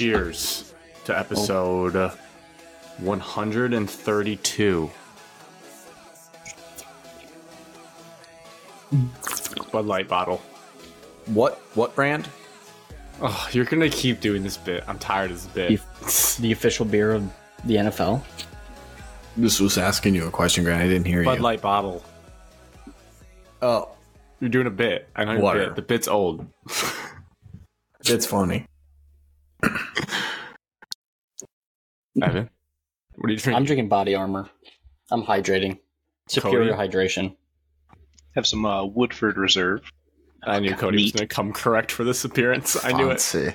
cheers to oh. episode 132. Bud Light bottle. What what brand? Oh, you're gonna keep doing this bit. I'm tired of this bit. The official beer of the NFL. This was asking you a question, Grant. I didn't hear Bud you. Bud Light bottle. Oh, You're doing a bit. I know your Water. bit. The bit's old. it's funny. Evan, what are you drinking? I'm drinking body armor. I'm hydrating. Superior hydration. Have some uh, Woodford Reserve. I knew Kody was Neat. gonna come correct for this appearance. I knew it. Fancy.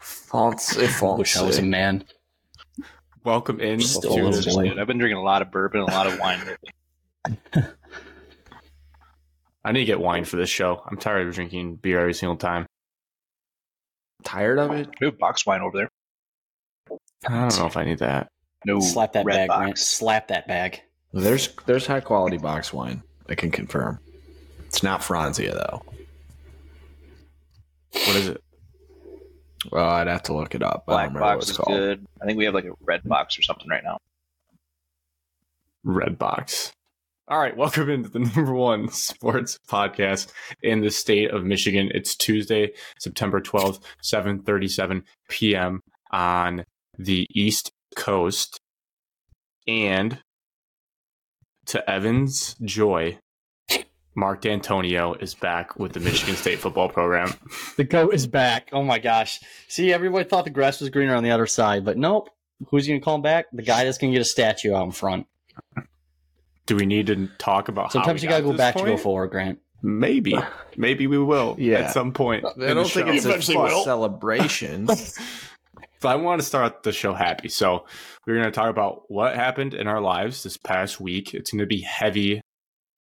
Fancy, fancy. Wish I was a man. Welcome in Still to a little boy. good. I've been drinking a lot of bourbon, and a lot of wine lately. I need to get wine for this show. I'm tired of drinking beer every single time. Tired of it? We have box wine over there. I don't know if I need that. No, Slap that red bag, box. Grant. Slap that bag. There's there's high quality box wine. I can confirm. It's not Franzia though. What is it? Well, I'd have to look it up. I Black don't remember what box it's is called. good. I think we have like a red box or something right now. Red Box. All right, welcome into the number one sports podcast in the state of Michigan. It's Tuesday, September 12th, 7:37 p.m. on the East Coast. And to Evan's joy, Mark Dantonio is back with the Michigan State football program. The goat is back. Oh my gosh. See, everybody thought the grass was greener on the other side, but nope. Who's going to call him back? The guy that's going to get a statue out in front. Do we need to talk about how Sometimes we you got to got go this back to go point? forward, Grant. Maybe. Maybe we will Yeah. at some point. I don't think it's a Eventually will. celebration. But I want to start the show happy. So we're going to talk about what happened in our lives this past week. It's going to be heavy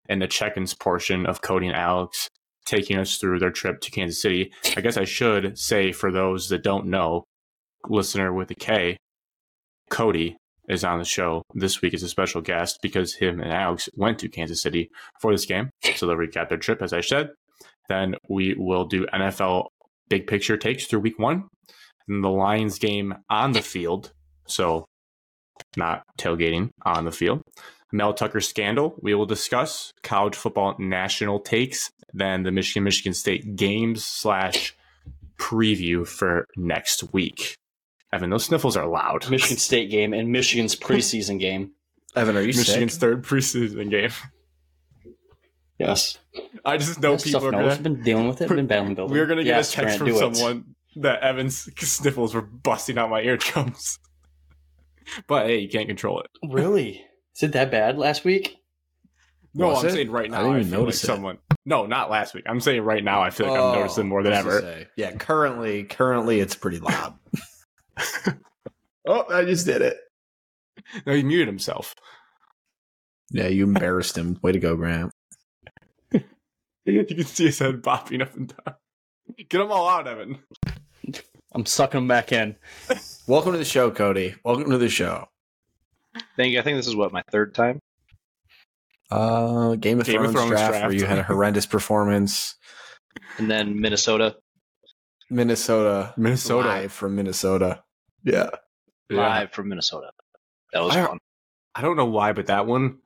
in the check-ins portion of Kody and Alex taking us through their trip to Kansas City. I guess I should say for those that don't know, listener with a K, Kody is on the show this week as a special guest because him and Alex went to Kansas City for this game. So they'll recap their trip, as I said. Then we will do NFL big picture takes through week one and the Lions game on the field. So, not tailgating on the field. Mel Tucker scandal. We will discuss college football national takes. Then the Michigan Michigan State games slash preview for next week. Evan, those sniffles are loud. Michigan State game and Michigan's preseason game. Evan, are you Michigan's sick? third preseason game. Yes. I just know That people stuff are gonna. Been dealing with it. Been battling building. We're gonna get yes, a text Grant, from do it. someone that Evan's sniffles were busting out my eardrums. But hey, you can't control it. Really? Is it that bad last week? No, Was I'm it? saying right now. I now. didn't I, even feel notice it. like someone. No, not last week. I'm saying right now. I feel like I'm oh, noticing more than Oh, I was ever. Yeah, currently, currently it's pretty loud. oh, I just did it. No, he muted himself. Yeah, you embarrassed him. Way to go, Grant. You can see his head bopping up and down. Get them all out, Evan. I'm sucking them back in. Welcome to the show, Kody. Welcome to the show. Thank you. I think this is what my third time. Uh, Game of, Game of Thrones, Thrones draft, draft. where you had a horrendous performance. And then Minnesota Minnesota, Minnesota. live from Minnesota. Yeah, Yeah. live from Minnesota. That was I- fun. I don't know why, but that one,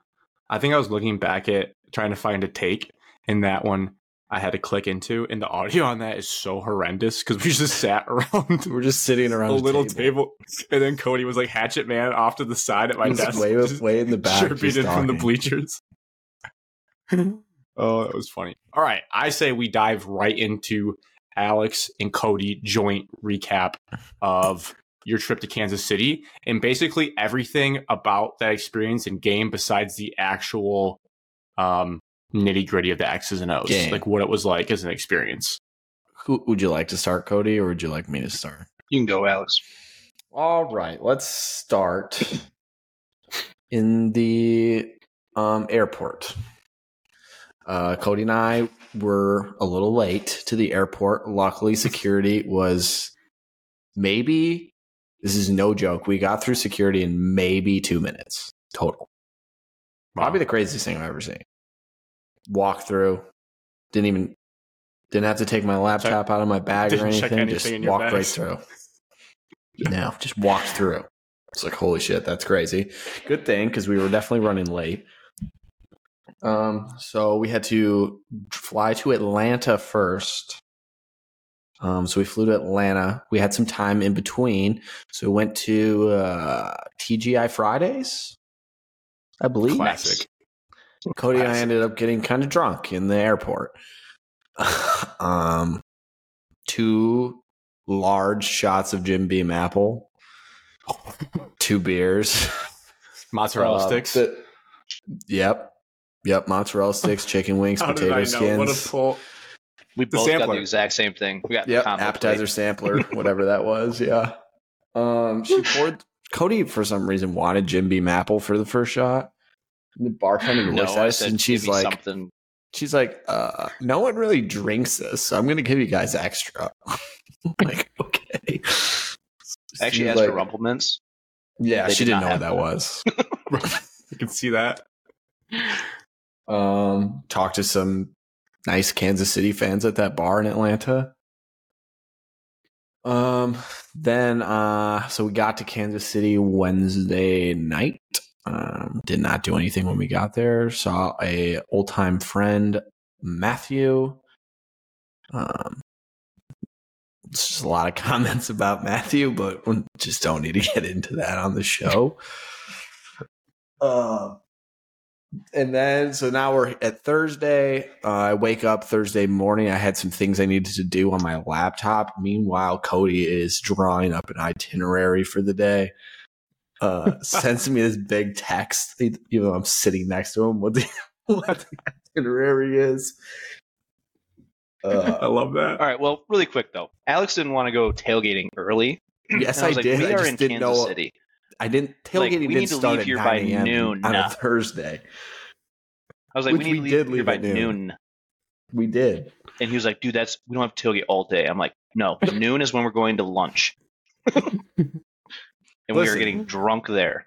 I think I was looking back at trying to find a take, and that one I had to click into, and the audio on that is so horrendous because we just sat around we're just sitting around a a little table. and then Kody was like Hatchet Man off to the side at my Just desk, way, just way in the back, chirping in from the bleachers. oh, that was funny. All right, I say we dive right into Alex and Kody joint recap of your trip to Kansas City and basically everything about that experience and game besides the actual um, nitty gritty of the X's and O's, Game. like what it was like as an experience. Who would you like to start, Kody, or would you like me to start? You can go, Alex. All right, let's start in the um, airport. Uh, Kody and I were a little late to the airport. Luckily, security was maybe, this is no joke, we got through security in maybe two minutes total. Probably the craziest thing I've ever seen. Walk through, didn't even, didn't have to take my laptop out of my bag or anything, anything just walked right through. No, just walked through. It's like holy shit, that's crazy. Good thing because we were definitely running late. Um, so we had to fly to Atlanta first. Um, so we flew to Atlanta. We had some time in between, so we went to uh, TGI Fridays, I believe. Classic. Kody and I ended up getting kind of drunk in the airport. um, two large shots of Jim Beam apple, two beers, Mozzarella Uh, sticks. the- yep, yep, mozzarella sticks, chicken wings, How did potato I know? What a skins. pull. We The both got the exact same thing. We got Yep, combo appetizer plate. sampler, whatever that was. Yeah. Um, she poured. Kody for some reason wanted Jim Beam apple for the first shot. And the bartender No, looks at us and she's like, something. she's like, uh, no one really drinks this, so I'm gonna give you guys extra. Like, okay. Actually She's asked like- for Rumple Yeah, They she did didn't know what have that was. You can see that. Um, talked to some nice Kansas City fans at that bar in Atlanta. Um, then uh, so we got to Kansas City Wednesday night. Um, did not do anything when we got there. Saw a old time friend, Matthew. Um, it's just a lot of comments about Matthew, but just don't need to get into that on the show. Um, and then so now we're at Thursday. Uh, I wake up Thursday morning. I had some things I needed to do on my laptop. Meanwhile, Kody is drawing up an itinerary for the day. Uh, sends me this big text, even though I'm sitting next to him. What the, what the itinerary is? I Uh, love that. All right. Well, really quick though, Alex didn't want to go tailgating early. yes, And I, was like, did. We I are just in didn't Kansas know. City. I didn't Like, tailgating we didn't need to start leave at here 9 by noon. on a Thursday. I was like, Which we need we to did leave by noon. noon. We did. And he was like, dude, that's we don't have to tailgate all day. I'm like, no, noon is when we're going to lunch. and we are getting drunk there.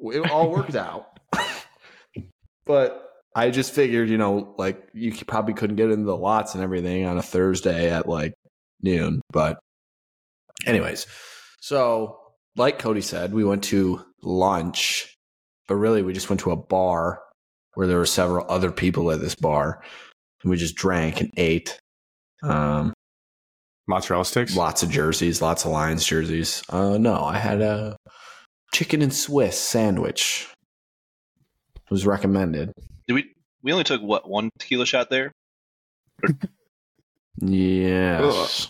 it all worked out. but I just figured, you know, like you probably couldn't get into the lots and everything on a Thursday at like noon. But, anyways, so like Kody said, we went to lunch, but really we just went to a bar where there were several other people at this bar, and we just drank and ate. Um, Mozzarella sticks. lots of jerseys, lots of Lions jerseys. Uh, no, I had a chicken and Swiss sandwich. It was recommended. Did we? We only took what one tequila shot there. Yes.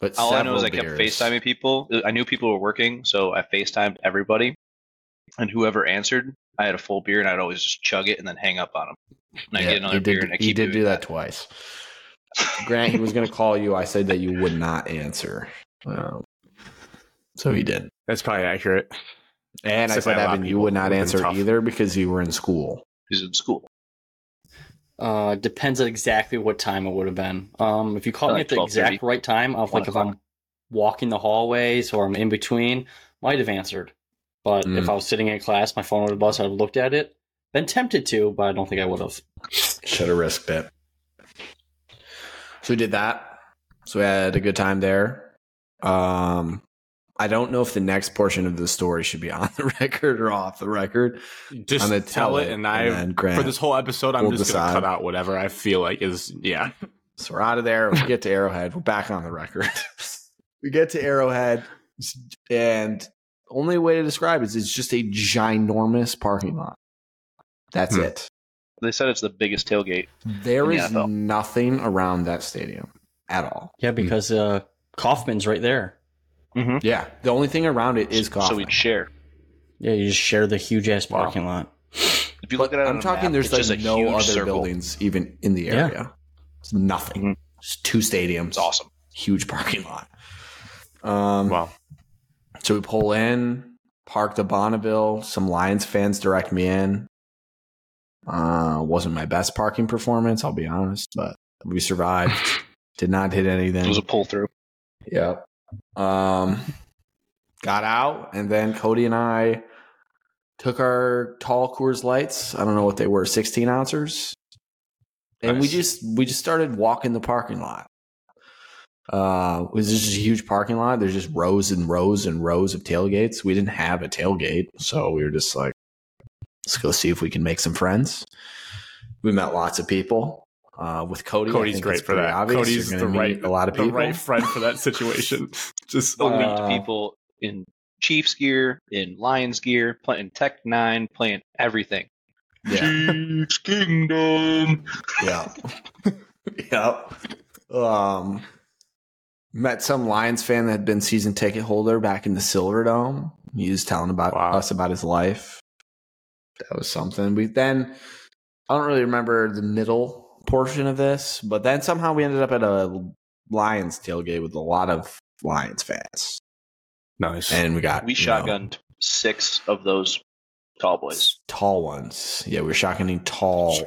But All I know is I kept beers. FaceTiming people. I knew people were working, so I FaceTimed everybody. And whoever answered, I had a full beer, and I'd always just chug it and then hang up on them. And I Yeah, get another he beer, did, and I he keep did do that twice. Grant, he was going to call you. I said that you would not answer. Um, so he did. That's probably accurate. And I Except by said, a lot of Evan, you would not answer either because you were in school. He's in school. Uh, depends on exactly what time it would have been. Um, if you called me at the exact right time, of like if. I'm walking the hallways or I'm in between, might have answered. But Mm. if I was sitting in class, my phone would have buzzed. I'd have looked at it, been tempted to, but I don't think I would have. Should have risked it. So we did that. So we had a good time there. Um, I don't know if the next portion of the story should be on the record or off the record. Just I'm gonna tell it, and I then Grant. for this whole episode, I'm We'll just decide. gonna cut out whatever I feel like is yeah. So we're out of there. We get to Arrowhead. We're back on the record. we get to Arrowhead, and only way to describe it is it's just a ginormous parking lot. That's Hmm. it. They said it's the biggest tailgate. There is the nothing around that stadium at all. Yeah, because uh, Kauffman's right there. Yeah, the only thing around it is cost. So we'd share. Yeah, you just share the huge ass Wow. parking lot. If you But look at it, I'm talking. map, there's like no other circle. buildings even in the Yeah. area. It's nothing. Mhm. Just two stadiums. It's awesome. Huge parking lot. Um, Well, So we pull in, park the Bonneville. Some Lions fans direct me in. Uh, wasn't my best parking performance, I'll be honest, but we survived. Did not hit anything. It anything. was a pull through. Yep. Um, got out, and then Kody and I took our tall Coors Lights. I don't know what they were, sixteen ounces, and we just we just started walking the parking lot. Uh, it was just a huge parking lot. There's just rows and rows and rows of tailgates. We didn't have a tailgate, so we were just like, let's go see if we can make some friends. We met lots of people. Uh, with Kody, I Kody's think great it's for that. obvious. Kody's You're the right, a lot of people. the right friend for that situation. Just Uh, Elite people in Chiefs gear, in Lions gear, playing Tech N9ne, playing everything. Yeah, Chiefs Kingdom. yeah, yep. Um, met some Lions fan that had been season ticket holder back in the Silverdome. He was telling about Wow. us about his life. That was something. We then I don't really remember the middle portion of this, but then somehow we ended up at a Lions tailgate with a lot of Lions fans, nice. and we got We you know, shotgunned six of those tall boys. tall ones. Yeah, we were shotgunning tall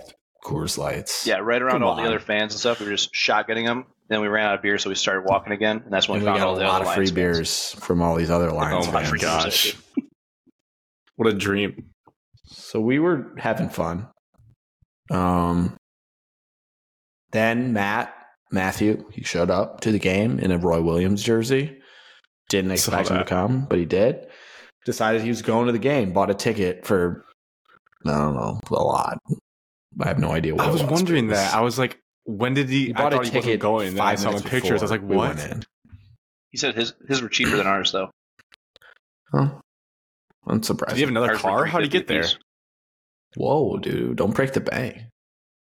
Coors Lights. Yeah, right around Come all on. the other fans and stuff. We were just shotgunning them. Then we ran out of beer, so we started walking again, and that's when and we we found got all a the lot other of free Lions fans. beers from all these other Lions oh my fans. gosh. What a dream. So we were having fun. Um, then Matt Matthew he showed up to the game in a Roy Williams jersey. Didn't expect him to come, but he did. Decided he was going to the game. Bought a ticket for I don't know a lot. I have no idea what I it was wondering was- that. I was like, when did he? He I bought a thought he wasn't ticket going. Then I saw the pictures. I was like, before we went in. He said his his were cheaper than ours, though. Huh? I'm Did surprised. he have another Ours car? How would he get there? Whoa, dude! Don't break the bank.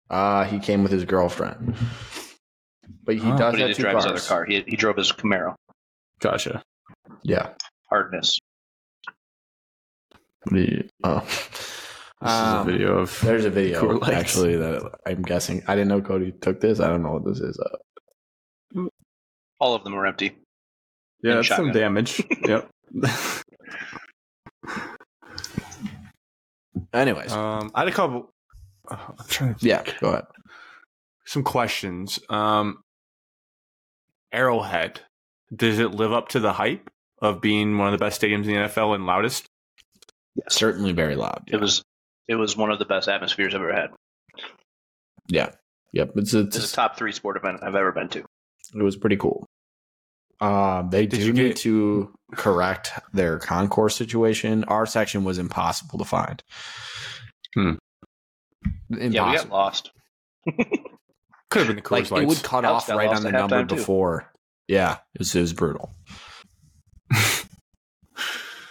Uh he came with his girlfriend, but he Oh. does But he have did two drive cars. his other car. He, he drove his Camaro. Gotcha. Yeah. Hardness. The- oh. This Um, is a video of. There's a video actually that I'm guessing. I didn't know Cody took this. I don't know what this is. Uh, All of them are empty. Yeah, and that's some damage. yep. anyways, um, I had a couple. Oh, I'm trying to. yeah, go ahead. Some questions. Um, Arrowhead. Does it live up to the hype of being one of the best stadiums in the NFL and loudest? Certainly very loud. It was it was one of the best atmospheres I've ever had. Yeah. Yep. It's, it's, It's a top three sport event I've ever been to. it was pretty cool. Um, they Did do you need get- to correct their concourse situation. Our section was impossible to find. Hmm. Impossible. Yeah, we got lost. Could have been the Coors like Lights. it would cut Alex off right on the number halftime, too. before. Yeah, it was, it was brutal.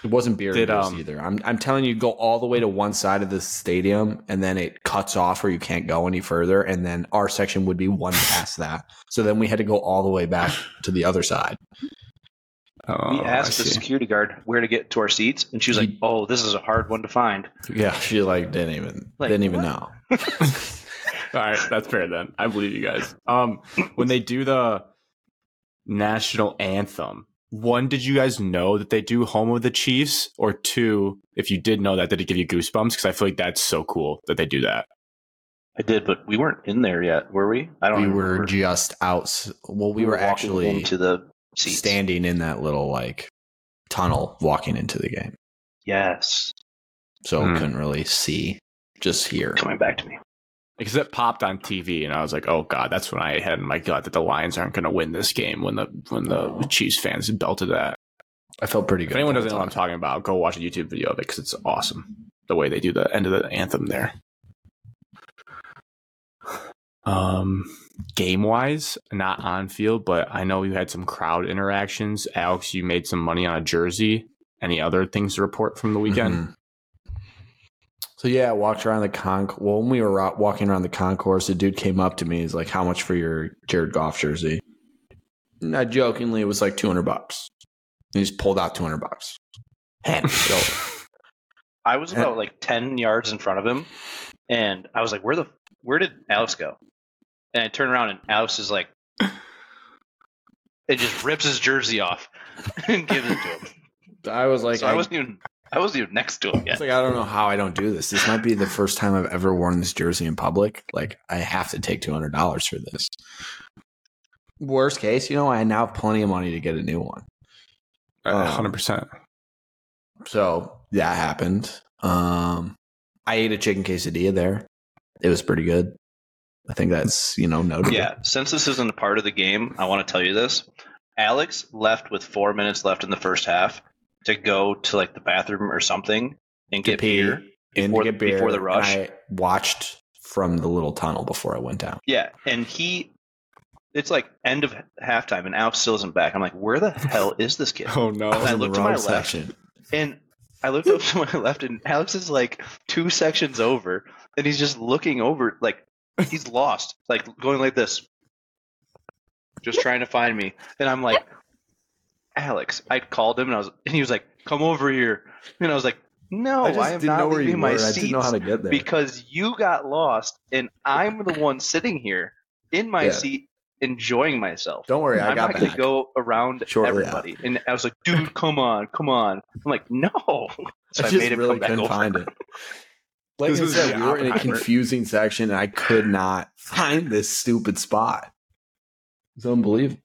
it wasn't beer Did, years um, either. I'm I'm telling you, go all the way to one side of the stadium, and then it cuts off where you can't go any further, and then our section would be one past that. So then we had to go all the way back to the other side. Oh, we asked the security guard where to get to our seats, and she was like, "Oh, this is a hard one to find." Yeah, she like didn't even Like, didn't even what? know. All right, that's fair then. I believe you guys. Um, when they do the national anthem, one, did you guys know that they do "Home of the Chiefs"? Or two, if you did know that, did it give you goosebumps? Because I feel like that's so cool that they do that. I did, but we weren't in there yet, were we? I don't. We even were just out. Well, we, were, walking actually into the seats. standing in that little like tunnel walking into the game, Yes, so Hmm. couldn't really see. Just here. coming back to me. Because it popped on TV, and I was like, "Oh God!" That's when I had in my gut that the Lions aren't going to win this game when the when the Chiefs fans belted that. I felt pretty good. If anyone doesn't know what I'm talking about, go watch a YouTube video of it because it's awesome. The way they do the end of the anthem there. Um, game wise, not on field, but I know you had some crowd interactions. Alex, you made some money on a jersey. Any other things to report from the weekend? Mhm. So yeah, I walked around the con. Well, when we were walking around the concourse, a dude came up to me. He's like, "How much for your Jared Goff jersey?" And I jokingly, it was like two hundred bucks. And he just pulled out two hundred bucks. Handed it over. I was about like ten yards in front of him, and I was like, "Where the where did Alex go?" And I turn around, and Alex is like, it just rips his jersey off and gives it to him. I was like, so I, wasn't even I wasn't even next to him It's yet. like I don't know how I don't do this. This might be the first time I've ever worn this jersey in public. Like I have to take two hundred dollars for this. Worst case, you know, I now have plenty of money to get a new one. Uh, Hundred percent. So that happened. Um, I ate a chicken quesadilla there. It was pretty good. I think that's you know notable. Yeah, since this isn't a part of the game, I want to tell you this. Alex left with four minutes left in the first half to go to like the bathroom or something and get pee beer. and before- get beer, before the rush. I watched from the little tunnel before I went down. Yeah, and he, it's like end of halftime, and Alex still isn't back. I'm like, where the hell is this kid? Oh no. I I looked to my left. And I looked up to my left, and Alex is like two sections over, and he's just looking over, like he's lost, like going like this, just trying to find me. And I'm like, Alex, I called him, and I was, and he was like, "Come over here," and I was like, "No, I I, am didn't know not where you leaving my I seat didn't know how to get there. because you got lost, and I'm the one sitting here in my Yeah. seat." Enjoying myself. Don't worry, I I'm got not to go around Shortly everybody. And I was like, dude, come on, come on. I'm like, no. So I I, just made him really come back couldn't over. find it. Like This I said, we were in a confusing section, and I could not find this stupid spot. It's unbelievable.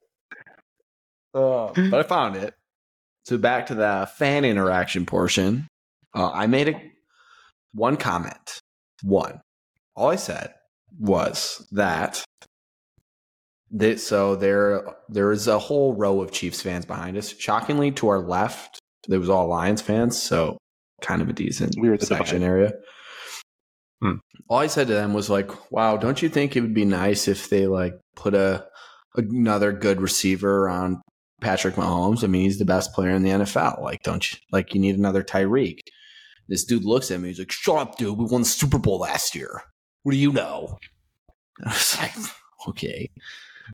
Uh, but I found it. So back to the fan interaction portion. Uh, I made a one comment. One. All I said was that that so there there is a whole row of Chiefs fans behind us. Shockingly, to our left, there was all Lions fans, so kind of a decent We were at section area. Hmm. All I said to them was like, "Wow, don't you think it would be nice if they like put a another good receiver around Patrick Mahomes? I mean, he's the best player in the NFL. Like, don't you like you need another Tyreek?" This dude looks at me. He's like, "Shut up, dude. We won the Super Bowl last year. What do you know?" I was like, "Okay."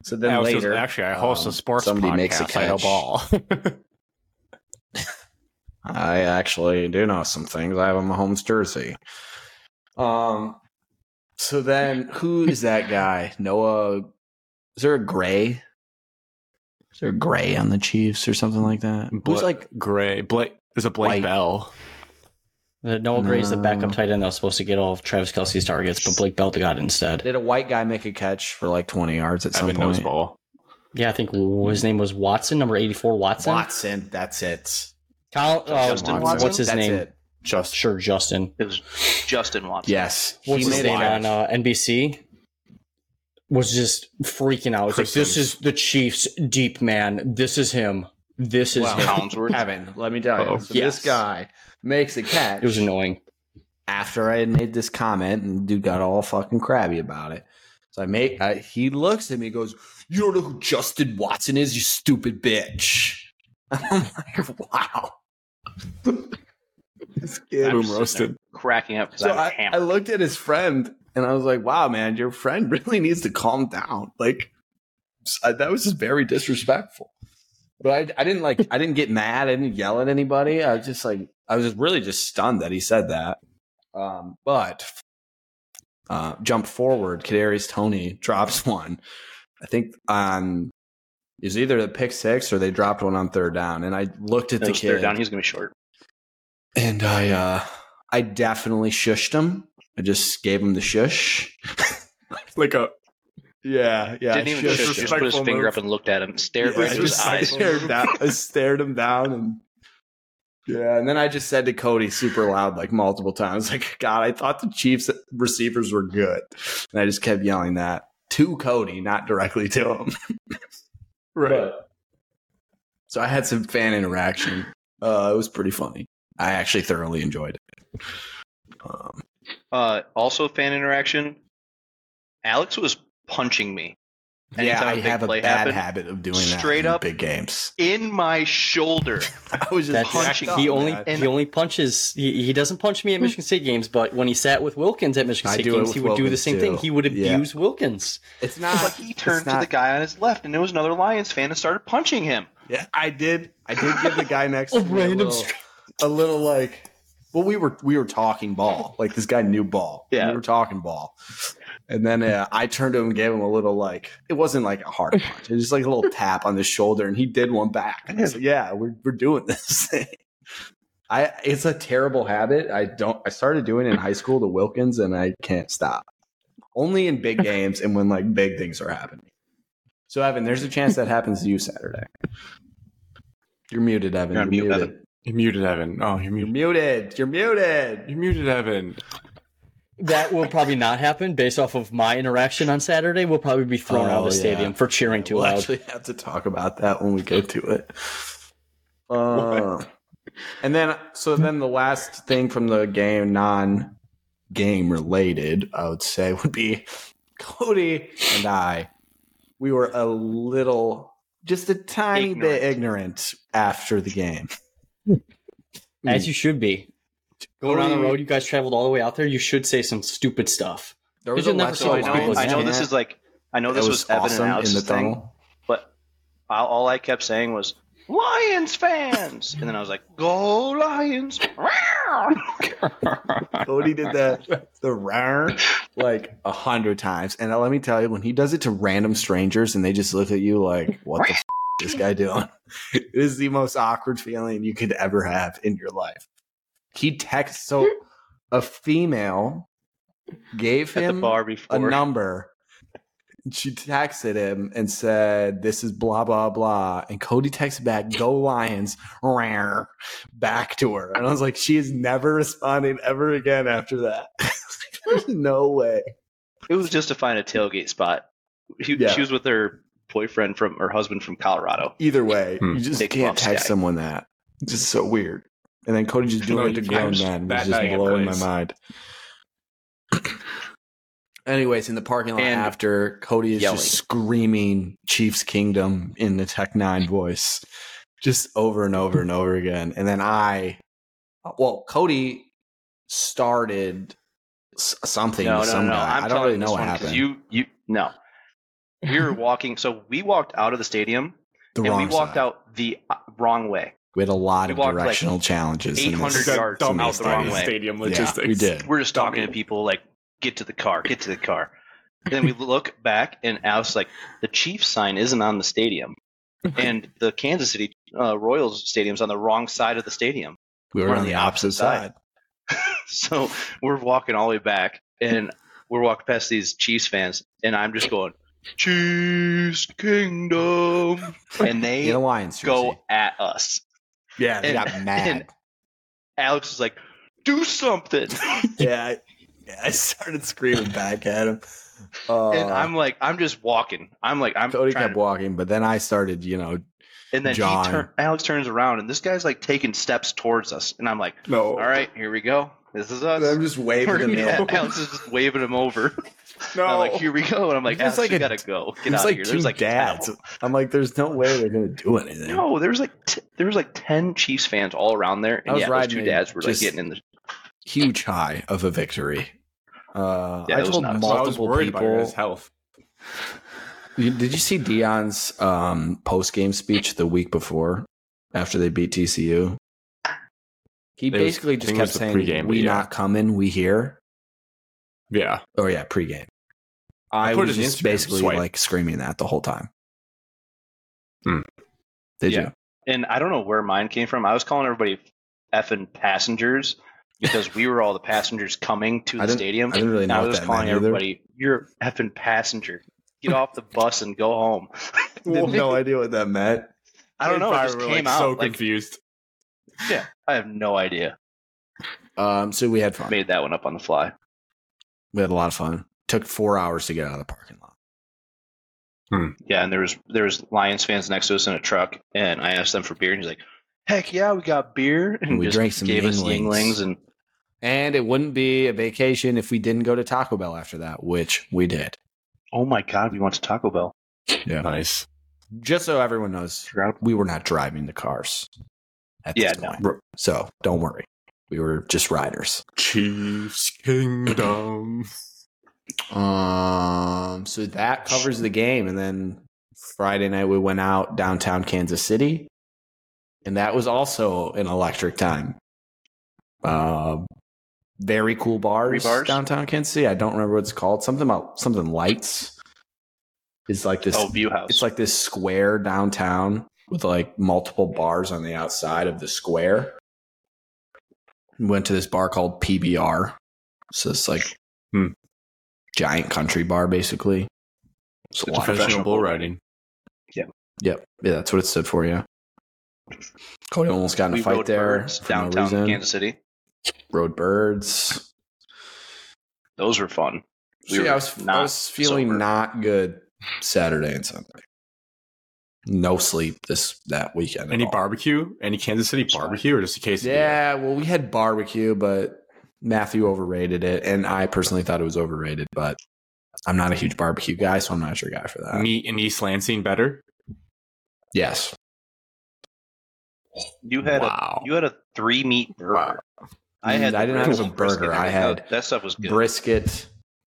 So then Alex goes, later, actually, I host um, a sports somebody podcast. makes a I know catch. ball. I actually do know some things. I have a Mahomes jersey. Um. So then, who is that guy? Noah? Is there a gray? Is there a gray on the Chiefs or something like that? Who's like Gray. Blake. is a Blake White. Bell. Uh, Noah Gray's the backup tight end that was supposed to get all of Travis Kelce's targets, but Blake Bell got it instead. did a white guy make a catch for like twenty yards at some Evan point? ball. Yeah, I think his name was Watson, number 84, Watson. Watson. That's it. Kyle, uh, Justin what's his That's name? it. Just Sure, Justin. It was Justin Watson. Yes, What's he his made name a on uh, NBC? Was just freaking out. It's like, this is the Chiefs' deep man. This is him. This is Wow. him. Collinsworth. Evan, let me tell you, Uh-oh. so Yes. this guy makes a catch. It was annoying. after I had made this comment, and dude got all fucking crabby about it. So I make I, he looks at me, and goes, "You don't know who Justin Watson is, you stupid bitch." I'm like, "Wow." this kid. I'm Boom roasted. cracking up because So I'm I, I looked at his friend, and I was like, "Wow, man, your friend really needs to calm down." Like I, that was just very disrespectful. But I, I didn't like. I didn't get mad. I didn't yell at anybody. I was just like, I was just really just stunned that he said that. Um, but uh, jump forward, Kadarius Toney drops one. I think on it was either the pick six or they dropped one on third down. And I looked at It the kid third down. He's gonna be short. And I uh, I definitely shushed him. I just gave him the shush. Like a Yeah, yeah. Didn't even shush just, him. just put his finger move. up and looked at him, stared Yeah, right into his just eyes. Stared, down, I stared him down and yeah, and then I just said to Kody super loud, like multiple times, like, God, I thought the Chiefs receivers were good. And I just kept yelling that to Kody, not directly to him. But- so I had some fan interaction. Uh, it was pretty funny. I actually thoroughly enjoyed it. Um, Uh, also, fan interaction. Alex was punching me yeah, Anytime I a big have a bad happened, habit of doing that straight in up- big games. in my shoulder. I was just That's punching. he only. And- he only punches. He, he doesn't punch me at Michigan State games, but when he sat with Wilkins at Michigan I State games, with he would do the Wilkins, same thing. He would Yeah. abuse Wilkins. It's not. but he turned it's to the guy on his left, and there was another Lions fan and started punching him. Yeah, I did. I did give the guy next A to me a random little, a little like. Well, we were we were talking ball. Like this guy knew ball. Yeah. we were talking ball. And then uh, I turned to him and gave him a little like it wasn't like a hard punch. It was just like a little tap on the shoulder, and he did one back. And I like, "Yeah, we're we're doing this thing." I it's a terrible habit. I don't. I started doing it in high school to Wilkins, and I can't stop. Only in big games and when like big things are happening. So Evan, there's a chance that happens to you Saturday. You're muted, Evan. You're You're, muted. Evan. You muted Evan. Oh, you're muted. You're muted. muted. You're muted. You muted Evan. that will probably not happen based off of my interaction on Saturday. We'll probably be thrown out of the Oh, stadium yeah. for cheering too we'll loud. actually have to talk about that when we get to it. Uh, and then, so then the last thing from the game, non game related, I would say, would be Kody and I. We were a little, just a tiny bit ignorant after the game. As you should be. Going on the road, you guys traveled all the way out there. You should say some stupid stuff. There Because you'll never Alexa see So I what know, people I know this is like, I know That this was, Evan awesome and Alex's thing, tunnel. but all, all I kept saying was Lions fans, and then I was like, "Go Lions!" Kody did that the rar like a hundred times, and let me tell you, when he does it to random strangers and they just look at you like, "What the f- is this guy doing?" It is the most awkward feeling you could ever have in your life. He texts so hmm. a female gave him bar a number. She texted him and said, "This is blah blah blah." And Kody texted back, "Go Lions!" Rar, back to her, and I was like, "She is never responding ever again after that." There's no way. It was just to find a tailgate spot. He, Yeah. She was with her boyfriend from her husband from Colorado. Either way, Hmm. you just Big can't bump text stack. someone that. It's just so weird. And then Kody just doing No, it to you grown can't. men That was just blowing my mind. Anyways, in the parking lot And after, Kody is yelling. just screaming Chiefs Kingdom in the Tech N9ne voice, just over and over and over again. And then I, well, Kody started something No, with no, some no. guy. I'm I don't really know what happened. You, you, no. We were walking, so we walked out of the stadium the and wrong we walked side. out the uh, wrong way. We had a lot we of walked, like, directional challenges. in 800 yards dumb out the wrong way. Stadium Yeah, logistics. we did. We're just talking to people like, get to the car, get to the car. And then we look back, and Alex like, the Chiefs sign isn't on the stadium, and the Kansas City uh, Royals stadium's on the wrong side of the stadium. We were We're on the opposite side. So we're walking all the way back, and we're walking past these Chiefs fans, and I'm just going, Chiefs Kingdom, and they In a Lions jersey. go at us. Yeah, they and- got mad. and- Alex is like, do something. yeah, I, yeah, I started screaming back at him. Uh, and I'm like, I'm just walking. I'm like, I'm Kody trying kept to, walking, but then I started, you know, and then John. he turn, Alex turns around, and this guy's like taking steps towards us, and I'm like, No. all right, here we go. This is us. I'm just waving We're him. gonna- Alex is just waving him over. No. And I'm like, here we go, and I'm like, There's Alex, like you a- gotta go. Get out like of here. two There's like dads. them. I'm like, there's no way they're gonna do anything. No, there's like t- there was like ten Chiefs fans all around there, and yeah, those two dads were like getting in the. Huge high of a victory. Uh, Yeah, I told nuts. So I was multiple worried about people. his health. You- Did you see Deion's um, post game speech the week before after they beat TCU? He It was- basically I just kept saying, pregame, but "We yeah. not coming, we here." Yeah. Oh yeah, pregame. I, put was it in just Instagram, basically swipe. like screaming that the whole time. Hmm. Did Yeah. you? And I don't know where mine came from. I was calling everybody effing passengers because we were all the passengers coming to the didn't- stadium. I didn't really And know I was that calling meant either. everybody, "You're an effing passenger. Get off the bus and go home." no idea what that meant. I don't know. It just came like, out. So like, confused. yeah, I have no idea. Um, so we had fun. Made that one up on the fly. We had a lot of fun. Took four hours to get out of the parking lot. Yeah, and there was there was Lions fans next to us in a truck, and I asked them for beer, and he's like, "Heck yeah, we got beer!" And We just drank some gave us Yuenglings. Yuenglings, and And it wouldn't be a vacation if we didn't go to Taco Bell after that, which we did. Oh my god, we went to Taco Bell. Yeah. Nice. Just so everyone knows, we were not driving the cars. At Yeah, this no. So don't worry. We were just riders. Chiefs Kingdom. Um, so that covers the game, and then Friday night we went out downtown Kansas City, and that was also an electric time. Uh, very cool bars, bars? downtown Kansas City. I don't remember what it's called. Something about something lights. It's like this. Oh, View House. It's like this square downtown with like multiple bars on the outside of the square. Went to this bar called PBR. So it's like Hmm. giant country bar, basically. It's It's lot of- Professional bull riding. Yeah. Yep, yeah, that's what it stood for. Yeah. Cody almost got in a we fight there birds for no downtown reason. Kansas City. Rode birds. Those were fun. We See, were I was I was feeling sober. not good Saturday and Sunday. No sleep this that weekend. at Any all. barbecue? Any Kansas City barbecue, or just a case? Yeah, well, we had barbecue, but Matthew overrated it, and I personally thought it was overrated. But I'm not a huge barbecue guy, so I'm not your guy for that. meat in East Lansing better. yes, You had wow. a you had a three meat burger. I had. Mm, I didn't have a burger. I had that stuff was good. brisket,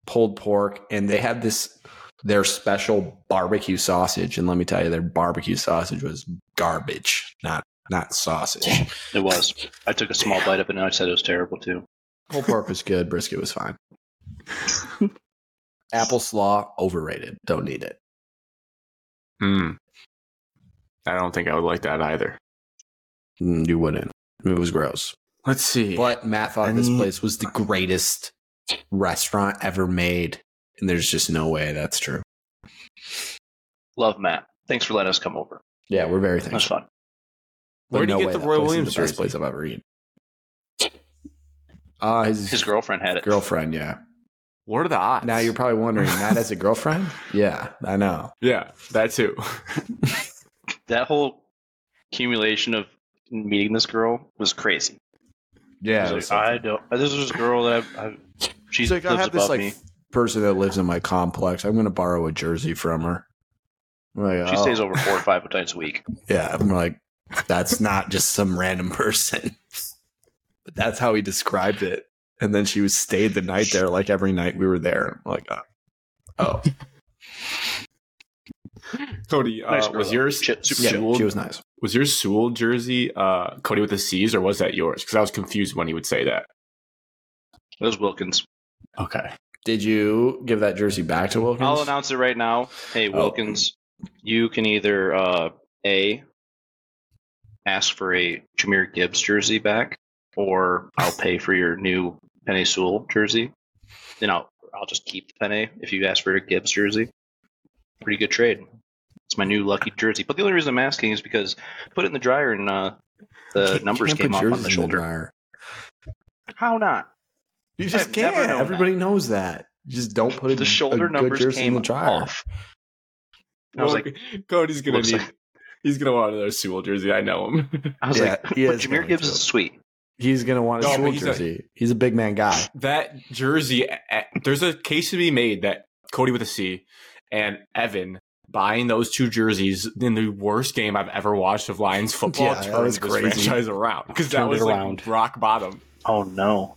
pulled pork, and they had this their special barbecue sausage. And let me tell you, their barbecue sausage was garbage, not not sausage. It was. I took a small bite of it and I said it was terrible too. Pulled pork was good. Brisket was fine. Apple slaw overrated. Don't need it. Hmm. I don't think I would like that either. Mm, You wouldn't. It was gross. Let's see. But Matt thought this place was the greatest restaurant ever made, and there's just no way that's true. Love Matt. Thanks for letting us come over. Yeah, we're very thankful. That's thankful. fun. But Where'd you get the that Roy Williams the best place I've ever eaten. Uh, his, His girlfriend had it. girlfriend, yeah. what are the odds? Now you're probably wondering, Matt has a girlfriend? Yeah, I know. yeah, that too. That whole accumulation of meeting this girl was crazy. Yeah, I, like, I don't. This is this girl that I, I She's like, lives I have this like me. person that lives in my complex. I'm going to borrow a jersey from her. Like, She oh. stays over four or five times a week. Yeah, I'm like, that's not just some random person. But that's how he described it. And then she was stayed the night there, like every night we were there. I'm like, uh, oh, Kody, uh, Nice girl, was yours Chip- super yeah, she was nice. Was your Sewell jersey uh, Cody with the C's, or was that yours? Because I was confused when he would say that. It was Wilkins. Okay. Did you give that jersey back to Wilkins? I'll announce it right now. Hey, Oh. Wilkins, you can either uh, a ask for a Jahmyr Gibbs jersey back, or I'll pay for your new Penei Sewell jersey. Then I'll I'll just keep the Penei if you ask for a Gibbs jersey. Pretty good trade. It's my new lucky jersey. But the only reason I'm asking is because I put it in the dryer and uh, the Can't- numbers can't came put off on the shoulder. dryer. How not? You just I've can't. known Everybody knows that. You just don't put it The shoulder a good numbers jersey came in the dryer. off. I was like, Cody's gonna looks need. like- He's gonna want another Sewell jersey. I know him. I was Yeah, like, he but Jameer going Gibbs to. is sweet. He's gonna want a No, Sewell he's a- jersey. he's a big man guy. that jersey. There's a case to be made that Cody with a C and Evan buying those two jerseys in the worst game I've ever watched of Lions football Yeah, that turned was this crazy. franchise around because that was it like rock bottom. Oh no.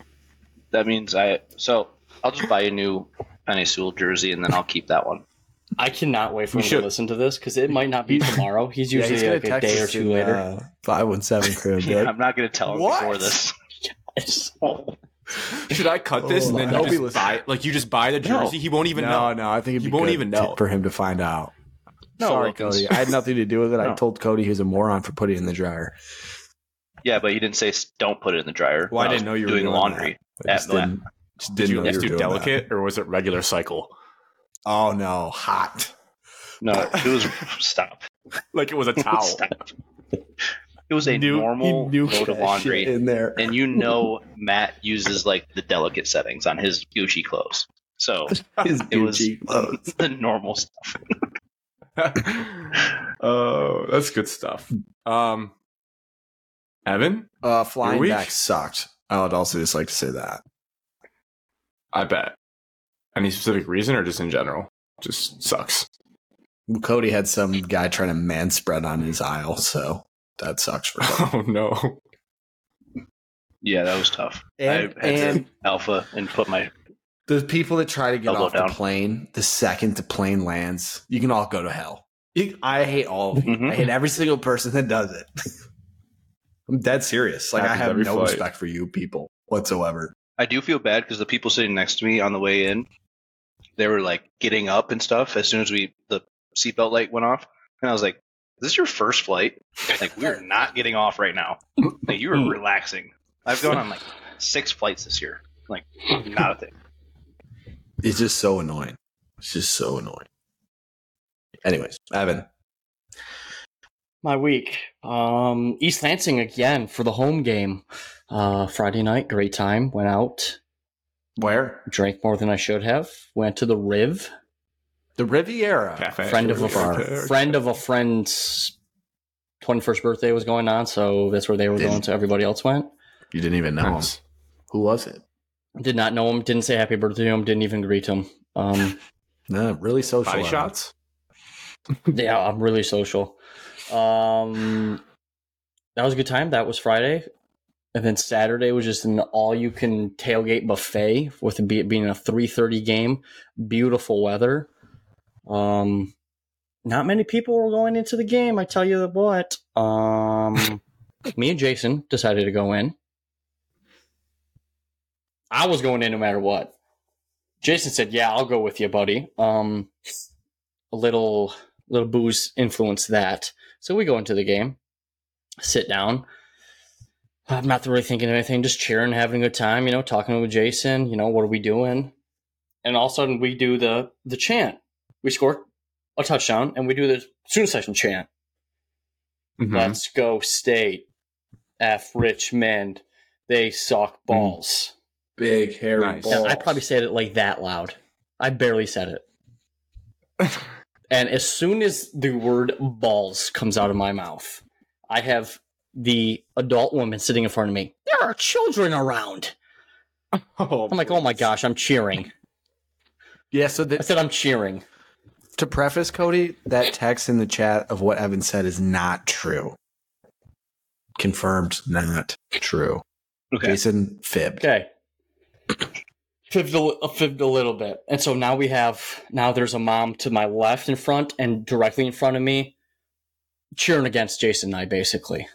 That means I so I'll just buy a new Penei Sewell jersey and then I'll keep that one. I cannot wait for You him should. to listen to this because it might not be tomorrow. He's Yeah, usually he's like a day or two in, later. uh, Five one seven crib. Yeah. I'm not gonna tell him What? before this. Should I cut this Oh and then my- you He'll be just buy like you just buy the No. jersey? He won't even no, know. no, I think it'd He be won't good even to- know. for him to find out. No, Sorry, Wilkins. Cody. I had nothing to do with it. I told Kody he was a moron for putting it in the dryer. Yeah, but he didn't say don't put it in the dryer. Well, I when didn't know you were doing doing laundry. I just didn't, just Did didn't you know you do were doing delicate or was it regular cycle? Oh no, hot. No, it was stop. Like it was a towel. Stop. It was a Knew- he normal knew load of laundry. in there. And you know Matt uses like the delicate settings on his Gucci clothes. So His it was clothes. the normal stuff. oh, that's good stuff. Um, Evan, Uh, flying week? back sucked. I would also just like to say that. I bet. Any specific reason or just in general? Just sucks. Kody had some guy trying to man spread on his aisle, so that sucks for him. Oh no. Yeah, that was tough. And- I had and- to alpha and put my the people that try to get Elbow off down. the plane the second the plane lands, you can all go to hell. You- I hate all of you. Mhm. I hate every single person that does it. I'm dead serious. Like I have no flight. respect for you people whatsoever. I do feel bad because the people sitting next to me on the way in, they were like getting up and stuff as soon as we the seatbelt light went off, and I was like, "This "Is this your first flight? Like we're not getting off right now. Like you were relaxing. I've gone on like six flights this year. Like not a thing. It's just so annoying. It's just so annoying. Anyways, Evan. My week. Um, East Lansing again for the home game. Uh, Friday night, great time. Went out. Where? Drank more than I should have. Went to the Riv. The Riviera. Cafe. friend of a Riviera. friend of a friend's 21st birthday was going on, so that's where they were Didn't- going. So everybody else went. You didn't even know Nice. him. Who was it? Did not know him. Didn't say happy birthday to him. Didn't even greet him. Um, No, really social. Body shots. yeah, I'm really social. Um, that was a good time. That was Friday, and then Saturday was just an all-you-can tailgate buffet with it being a 3:30 game. Beautiful weather. Um, not many people were going into the game. I tell you what. Um, me and Jason decided to go in. I was going in no matter what. Jason said, "Yeah, I'll go with you, buddy." Um, a little little booze influenced that, so we go into the game, sit down. I'm not really thinking of anything, just cheering, having a good time. You know, talking with Jason. You know, what are we doing? And all of a sudden, we do the the chant. We score a touchdown, and we do the student session chant. Mhm. Let's go state. F Richmond. They suck balls. Big hairy Nice. balls. And I probably said it like that loud. I barely said it. and as soon as the word balls comes out of my mouth, I have the adult woman sitting in front of me. There are children around. Oh, I'm like, oh my gosh, I'm cheering. Yeah. So I said, I'm cheering. to preface, Kody, that text in the chat of what Evan said is not true. Confirmed, not true. Okay. Jason fibbed. Okay. Fibbed a, fibbed a little bit. And so now we have, now there's a mom to my left in front and directly in front of me cheering against Jason and I, basically.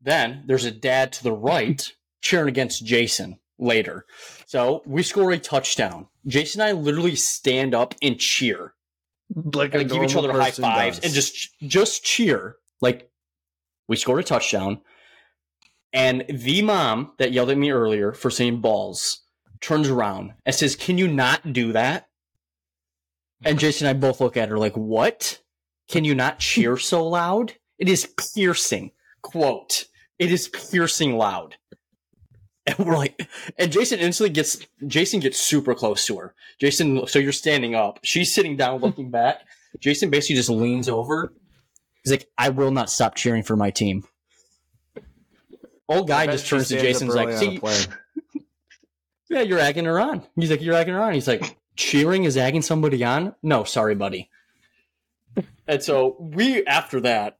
Then there's a dad to the right cheering against Jason later. So we score a touchdown. Jason and I literally stand up and cheer. Like and give each other high fives and just just cheer. Like we scored a touchdown, and the mom that yelled at me earlier for saying balls turns around and says, "Can you not do that?" And Jason and I both look at her like, "What? Can you not cheer so loud? It is piercing." Quote: "It is piercing loud." And we're like, and Jason instantly gets Jason gets super close to her. Jason, so you're standing up. She's sitting down, looking back. Jason basically just leans over. He's like, "I will not stop cheering for my team." Old guy just turns to Jason's like, "See, yeah, you're agging her on." He's like, "You're agging her on." He's like, "Cheering is agging somebody on?" No, sorry, buddy. And so we, after that,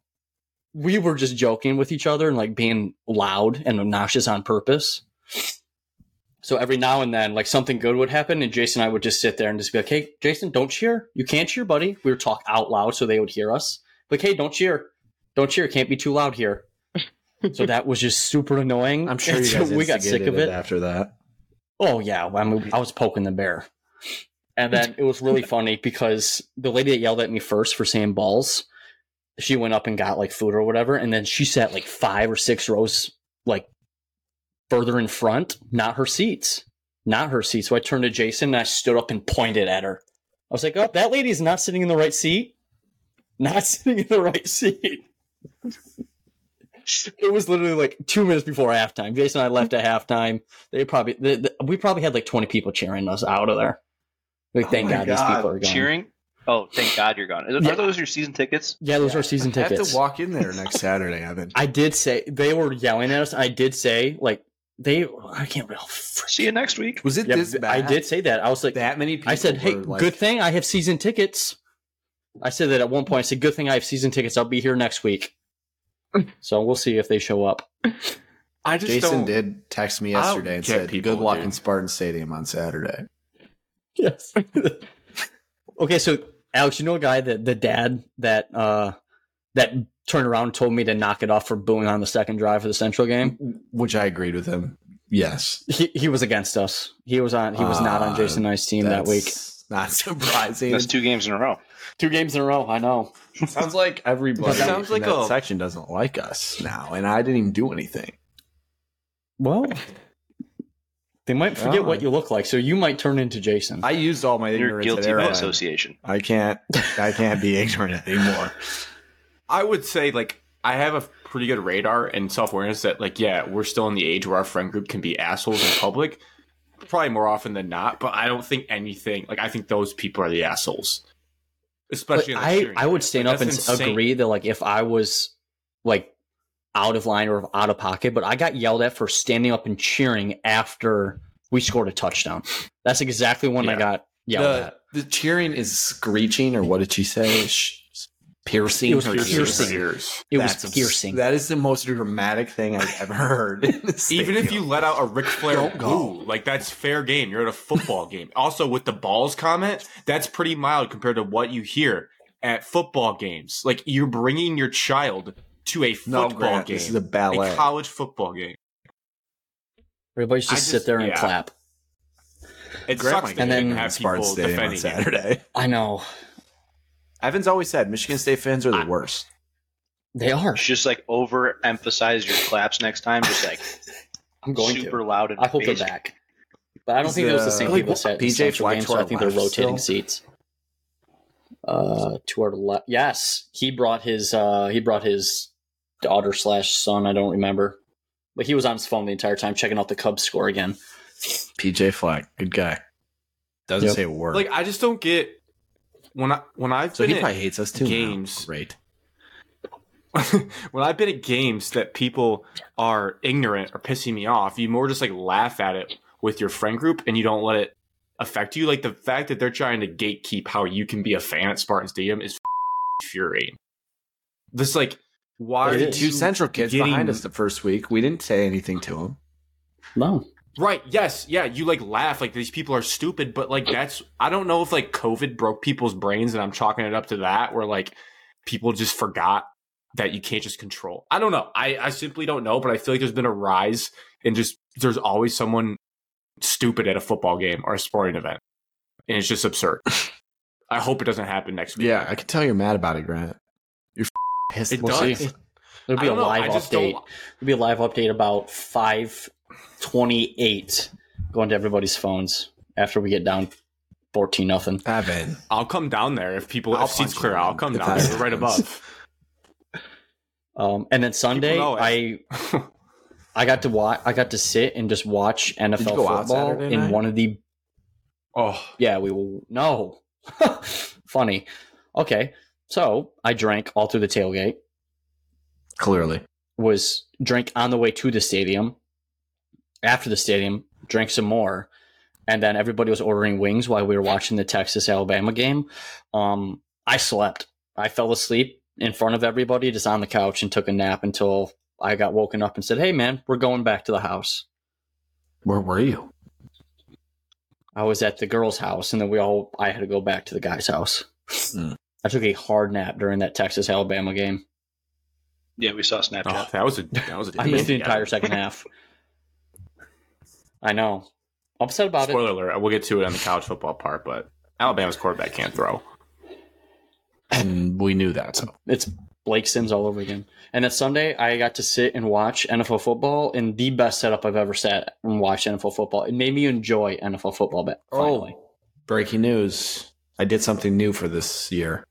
we were just joking with each other and like being loud and obnoxious on purpose. So every now and then, like something good would happen, and Jason and I would just sit there and just be like, "Hey, Jason, don't cheer. You can't cheer, buddy." We would talk out loud so they would hear us. Like, "Hey, don't cheer. Don't cheer. Can't be too loud here." so that was just super annoying. I'm sure you so we got sick of it. after that. Oh yeah, I, mean, I was poking the bear, and then it was really funny because the lady that yelled at me first for saying balls, she went up and got like food or whatever, and then she sat like five or six rows like further in front, not her seats, not her seat. So I turned to Jason and I stood up and pointed at her. I was like, "Oh, that lady's not sitting in the right seat. Not sitting in the right seat." It was literally like two minutes before halftime. Jason and I left at halftime. They probably the, the, we probably had like twenty people cheering us out of there. Like, Oh thank my God, these people are gone. Cheering. Oh, thank God you're gone. Are Yeah. those your season tickets? Yeah, those are season tickets. I have to walk in there next Saturday, Evan. I did say they were yelling at us. I did say like they. I can't. Oh, frick. See you next week. Was it Yeah, this bad? I did say that. I was like, That many people. I said, hey, were like, good thing I have season tickets. I said that at one point. I said, good thing I have season tickets. I'll be here next week. So we'll see if they show up. I just Jason don't. did text me yesterday and said, people, "Good luck dude. in Spartan Stadium on Saturday." Yes. okay, so Alex, you know a guy that the dad that uh that turned around and told me to knock it off for booing on the second drive of the Central game. Which I agreed with him. Yes, He he was against us. He was on he was not on Uh, Jason Knight's team that week. Not surprising. That's two games in a row. Two games in a row, I know. sounds like everybody Sounds like that a- section doesn't like us now, and I didn't even do anything. Well, they might forget Oh. what ah. you look like, so you might turn into Jason. I used all my You're ignorance guilty at by association. I can't. I can't be ignorant anymore. I would say like I have a pretty good radar and self awareness that like yeah we're still in the age where our friend group can be assholes in public, probably more often than not, but I don't think anything like I think those people are the assholes. Especially in the I, I would stand Like, up and insane. agree that like if I was like out of line or out of pocket, but I got yelled at for standing up and cheering after we scored a touchdown. That's exactly when I got yelled The, at. the cheering is screeching, or what did she say? Sh- piercing. It was her piercing. ears. Ears. It That's was abs- piercing. That is the most dramatic thing I've ever heard. Even if you let out a Ric Flair Don't go. like that's fair game. You're at a football game. Also, with the balls comment, that's pretty mild compared to what you hear at football games. Like you're bringing your child to a no, football Grant, game, this is a ballet. a college football game. Everybody just, just- sit there and yeah. clap. It Grant sucks And then- can have Spartan people Stadium on defending it. Saturday. I know Evan's always said Michigan State fans are the worst. they are. Just like overemphasize your claps next time. Just like I'm going super to. loud and I hope they're back. But I don't Is, think it was the same like, people set in PJ Central Fleck game, to so I think they're rotating still? seats. Uh, to our left. Yes, he brought his. Uh, he brought his daughter slash son. I don't remember, but he was on his phone the entire time checking out the Cubs score again. PJ Fleck, good guy. Doesn't Yep. say a word. Like I just don't get when I when I've so been he at- probably hates us too. now. games. Great. when I've been at games that people are ignorant or pissing me off, you more just like laugh at it with your friend group and you don't let it affect you. Like the fact that they're trying to gatekeep how you can be a fan at Spartan Stadium is infuriating. This like why It are is. Two Central kids getting- behind us the first week. We didn't say anything to them. No, Right. Yes. Yeah. You like laugh like these people are stupid, but like that's I don't know if like COVID broke people's brains and I'm chalking it up to that where like people just forgot that you can't just control. I don't know. I I simply don't know, but I feel like there's been a rise in just there's always someone stupid at a football game or a sporting event, and it's just absurd. I hope it doesn't happen next week. Yeah, I can tell you're mad about it, Grant. You're pissed. It We'll does. see. there'll be a live update. don't. There'll be a live update about five twenty-eight going to everybody's phones after we get down fourteen nothing. Evan. I'll come down there if people I'll if seats clear. you, I'll come down there. We're right above. Um, and then Sunday, I I got to watch. I got to sit and just watch NFL football in night? one of the. oh, Yeah, we will. No, funny. Okay, so I drank all through the tailgate. Clearly. Was drank on the way to the stadium. After the stadium, drank some more, and then everybody was ordering wings while we were watching the Texas Alabama game. Um, I slept. I fell asleep in front of everybody, just on the couch, and took a nap until I got woken up and said, "Hey, man, we're going back to the house." Where were you? I was at the girl's house, and then we all I had to go back to the guy's house. Hmm. I took a hard nap during that Texas Alabama game. Yeah, we saw Snapchat. oh, that was a that was a I missed the entire second half. I know. Upset about Spoiler it. alert, we'll get to it on the college football part, but Alabama's quarterback can't throw. And we knew that. So It's Blake Sims all over again. And then Sunday, I got to sit and watch NFL football in the best setup I've ever sat and watched NFL football. It made me enjoy NFL football. But oh, finally, breaking news. I did something new for this year.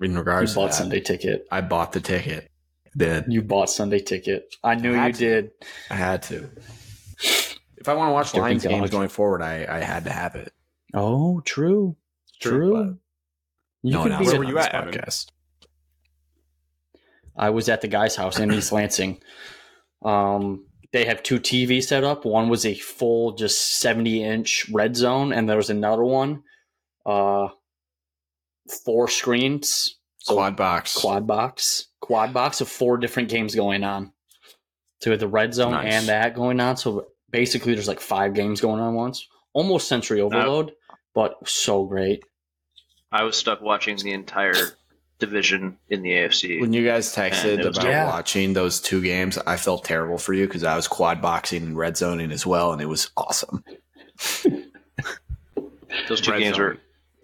In you regards to bought that. Sunday ticket. I bought the ticket. Did. You bought Sunday ticket. I knew I you to. did. I had to. If I want to watch Lions games going forward, I, I had to have it. Oh, true. True. You no could be Where were you at, podcast. I was at the guy's house in East Lansing. Um, they have two TVs set up. One was a full, just seventy inch red zone, and there was another one, uh, four screens, so Quad box. quad box, quad box of four different games going on. So the red zone Nice. and that going on. So basically, there's like five games going on once. Almost sensory overload, but so great. I was stuck watching the entire division in the AFC. When you guys texted And it was- about Yeah. watching those two games, I felt terrible for you because I was quad boxing and red zoning as well, and it was awesome. Those two Red games zone. were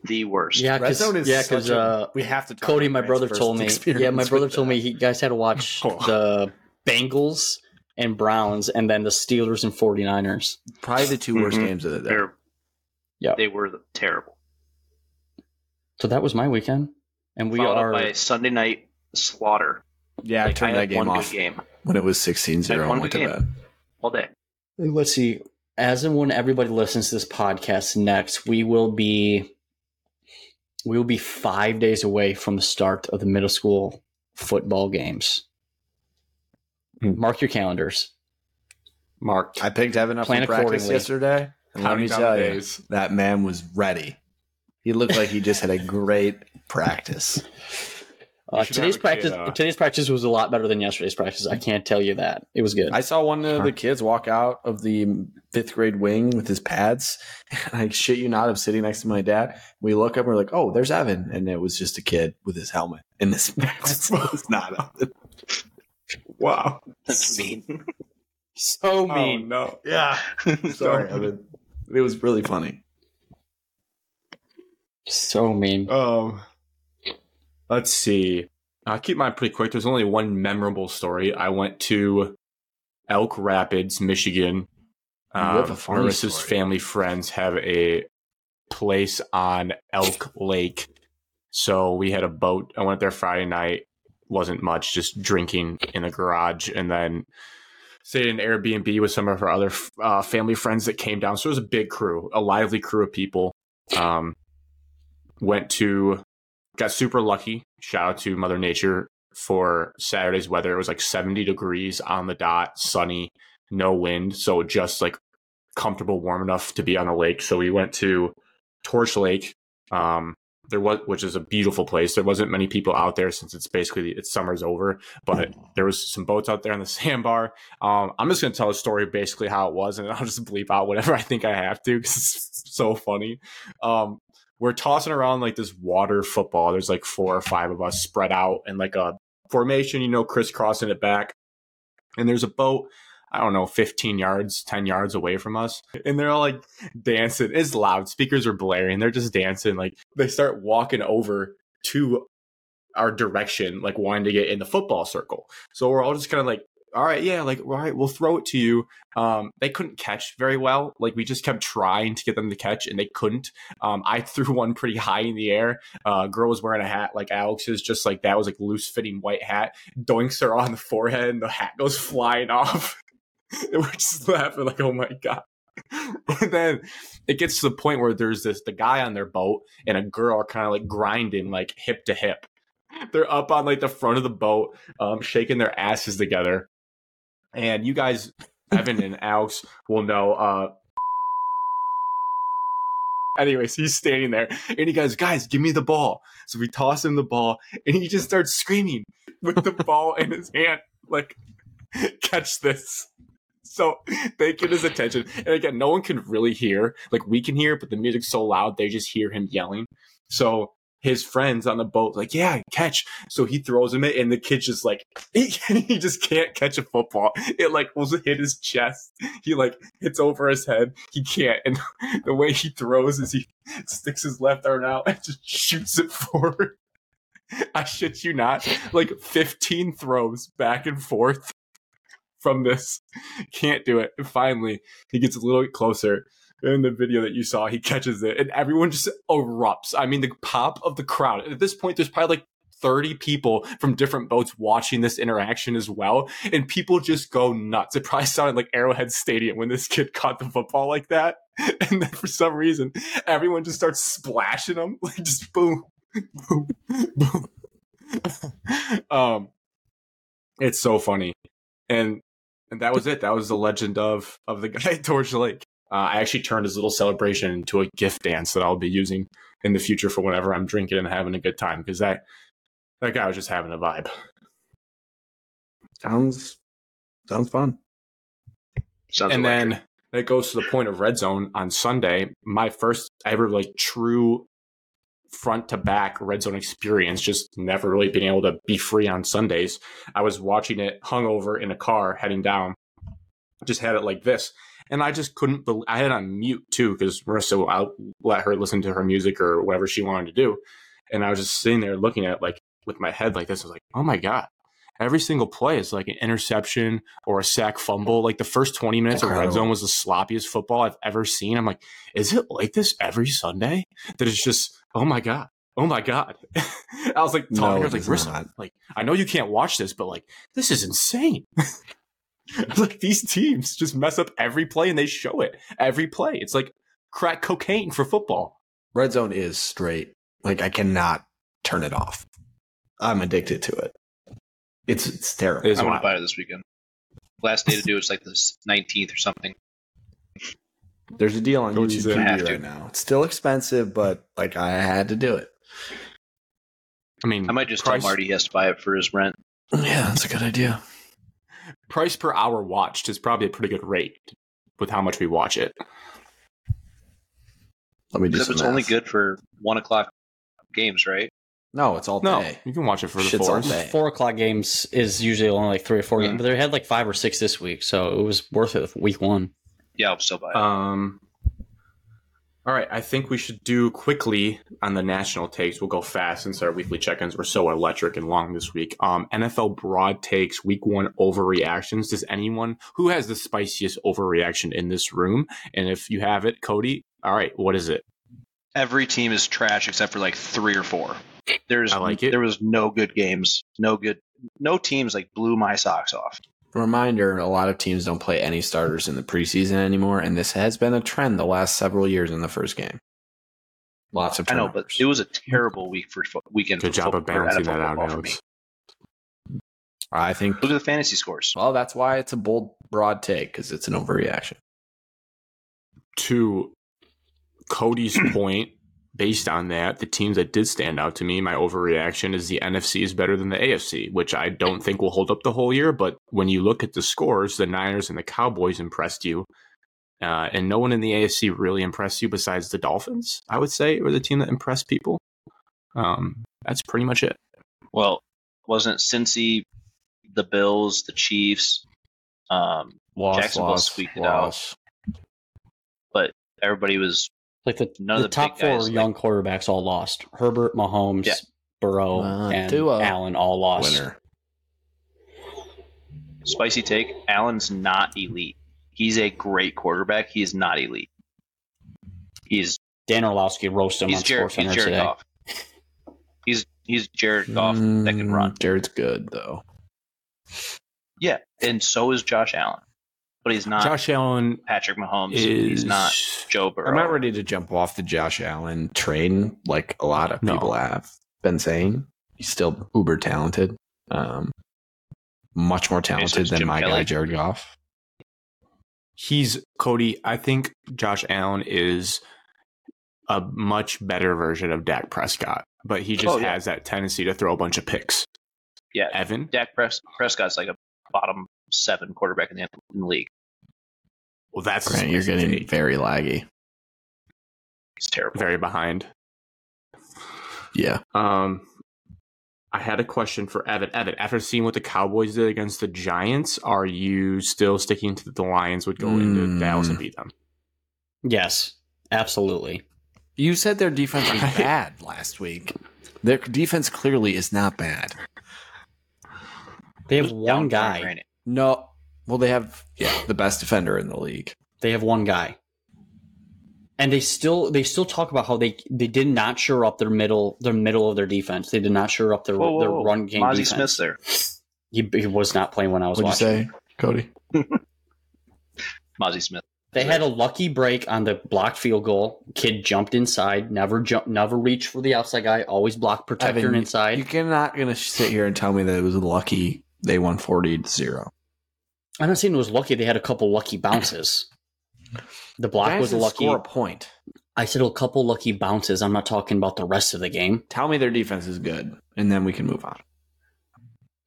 the worst. Yeah, Red because zone is yeah, such 'cause, a- uh, we have to. talk Kody, my brother told me. Yeah, my with brother that. told me he guys had to watch Oh. the Bengals and Browns and then the Steelers and 49ers. probably the 2 worst Mhm. games of the day. They're, Yeah. They were terrible. So that was my weekend. And we Followed are by a Sunday night slaughter. Yeah, I turned I that game off game when it was 16 0 I and went to good bed. all day. let's see. as and when everybody listens to this podcast next, we will be we will be five days away from the start of the middle school football games. Hmm. Mark your calendars. Mark, I picked Evan up Plan for practice yesterday, and let me tell you, days. that man was ready. He looked like he just had a great practice. Uh, today's practice kid, uh, today's practice was a lot better than yesterday's practice. I can't tell you that. It was good. I saw one of the kids walk out of the fifth grade wing with his pads. And I shit you not, I'm sitting next to my dad. We look up and we're like, oh, there's Evan. And it was just a kid with his helmet. And this pads was not Evan. Wow, That's mean. so mean. oh no, Yeah. Sorry, Evan. It was really funny. So mean. Um, let's see. I'll keep mine pretty quick. There's only one memorable story. I went to Elk Rapids, Michigan. You have Um, Marissa's story. family friends have a place on Elk Lake, so we had a boat. I went there Friday night. Wasn't much, just drinking in the garage, and then stayed in Airbnb with some of her other uh, family friends that came down. So it was a big crew, a lively crew of people. Um, went to, got super lucky. Shout out to Mother Nature for Saturday's weather. It was like 70 degrees on the dot, sunny, no wind. So just like comfortable, warm enough to be on the lake. So we went to Torch Lake. Um, there was, which is a beautiful place. There wasn't many people out there since it's basically it's summer's over, but there was some boats out there on the sandbar. Um, I'm just gonna tell a story basically how it was, and I'll just bleep out whatever I think I have to because it's so funny. Um, we're tossing around like this water football. There's like four or five of us spread out in like a formation, you know, crisscrossing it back. And there's a boat, I don't know, 15 yards, 10 yards away from us. And they're all like dancing. It's loud. Speakers are blaring. They're just dancing. Like they start walking over to our direction, like wanting to get in the football circle. So we're all just kind of like, all right, yeah, like, all right, we'll throw it to you. Um, they couldn't catch very well. Like we just kept trying to get them to catch and they couldn't. Um, I threw one pretty high in the air. Uh, girl was wearing a hat like Alex's, just like that was like loose fitting white hat. Doinks her on the forehead and the hat goes flying off. and we're just laughing like, oh my god. and then it gets to the point where there's this the guy on their boat and a girl kind of like grinding like hip to hip. They're up on like the front of the boat, um, shaking their asses together. And you guys, Evan and Alex, will know. Uh, anyways, he's standing there and he goes, "Guys, give me the ball." So we toss him the ball, and he just starts screaming with the ball in his hand, like, "Catch this!" So they get his attention, and again, no one can really hear. Like we can hear, but the music's so loud they just hear him yelling. So his friends on the boat like, "Yeah, catch!" So he throws him it, and the kid's just like, he, he just can't catch a football. It like will hit his chest. He like hits over his head. He can't, and the way he throws is he sticks his left arm out and just shoots it forward. I shit you not, like 15 throws back and forth from this. Can't do it. And finally, he gets a little bit closer. In the video that you saw, he catches it, and everyone just erupts. I mean, the pop of the crowd. At this point, there's probably like 30 people from different boats watching this interaction as well. And people just go nuts. It probably sounded like Arrowhead Stadium when this kid caught the football like that. And then for some reason, everyone just starts splashing them. Like just boom, boom, boom. um it's so funny. And and that was it. That was the legend of of the guy at Torch Lake. Uh, I actually turned his little celebration into a gift dance that I'll be using in the future for whenever I'm drinking and having a good time because that that guy was just having a vibe. Sounds sounds fun. Sounds and electric. then that goes to the point of red zone on Sunday. My first ever like true front to back red zone experience. Just never really being able to be free on Sundays. I was watching it hungover in a car heading down. Just had it like this. And I just couldn't believe I had on mute too because Marissa, I'll let her listen to her music or whatever she wanted to do. And I was just sitting there looking at it like with my head like this. I was like, oh my God. Every single play is like an interception or a sack fumble. Like the first 20 minutes of red zone was the sloppiest football I've ever seen. I'm like, is it like this every Sunday? That it's just, oh my God. Oh my God. I was like, talking, No, I was like, like, I know you can't watch this, but like, this is insane. like these teams just mess up every play and they show it every play. It's like crack cocaine for football. Red zone is straight. Like I cannot turn it off. I'm addicted to it. It's it's terrible. It is I'm gonna buy it this weekend. Last day to do is like the 19th or something. There's a deal on Go YouTube it. TV Have to. right now. It's still expensive, but like I had to do it. I mean, I might just price, tell Marty he has to buy it for his rent. Yeah, that's a good idea. price per hour watched is probably a pretty good rate with how much we watch it. Let me do Except some it's only good for one o'clock games, right? No, it's all No, day. you can watch it for the Shit's all day. Four o'clock games is usually only like three or four Mm. games, but they had like five or six this week, so it was worth it. Week one. Yeah, I'll still buy it. Um. All right, I think we should do quickly on the national takes. We'll go fast since our weekly check-ins were so electric and long this week. Um, NFL broad takes, week one overreactions. Does anyone who has the spiciest overreaction in this room? And if you have it, Kody, all right, what is it? Every team is trash except for like three or four. There's I like it. there was no good games. No good no teams like blew my socks off. Reminder: A lot of teams don't play any starters in the preseason anymore, and this has been a trend the last several years in the first game. Lots of I know, but it was a terrible week for fo- weekend. Good for job of football- for balancing that out, football for me. Alex. I think. Look at the fantasy scores. Well, that's why it's a bold, broad take because it's an overreaction. to Kody's point, based on that, the teams that did stand out to me, my overreaction is the NFC is better than the AFC, which I don't think will hold up the whole year. But when you look at the scores, the Niners and the Cowboys impressed you. Uh, and no one in the AFC really impressed you besides the Dolphins, I would say, were the team that impressed people. Um, that's pretty much it. Well, wasn't Cincy, the Bills, the Chiefs, um, Loss, Jacksonville loss, squeaked it but everybody was Like the, None of the the top four guys, young quarterbacks all lost. Herbert, Mahomes, Yeah. Burrow, Uh, and Tua. Allen all lost. Winner. spicy take. Allen's not elite. He's a great quarterback. He is not elite. He's Dan Orlovsky roasted him he's on Jared, SportsCenter he's Jared today. Goff. He's he's Jared Goff that can Mm, run. Jared's good though. Yeah, and so is Josh Allen, but he's not Josh Allen Patrick Mahomes. is he's not Joe Burrow. I'm not ready to jump off the Josh Allen train like a lot of No. people have been saying. He's still uber talented. Um, much more talented than Jim my guy Jared Goff. He's Kody. I think Josh Allen is a much better version of Dak Prescott, but he just Oh, yeah. has that tendency to throw a bunch of picks. Yeah, Evan, Dak Pres- Prescott's like a bottom seven quarterback in the league. Well, that's Grant, you're getting very laggy. He's terrible. very behind. Yeah. Um, I had a question for Evan. Evan, after seeing what the Cowboys did against the Giants, are you still sticking to the Lions would go into Mm. Dallas and beat them? Yes, absolutely. You said their defense was bad last week. Their defense clearly is not bad. They have one guy. No. Well, they have yeah the best defender in the league. They have one guy. And they still they still talk about how they they did not shore up their middle their middle of their defense. They did not shore up their Whoa, whoa, their whoa. run game Mazi defense. Smith's there. He, he was not playing when I was watching. What'd you say, Kody? Mazi Smith. They had a lucky break on the blocked field goal. Kid jumped inside, never jump, never reached for the outside guy. Always block protector Evan, inside. You cannot gonna sit here and tell me that it was lucky they won forty to zero. I'm not saying it was lucky. They had a couple lucky bounces. The block Giants was didn't lucky. Score a point. I said a couple lucky bounces. I'm not talking about the rest of the game. Tell me their defense is good, and then we can move on.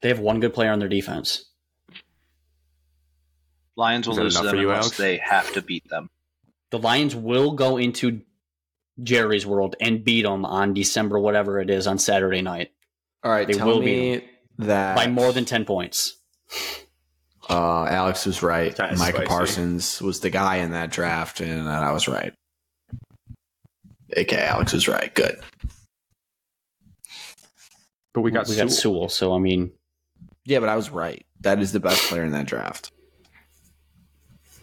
They have one good player on their defense. Lions will lose to them for you, unless Alex? they have to beat them. The Lions will go into Jerry's world and beat them on December whatever it is on Saturday night All right, They tell will me that by more than 10 points. Uh, Alex was right. That's Micah spicy. Parsons was the guy in that draft, and I was right. Okay, Alex was right. Good. But we got we got Sewell. Sewell, so I mean, Yeah, but I was right. That is the best player in that draft.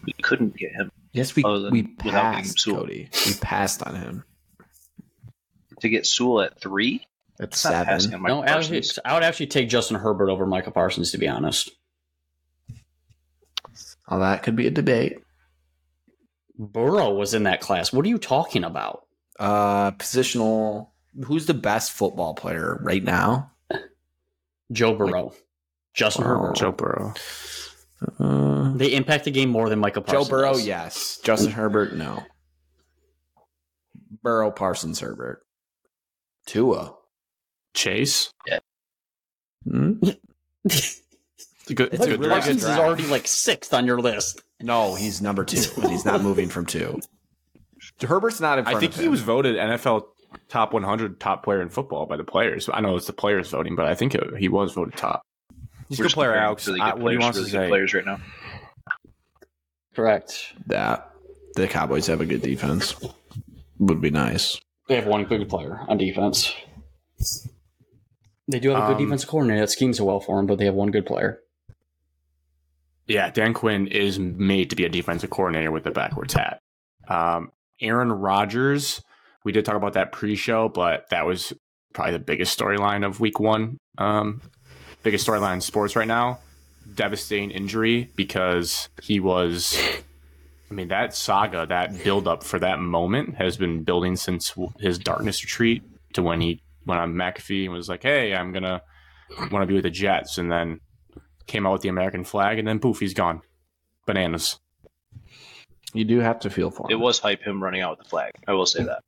We couldn't get him Yes, we Other than we without getting passed Sewell. Kody. We passed on him to get Sewell at three. at It's seven. no, actually, Parsons. I would actually take Justin Herbert over Micah Parsons to be honest. Well, that could be a debate. Burrow was in that class. What are you talking about? Uh, positional. Who's the best football player right now? Joe Burrow, Justin Wow. Herbert. Joe Burrow. Uh, They impact the game more than Michael Joe Burrow, does. yes. Justin Herbert, no. Burrow, Parsons, Herbert. Tua. Chase. Yeah. Hmm? It's a good. It's It's a a good really draft. Parsons is already like sixth on your list. No, he's number two, and he's not moving from two. Herbert's not in front I think of he was voted NFL top 100 top player in football by the players. I know it's the players voting, but I think it, he was voted top. He's a good player, comparing Alex. really I- good what he wants players, want to say? Players right now. Correct. that. The Cowboys have a good defense. Would be nice. They have one good player on defense. They do have a good Um, defensive coordinator that schemes well for them, but they have one good player. Yeah, Dan Quinn is made to be a defensive coordinator with the backwards hat. Um, Aaron Rodgers, we did talk about that pre-show, but that was probably the biggest storyline of Week One. Um, biggest storyline in sports right now. Devastating injury because he was. I mean, that saga, that build-up for that moment has been building since his darkness retreat to when he went on McAfee and was like, "Hey, I'm gonna want to be with the Jets," and then came out with the American flag, and then poof, he's gone. Bananas. You do have to feel for him. It was hype him running out with the flag. I will say that.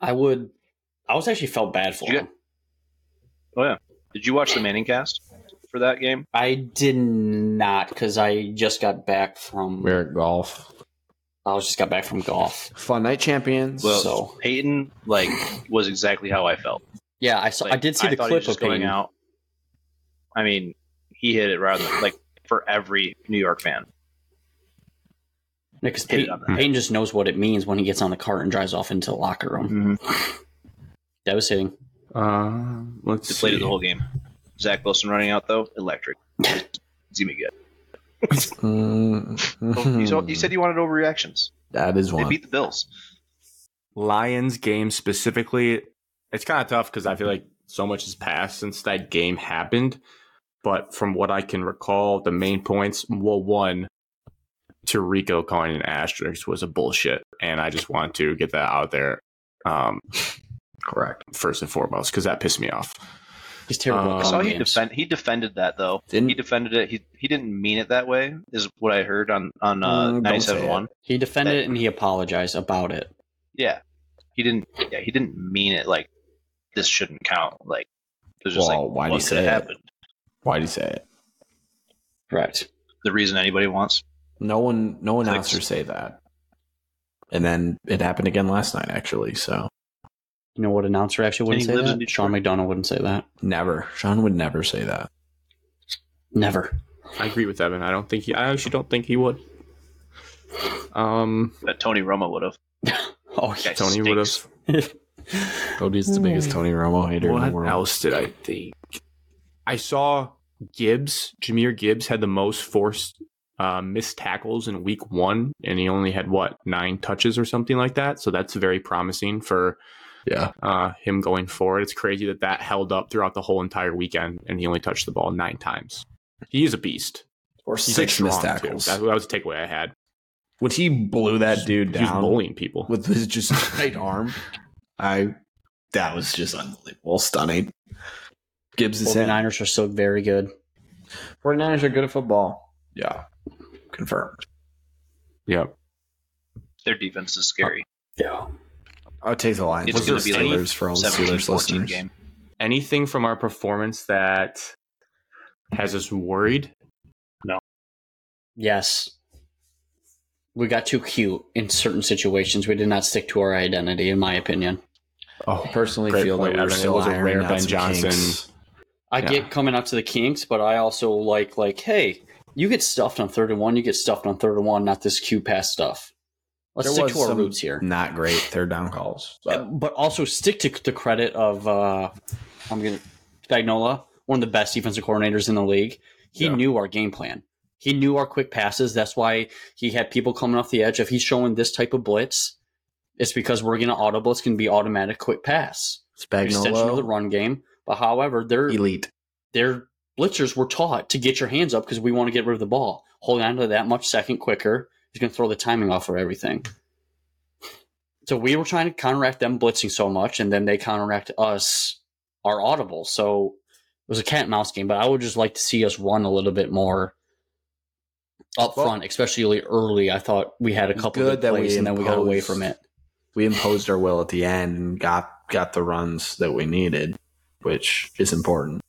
I would. I was actually felt bad for You him. Oh yeah. Did you watch the Manning cast for that game? I did not because I just got back from. We're at golf. I was just got back from golf. Fun night champions. Well, So- Peyton like was exactly how I felt. Yeah, I saw. I did see the thought he clip was of going him. out. I mean, he hit it rather than like for every New York fan. Because Hit it Peyton, Peyton just knows what it means when he gets on the cart and drives off into the locker room. Devastating. Uh, let's Deflated see. the whole game. Zach Wilson running out though, electric. It's gonna be good. You, said you wanted overreactions. that is one. They beat the Bills. Lions game specifically, it's kind of tough because I feel like so much has passed since that game happened. But from what I can recall, the main points, well, one, Tirico calling an asterisk was a bullshit, and I just want to get that out there um, Correct. first and foremost because that pissed me off. He's terrible. Uh, at I saw he games. defend he defended that though. Didn't He defended it. He he didn't mean it that way. Is what I heard on on uh, don't ninety say seven one. He defended it and he apologized about it. Yeah, he didn't. Yeah, he didn't mean it like this shouldn't count. Like it was just Well, like why'd he what say could it? have happened. Why do you say it? Correct. The reason anybody wants. No one, no Clicks. announcers say that. And then it happened again last night, actually. So You know what announcer actually wouldn't say that? Detroit. Sean McDonough wouldn't say that. never. Sean would never say that. Never. I agree with Evan. I don't think he. I actually don't think he would. Um, That Tony Romo would have. Oh, Guy Tony would stinks. have. Kody's the biggest Tony Romo hater in the What world. else did I think? I saw Gibbs, Jahmyr Gibbs had the most forced uh, missed tackles in week one, and he only had what nine touches or something like that. So that's very promising for Yeah. uh, him going forward. It's crazy that that held up throughout the whole entire weekend, and he only touched the ball nine times. He is a beast. Or He's six like missed tackles. That, that was the takeaway I had. When he blew that dude down, He was bullying people. with his just right arm, I that was just unbelievable, stunning. Gibbs is in. 49ers are still very good. 49ers are good at football. Yeah. Confirmed. Yep. Their defense is scary. Yeah. I'll take the Lions. It's gonna there be like Steelers for all the Steelers 14 listeners. game. Anything from our performance that has us worried? No. Yes. We got too cute in certain situations. We did not stick to our identity, in my opinion. Oh, I personally feel point, that we're It still was a ironing rare out Ben Johnson. kinks. I Yeah. get coming up to the kinks, but I also like like, hey, you get stuffed on third and one, you get stuffed on third and one, not this Q pass stuff. Let's There stick was to our some roots here. Not great third down calls. Uh, but also stick to the credit of uh I'm gonna Spagnuolo, one of the best defensive coordinators in the league. He Yeah. knew our game plan. He knew our quick passes. That's why he had people coming off the edge. If he's showing this type of blitz, it's because we're gonna auto blitz can be automatic quick pass. Extension of the run game. But however, they're elite. they're blitzers were taught to get your hands up because we want to get rid of the ball. Holding on to that much second quicker is going to throw the timing off for everything. So we were trying to counteract them blitzing so much, and then they counteract us our audible. So it was a cat and mouse game, but I would just like to see us run a little bit more up Well- front, especially early. I thought we had a couple Good good that we plays, and then we got away from it. We imposed our will at the end and got got the runs that we needed, which is important.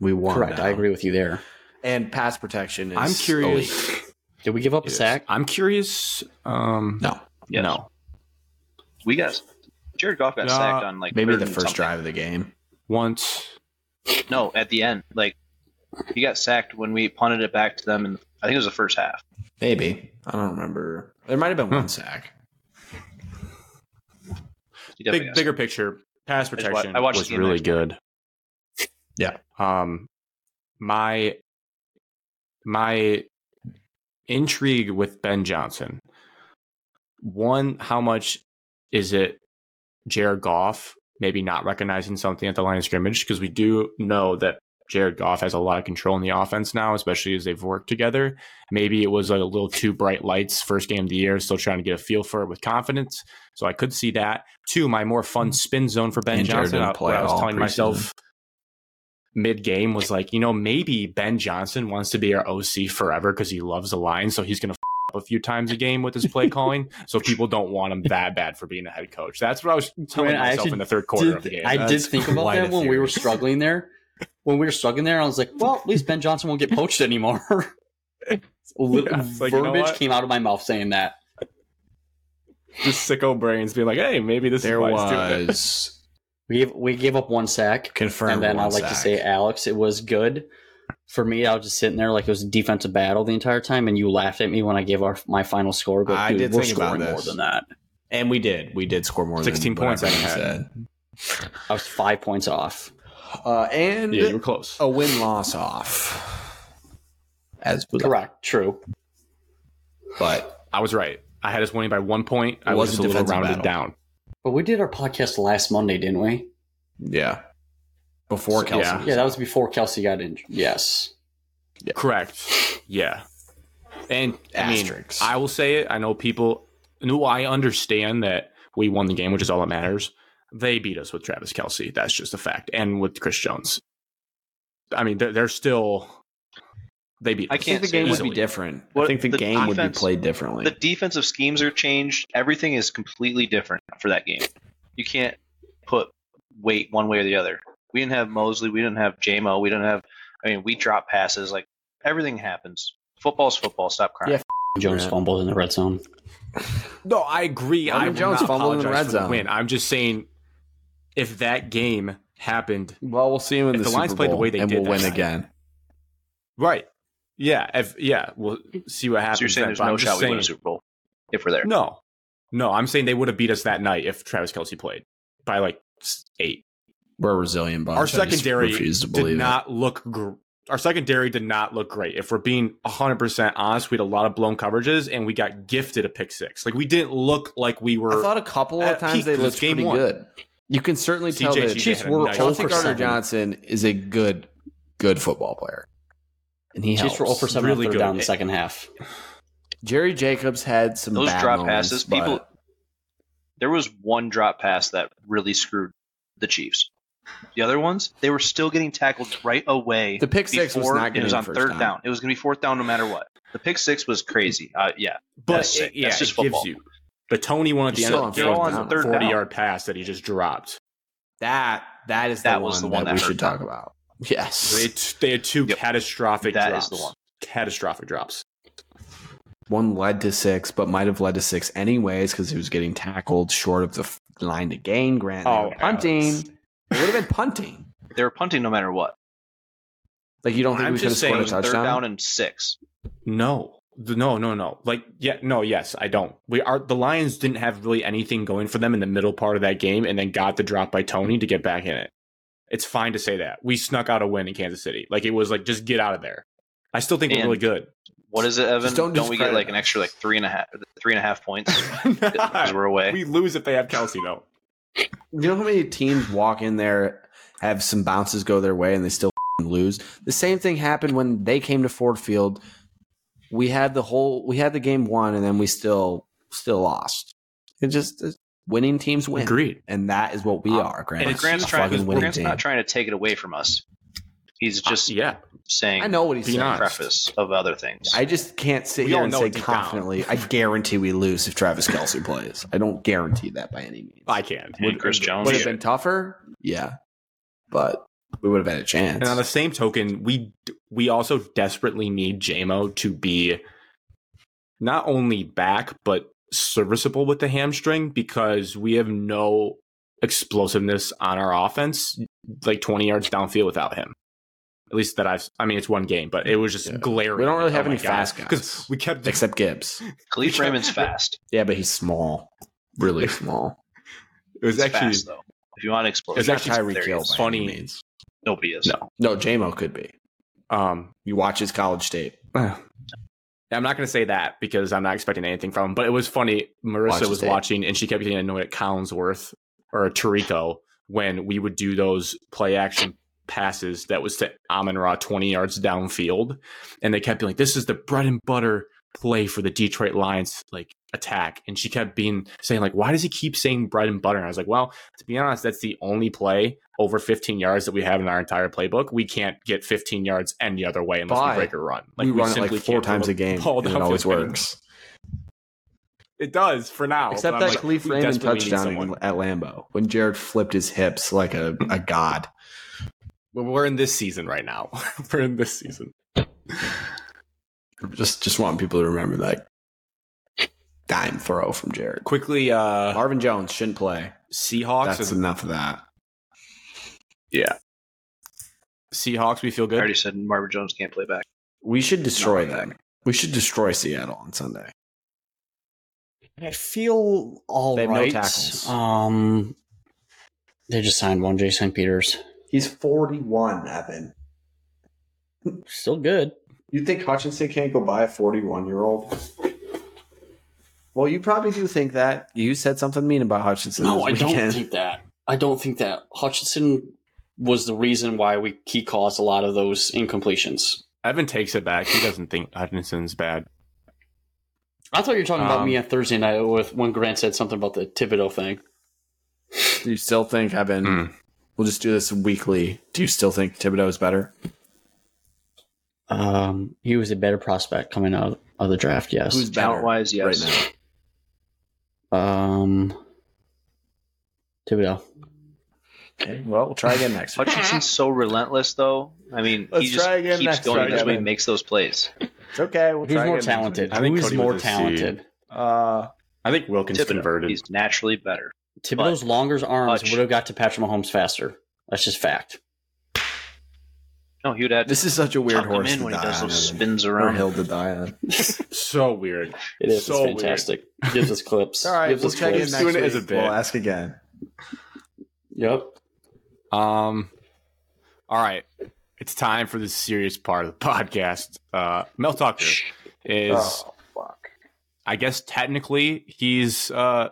We want Correct. now. I agree with you there. And pass protection is I'm curious. elite. Did we give up a sack? I'm curious. Um, No, Yes. No. We got Jared Goff got No, sacked on like maybe the first something. drive of the game. Once. No, at the end, like he got sacked when we punted it back to them, and I think it was the first half. Maybe I don't remember. There might have been one sack. Big, bigger picture. Pass protection I watched was really good. Yeah. Um, my my intrigue with Ben Johnson. One, how much is it Jared Goff maybe not recognizing something at the line of scrimmage? Because we do know that Jared Goff has a lot of control in the offense now, especially as they've worked together. Maybe it was a little too bright lights first game of the year, still trying to get a feel for it with confidence. So I could see that. Two, my more fun spin zone for Ben And Johnson. didn't uh, play where I was telling preseason. myself mid game was like, you know, maybe Ben Johnson wants to be our OC forever because he loves the line, so he's going to up a few times a game with his play calling, so people don't want him that bad for being a head coach. That's what I was telling Man, myself in the third quarter Did- of the game. I did think about quite that a when we were struggling there. When we were struggling there, I was like, well, at least Ben Johnson won't get poached anymore. Little Yeah, it's like, you know verbiage came out of my mouth saying that. Just sicko brains being like, hey, maybe this There is why doing it. was We gave, we gave up one sack, confirmed. and then one I like to say, Alex, it was good. For me, I was just sitting there like it was a defensive battle the entire time, and you laughed at me when I gave our my final score. But I dude, did we're think about scoring more than that. and we did. We did score more 16 than points I had. said. I was five points off. Uh, and Yeah, you were close. a win loss off. As Correct. True. but I was right. I had us winning by one point. I It was was a a little rounded battle. down. But we did our podcast last Monday, didn't we? yeah, before So, Kelce. yeah. Yeah, that was before Kelce got injured. Yes. Correct. Yeah. And I mean, I will say it. I know people. No, I understand that we won the game, which is all that matters. They beat us with Travis Kelce. That's just a fact. And with Chris Jones. I mean, they're, they're still. They beat. I us I think can't the say game would be different. I think the, the game would be defense- played differently. The defensive schemes are changed. Everything is completely different for that game. You can't put weight one way or the other. We didn't have Moseley. We didn't have JMO. We didn't have. I mean, we drop passes. Like everything happens. Football's football. Stop crying. Yeah. Jones Yeah. fumbled in the red zone. No, I agree. Marvin I will Jones not fumbled in the red for the zone. Win. I'm just saying, if that game happened well, we'll see him in If the, the Super Lions played the way they and did we'll win night. again. right, yeah, if yeah, we'll see what happens. So you're saying then, there's no I'm just shot we win a Super Bowl if we're there. No, no, I'm saying they would have beat us that night if Travis Kelce played by like eight. We're a resilient bunch. Our I just secondary to did believe it. not look. Gr- our secondary did not look great. If we're being 100 percent honest, we had a lot of blown coverages and we got gifted a pick six. Like we didn't look like we were. I thought a couple of times they looked game pretty one. good. You can certainly tell CJ that Chiefs had were nice- Chauncey 0 for Gardner 7. Johnson is a good, good football player, and he Chiefs helps. were 0 for 7 Really on third good. down in the second half. Jerry Jacobs had some Those bad drop moments, passes, but people. There was one drop pass that really screwed the Chiefs. The other ones, they were still getting tackled right away. The pick six was before not it was on first third down. down. It was going to be fourth down no matter what. The pick six was crazy. Uh, yeah, but that's it, yeah, That's just it football. gives you the Toney one at the You're end still of on the fourth game, down. was a Third 40 down. yard pass that he just dropped. that that is the That one was the one that, that we should talk them. about. Yes, They, t- they had two Yep. catastrophic That drops. is the one. Catastrophic drops. one led to six, but might have led to six anyways because he was getting tackled short of the f- line to gain. Grant, Oh, were punting. Alex. It would have been punting. They were punting no matter what. Like you don't think I'm we could have just scored saying a It was third touchdown? down and six. No, The- no, no, no. Like, yeah, no, yes, I don't. We are the Lions didn't have really anything going for them in the middle part of that game, and then got the drop by Toney to get back in it. It's fine to say that we snuck out a win in Kansas City. Like it was like just get out of there. I still think we're really good. What is it, Evan? Just don't don't we get like an extra like three and a half three and a half points because we're away? we lose if they have Kelce though. You know how many teams walk in there, have some bounces go their way, and they still lose. The same thing happened when they came to Ford Field. We had the whole we had the game won and then we still still lost. It just winning teams win. Agreed. And that is what we Um, are, Grant. And Grant's trying. fucking winning Grant's team. not trying to take it away from us. He's just Uh, yeah. saying. I know what he's saying. honest. Preface of other things. I just can't sit We here and know say deep down. confidently, I guarantee we lose if Travis Kelce plays. I don't guarantee that by any means. I can. And Chris Jones. Would have been tougher? Yeah. But we would have had a chance. And on the same token, we we also desperately need JMO to be not only back but serviceable with the hamstring because we have no explosiveness on our offense like 20 yards downfield without him. At least that I've I mean it's one game, but it was just Yeah. glaring. We don't really have Oh my any God. fast guys. because we kept Except Gibbs. Kalif Raymond's fast. Yeah, but he's small. Really small. it was He's actually fast though. If you want explosion, It's actually Tyreek Hill funny. Any means. nobody is. No. No, JMO could be. um You watch his college tape. I'm not going to say that because I'm not expecting anything from him. But it was funny. Marissa Watch was watching and she kept getting annoyed at Collinsworth or Tirico when we would do those play action passes that was to Amon Ra 20 yards downfield. And they kept being like, this is the bread and butter play for the Detroit Lions like attack. And she kept being saying like, why does he keep saying bread and butter? And I was like, well, to be honest, that's the only play over 15 yards that we have in our entire playbook. We can't get 15 yards any other way unless But we break a run. Like we, run it simply like four times a game. ball And it always works. It does for now. Except that like, Kalif Raymond touchdown at Lambeau when Jared flipped his hips like a, a god. Well, We're in this season right now. We're in this season. Just just want people to remember that dime throw from Jared. Quickly, uh, Marvin Jones shouldn't play. Seahawks. That's enough of that. Yeah. Seahawks, we feel good. I good. already said Marvin Jones can't play back. We should destroy Not like them. We should destroy Seattle on Sunday. I feel all They right. no tackles. Um, they just signed one, Jason Peters. He's 41, Evan. Still good. You think Hutchinson can't go buy a 41 year old? Well, you probably do think that. You said something mean about Hutchinson. No, this I don't think that. I don't think that Hutchinson was the reason why we he caused a lot of those incompletions. Evan takes it back. He doesn't think Hutchinson's bad. I thought you were talking about Um, me on Thursday night with when Grant said something about the Thibodeaux thing. Do you still think, Evan? Mm. We'll just do this weekly. Do you still think Thibodeaux is better? Um, he was a better prospect coming out of the draft. Yes. Who's better Talent wise, yes. right now? um, Thibodeaux. Okay, well, we'll try again next week. Hutchinson's so relentless, though. I mean, Let's he just try again keeps next going week, this way, Evan. makes those plays. It's okay. We'll Who's try more again next talented? week. I think Who's Cody more was a C. talented? Uh, I think Wilkins Thibodeaux, converted. He's naturally better. Thibodeaux's longer arms Hutch. would have got to Patrick Mahomes faster. That's just fact. No, he would have this is such a weird tuck him horse in to when he die does on. those spins Or around. hill to die on. so weird. It is. So it's fantastic. Gives us clips. All right, Gives we'll us check in clips. next Doing week. it as a bit. We'll ask again. Yep. Um. All right, it's time for the serious part of the podcast. Uh, Mel Tucker is, Oh, fuck. I guess, technically he's uh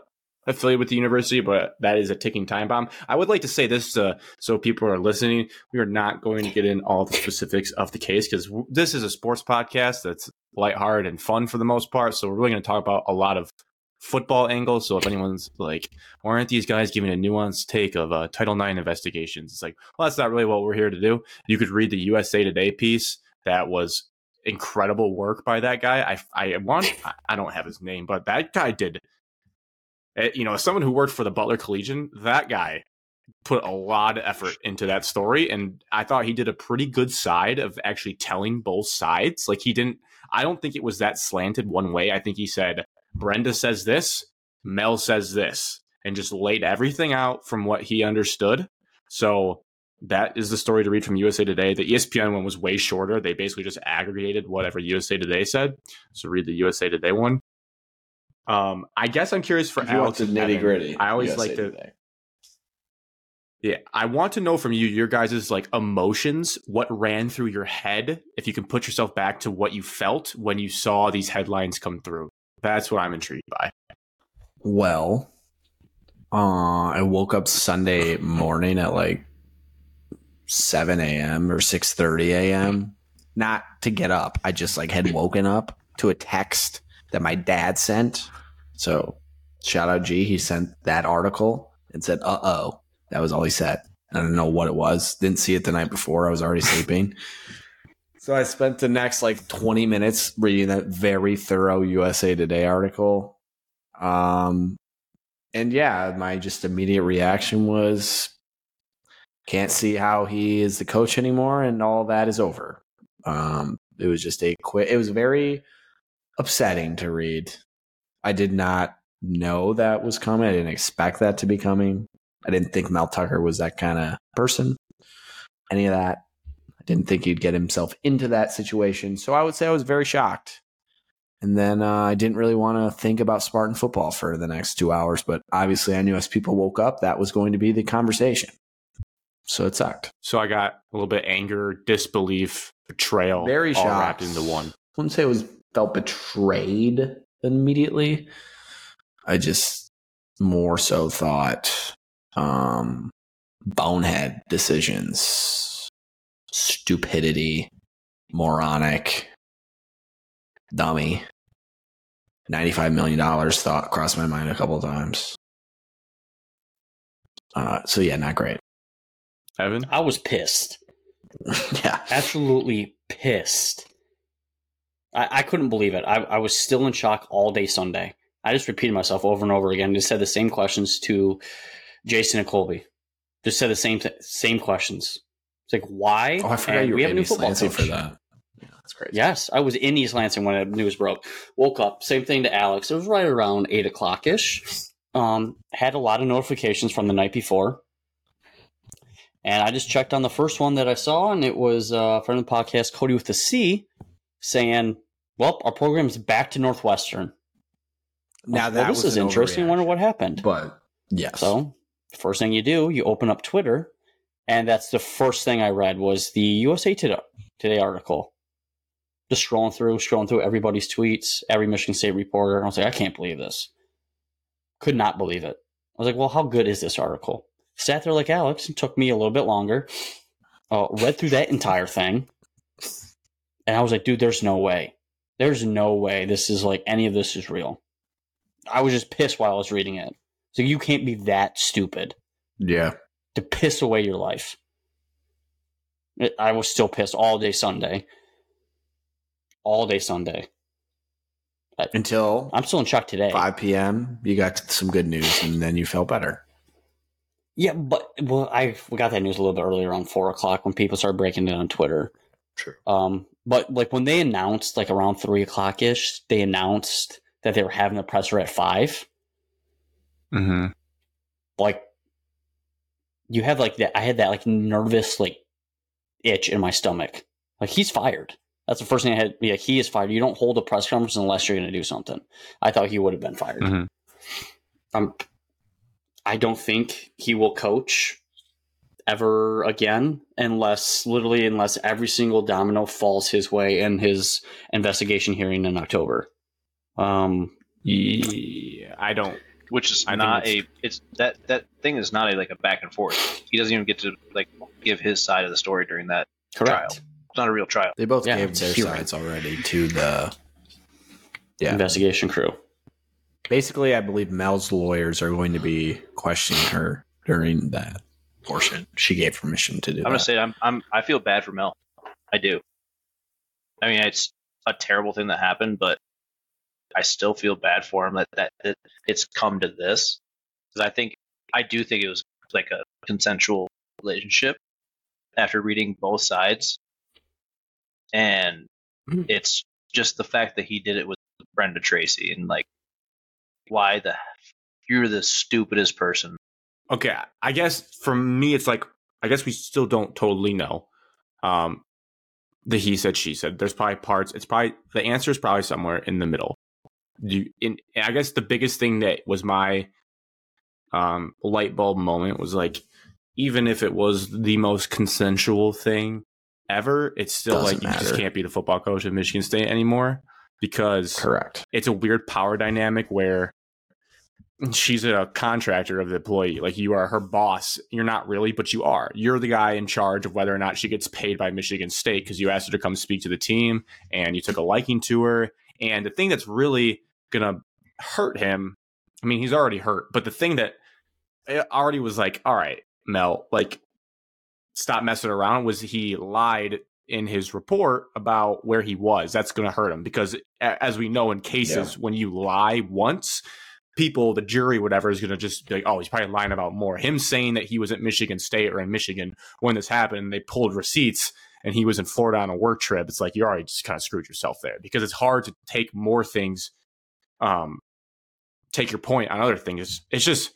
affiliated with the university, but that is a ticking time bomb. I would like to say this uh, so people are listening. We are not going to get in all the specifics of the case because w- this is a sports podcast that's lighthearted and fun for the most part. So we're really going to talk about a lot of football angle. So if anyone's like, why aren't these guys giving a nuanced take of uh, Title IX investigations? It's like, well, that's not really what we're here to do. You could read the USA Today piece that was incredible work by that guy. I I want I- don't have his name, but that guy did. eh, You know, someone who worked for the Butler Collegian, that guy put a lot of effort into that story, and I thought he did a pretty good side of actually telling both sides. Like he didn't. I don't think it was that slanted one way. I think he said Brenda says this, Mel says this, and just laid everything out from what he understood. So that is the story to read from USA Today. The ESPN one was way shorter. They basically just aggregated whatever USA Today said. So read the USA Today one. Um, I guess I'm curious for Alex nitty gritty. I always like to yeah, I want to know from you your guys' like emotions, what ran through your head, if you can put yourself back to what you felt when you saw these headlines come through. That's what I'm intrigued by. Well, uh, I woke up Sunday morning at like 7 a.m. or 6:30 a.m. Not to get up. I just like had woken up to a text that my dad sent. So shout out G. He sent that article and said, "Uh oh." That was all he said. I don't know what it was. Didn't see it the night before. I was already sleeping. So I spent the next like 20 minutes reading that very thorough USA Today article. Um, and yeah, my just immediate reaction was can't see how he is the coach anymore and all that is over. Um, it was just a quick, it was very upsetting to read. I did not know that was coming. I didn't expect that to be coming. I didn't think Mel Tucker was that kind of person. Any of that. Didn't think he'd get himself into that situation. So I would say I was very shocked. And then uh, I didn't really want to think about Spartan football for the next two hours. But obviously, I knew as people woke up, that was going to be the conversation. So it sucked. So I got a little bit anger, disbelief, betrayal, very all shocked. wrapped into one. I wouldn't say it was felt betrayed immediately. I just more so thought um, bonehead decisions, stupidity, moronic, dummy. $95 million thought crossed my mind a couple of times. Uh, so, yeah, not great. Evan? I was pissed. yeah. Absolutely pissed. I, I couldn't believe it. I, I was still in shock all day Sunday. I just repeated myself over and over again. Just said the same questions to Jason and Colby. Just said the same th- same questions. It's like why? Oh, I forgot And you were we have a in new East football Lansing coach. for that. Yeah, that's great. Yes, I was in East Lansing when the news broke. Woke up, same thing to Alex. It was right around eight o'clock ish. Um, had a lot of notifications from the night before, and I just checked on the first one that I saw, and it was uh, from the podcast Cody with the C, saying, "Well, our program's back to Northwestern." Now Well, this was is interesting. I wonder what happened. But yes. So, first thing you do, you open up Twitter, and that's the first thing I read was the USA Today, article. Just scrolling through, scrolling through everybody's tweets, every Michigan State reporter. I was like, I can't believe this. Could not believe it. I was like, well, how good is this article? Sat there like Alex. It took me a little bit longer. Uh, read through that entire thing, and I was like, dude, there's no way. There's no way this is like any of this is real. I was just pissed while I was reading it. So you can't be that stupid yeah. To piss away your life. I was still pissed all day Sunday. All day Sunday. Until I'm still in shock today. 5 p.m., you got some good news and then you felt better. Yeah, but well, I we got that news a little bit earlier on four o'clock when people started breaking it on Twitter. True. Um, but like when they announced, like around three o'clock ish, they announced that they were having a presser at five. Mm-hmm. Like, you have like that. I had that like nervous like itch in my stomach. Like he's fired. That's the first thing I had. Yeah, he is fired. You don't hold a press conference unless you're going to do something. I thought he would have been fired. Mhm. Um, I don't think he will coach ever again unless literally unless every single domino falls his way in his investigation hearing in October. Um, Yeah, I don't. Which is I not it's- a it's that that thing is not a like a back and forth. He doesn't even get to like give his side of the story during that. correct. It's not a real trial. They both Yeah, gave their hearing. sides already to the. Yeah. Investigation crew. Basically, I believe Mel's lawyers are going to be questioning her during that portion. She gave permission to do I'm that. gonna say I'm I'm I feel bad for Mel. I do. I mean, it's a terrible thing that happened, but I still feel bad for him that that, that it's come to this. Because I think I do think it was like a consensual relationship after reading both sides, and Mhm. it's just the fact that he did it with Brenda Tracy and like why the you're the stupidest person. Okay, I guess for me, it's like I guess we still don't totally know. Um, the he said she said. There's probably parts. It's probably the answer is probably somewhere in the middle. You, in, I guess the biggest thing that was my um light bulb moment was like, even if it was the most consensual thing ever, it's still Doesn't like you just can't be the football coach at Michigan State anymore because Correct. it's a weird power dynamic where she's a contractor of the employee. Like you are her boss. You're not really, but you are. You're the guy in charge of whether or not she gets paid by Michigan State because you asked her to come speak to the team and you took a liking to her. And the thing that's really gonna hurt him, I mean, he's already hurt, but the thing that eh, already was like, all right, Mel, like stop messing around was he lied in his report about where he was. That's going to hurt him because, as we know in cases, yeah. when you lie once, people, the jury, whatever, is going to just be like, oh, he's probably lying about more. Him saying that he was at Michigan State or in Michigan when this happened, they pulled receipts and he was in Florida on a work trip. It's like you already just kind of screwed yourself there because it's hard to take more things, um, take your point on other things. It's, it's just,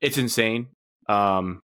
it's insane. Um,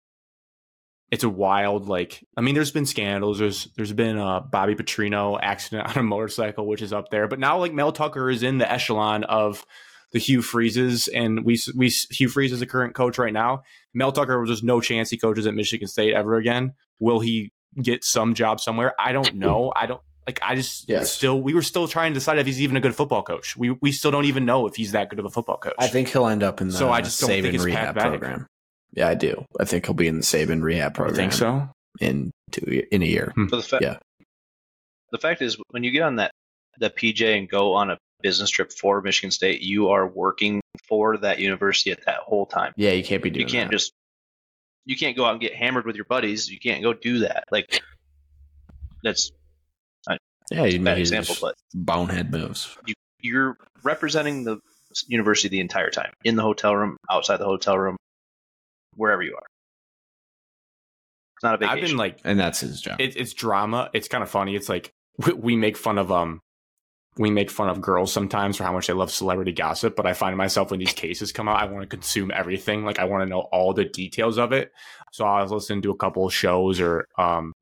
it's a wild like i mean there's been scandals. There's there's been a bobby petrino accident on a motorcycle which is up there. But now like mel tucker is in the echelon of the hugh freezes and we we hugh freeze is the current coach right now. Mel tucker there's no chance he coaches at michigan state ever again. Will he get some job somewhere? I don't know. I don't like I just yes. still we were still trying to decide if he's even a good football coach. We we still don't even know if he's that good of a football coach. I think he'll end up in the so I just don't think it's rehab program. Yeah, I do. I think he'll be in the Saban rehab program. I think so. In two in a year. Hmm. The fa- yeah. The fact is, when you get on that the PJ and go on a business trip for Michigan State, you are working for that university at that whole time. Yeah, you can't be doing. You can't that. just. You can't go out and get hammered with your buddies. You can't go do that. Like, that's. Yeah, you bad example, but bonehead moves. You, you're representing the university the entire time in the hotel room, outside the hotel room, wherever you are. It's not a vacation. I've been like, and that's his job. It, it's drama. It's kind of funny. It's like we, we make fun of um, we make fun of girls sometimes for how much they love celebrity gossip. But I find myself when these cases come out, I want to consume everything. Like I want to know all the details of it. So I was listening to a couple of shows or um,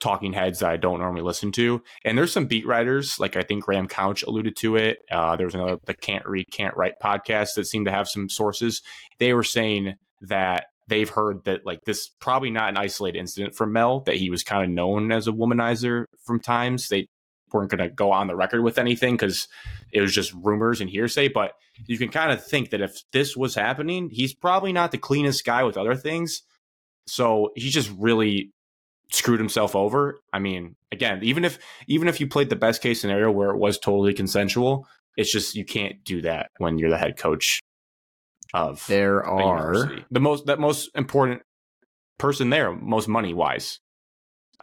talking heads that I don't normally listen to. And there's some beat writers, like I think Graham Couch alluded to it. Uh, there was another the Can't Read, Can't Write podcast that seemed to have some sources. They were saying that they've heard that like this probably not an isolated incident for Mel that he was kind of known as a womanizer from times. They weren't going to go on the record with anything because it was just rumors and hearsay. But you can kind of think that if this was happening, he's probably not the cleanest guy with other things. So he's just really screwed himself over. I mean, again, even if even if you played the best case scenario where it was totally consensual, it's just you can't do that when you're the head coach of there are the most that most important person there, most money wise.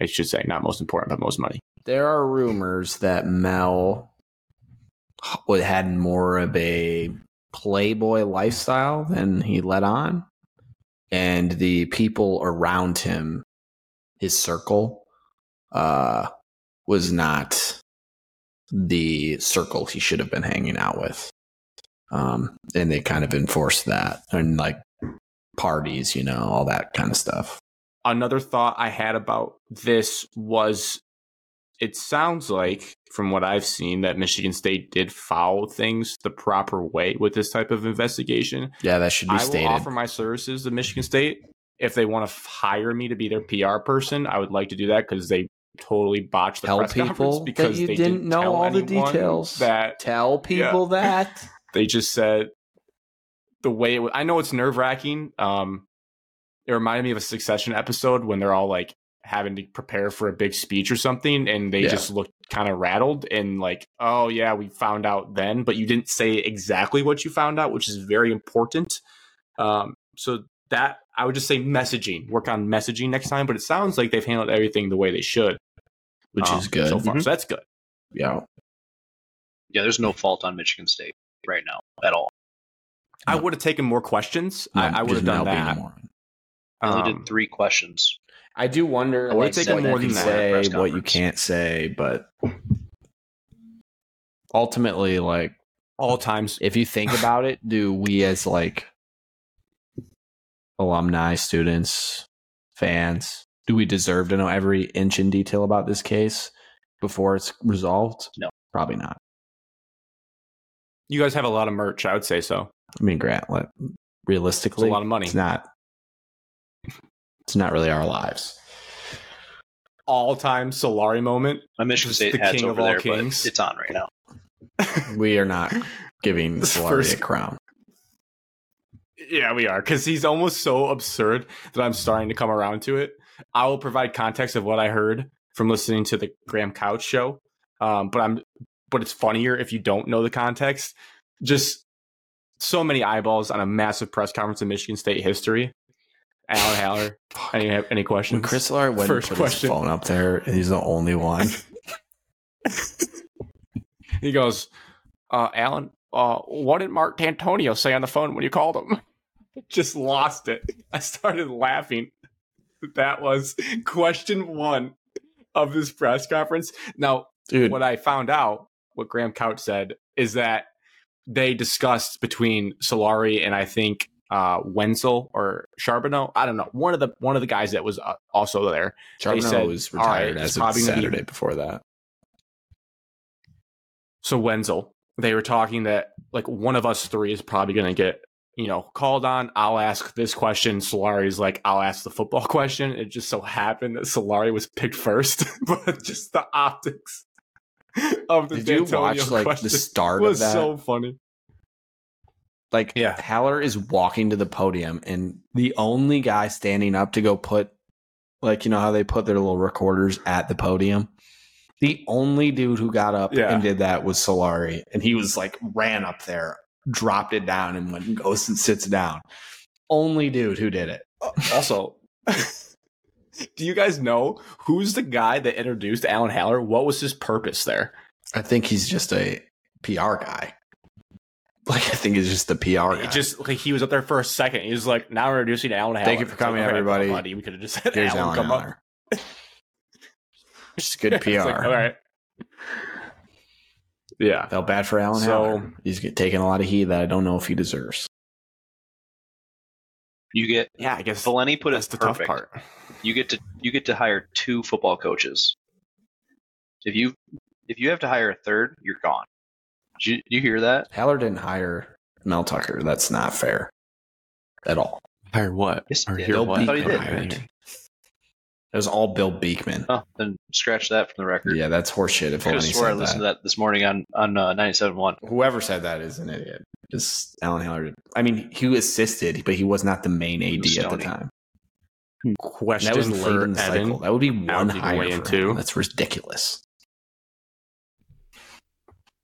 I should say, not most important, but most money. There are rumors that Mel had more of a playboy lifestyle than he let on, and the people around him, his circle, uh, was not the circle he should have been hanging out with um, and they kind of enforced that and like parties, you know, all that kind of stuff. Another thought I had about this was it sounds like from what I've seen that Michigan State did follow things the proper way with this type of investigation. Yeah, that should be I stated. will offer my services to Michigan State if they want to hire me to be their PR person. I would like to do that because they totally botched the tell press people because you they didn't, didn't know all the details. That tell people yeah. that they just said the way it was, I know it's nerve wracking. Um, it reminded me of a Succession episode when they're all like having to prepare for a big speech or something, and they yeah. just looked kind of rattled and like, "Oh yeah, we found out then," but you didn't say exactly what you found out, which is very important. Um, so that I would just say messaging. Work on messaging next time, but it sounds like they've handled everything the way they should, which um, is good so far. Mm-hmm. So that's good. Yeah. Yeah, there's no fault on Michigan State right now at all. I would have taken more questions. No, I, I would have done that. I only um, did three questions. I do wonder. I would like, taken more than say, what you can't say, but ultimately, like all times, if you think about it, do we as like alumni, students, fans, do we deserve to know every inch in detail about this case before it's resolved? No, probably not. You guys have a lot of merch. I would say so. I mean, Grant, what, realistically, it's a lot of money. It's not. It's not really our lives. All time Solari moment. My Michigan State the king of all there, kings. it's on right now. we are not giving Solari first, a crown. Yeah, we are because he's almost so absurd that I'm starting to come around to it. I will provide context of what I heard from listening to the Graham Couch show, um, but I'm but it's funnier if you don't know the context. Just so many eyeballs on a massive press conference in Michigan State history. Alan Haller, any any questions? When Chris Solari went First put question. his phone up there, and he's the only one. He goes, uh, Alan, uh, what did Mark Dantonio say on the phone when you called him? Just lost it. I started laughing. That was question one of this press conference. Now, Dude, what I found out, what Graham Couch said, is that they discussed between Solari and I think uh, Wenzel or Charboneau. I don't know. One of the one of the guys that was uh, also there. Charboneau said, was retired it's as of gonna be- Saturday before that. So Wenzel, they were talking that like one of us three is probably going to get you know called on. I'll ask this question. Solari's like, I'll ask the football question. It just so happened that Solari was picked first, but just the optics of the Did you watch like the start was of that? so funny. like Yeah. Haller is walking to the podium and the only guy standing up to go put like you know how they put their little recorders at the podium. The only dude who got up Yeah. and did that was Solari, and he was like ran up there, dropped it down, and went and goes and sits down. Only dude who did it. Uh, also, do you guys know who's the guy that introduced Alan Haller? What was his purpose there? I think he's just a PR guy. Like I think he's just a PR guy. It just like he was up there for a second. He was like, "Now we're introducing Alan Haller." Thank you for It's like, coming, right, everybody. buddy. We could have just had here's Alan, Alan come up. Just good PR. Like, all right. Yeah. Felt bad for Alan So- Haller. He's taking a lot of heat that I don't know if he deserves. You get Yeah, I guess Valenti put that's it the perfect. tough part. You get to you get to hire two football coaches. If you if you have to hire a third, you're gone. Did you, you hear that? Haller didn't hire Mel Tucker. That's not fair at all. Hire what? Yes, Or he hear did. what? I thought he did. I. It was all Bill Beekman. Oh, then scratch that from the record. Yeah, that's horseshit. If I could Valenti have swore I said listened that. to that this morning on on uh, 97.1. Whoever said that is an idiot. Just Alan Haller. I mean, he assisted, but he was not the main AD at the time. Question that was late for in the Evan. cycle. That would be one Al's even hire into. him. That's ridiculous.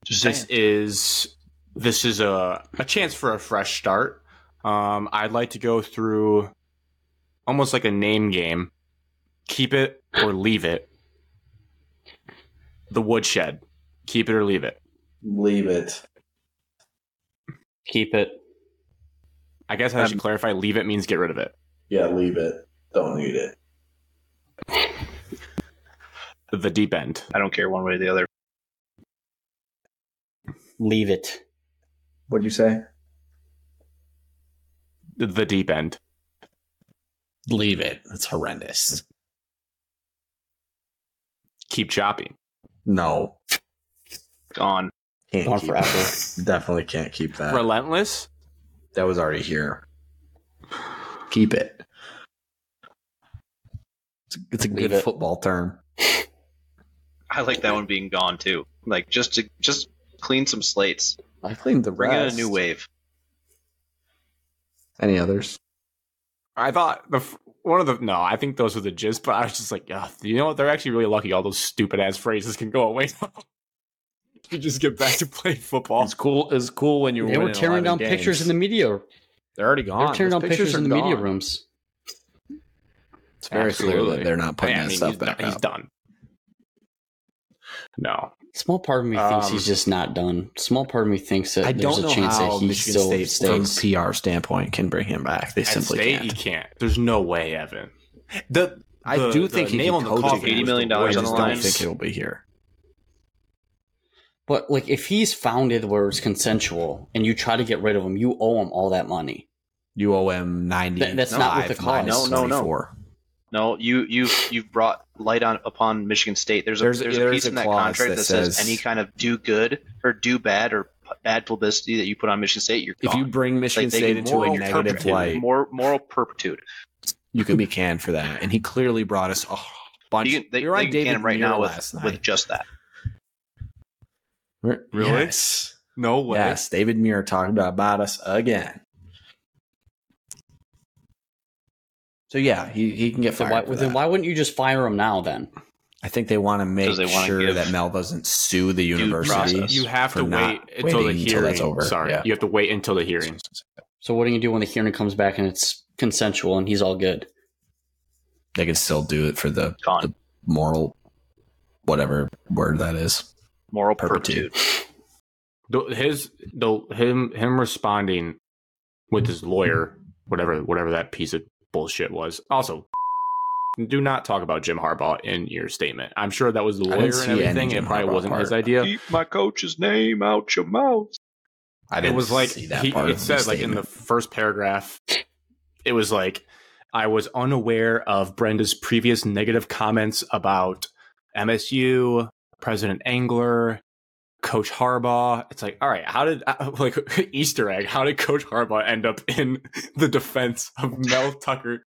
Just This saying. is this is a a chance for a fresh start. Um, I'd like to go through almost like a name game. Keep it or leave it. The woodshed. Keep it or leave it. Leave it. Keep it. I guess I should Um, clarify. Leave it means get rid of it. Yeah, leave it. Don't need it. The deep end. I don't care one way or the other. Leave it. What'd you say? The deep end. Leave it. It's horrendous. Keep chopping. No. Gone. Can't Gone keep forever. that. Definitely can't keep that. Relentless. That was already here. Keep it. It's, it's a Leave good it. football term. I like that one being gone too. Like just to just clean some slates. I cleaned the Bring in a new wave. Any others? I thought the f- one of the no, I think those were the gist, but I was just like, yeah, you know what? They're actually really lucky. All those stupid ass phrases can go away. you just get back to playing football. It's cool. It's cool when you They were tearing down pictures in the media. They're already gone. They gone. were tearing Those down pictures are in the media rooms. It's very clear that they're not putting I that stuff back done, he's up. done. No, Small part of me thinks Um, he's just not done. Small part of me thinks that I there's don't a know chance how that he Michigan still State, stays. from a PR standpoint, can bring him back. They At simply State, can't. he can't. There's no way, Evan. The I the- do the think he nail can on the coach coffin $80 million on I the just line. don't think he'll be here. But like, if he's founded where it's consensual and you try to get rid of him, you owe him all that money. You owe him ninety. Th- that's not what the cost- No, no, no. No, you you've you've brought light on upon Michigan State. There's a There's there's, a- a piece a in that contract that that, says, says- any kind of do good or do bad or p- bad publicity that you put on Michigan State, you're gone. If you bring Michigan Like, State into a moral negative light, more moral perpetude. you could be canned for that. And he clearly brought us a bunch. You, they, you're they on can David can him right Muir now last with, night. with just that. Really? Yes. no way. Yes. David Muir talked about, about us again. So yeah, he, he can get Then fired. why, for then that. why wouldn't you just fire him now? Then I think they want to make they wanna sure give that Mel doesn't sue the university. You have to wait until the waiting hearing. that's over. Sorry, Yeah. you have to wait until the hearing. so what do you do when the hearing comes back and it's consensual and he's all good? They can still do it for the, the moral, whatever word that is. Moral Perpetuity. perpetuity. The, his the him him responding with his lawyer, whatever whatever that piece of bullshit was. Also, do not talk about Jim Harbaugh in your statement. I'm sure that was the I lawyer didn't and everything. It probably Harbaugh wasn't his idea. Keep my coach's name out your mouth. I it didn't it was like see that he, part it of said like in the first paragraph it was like i was unaware of brenda's previous negative comments about msu president angler coach harbaugh it's like all right how did uh, like easter egg how did coach harbaugh end up in the defense of mel tucker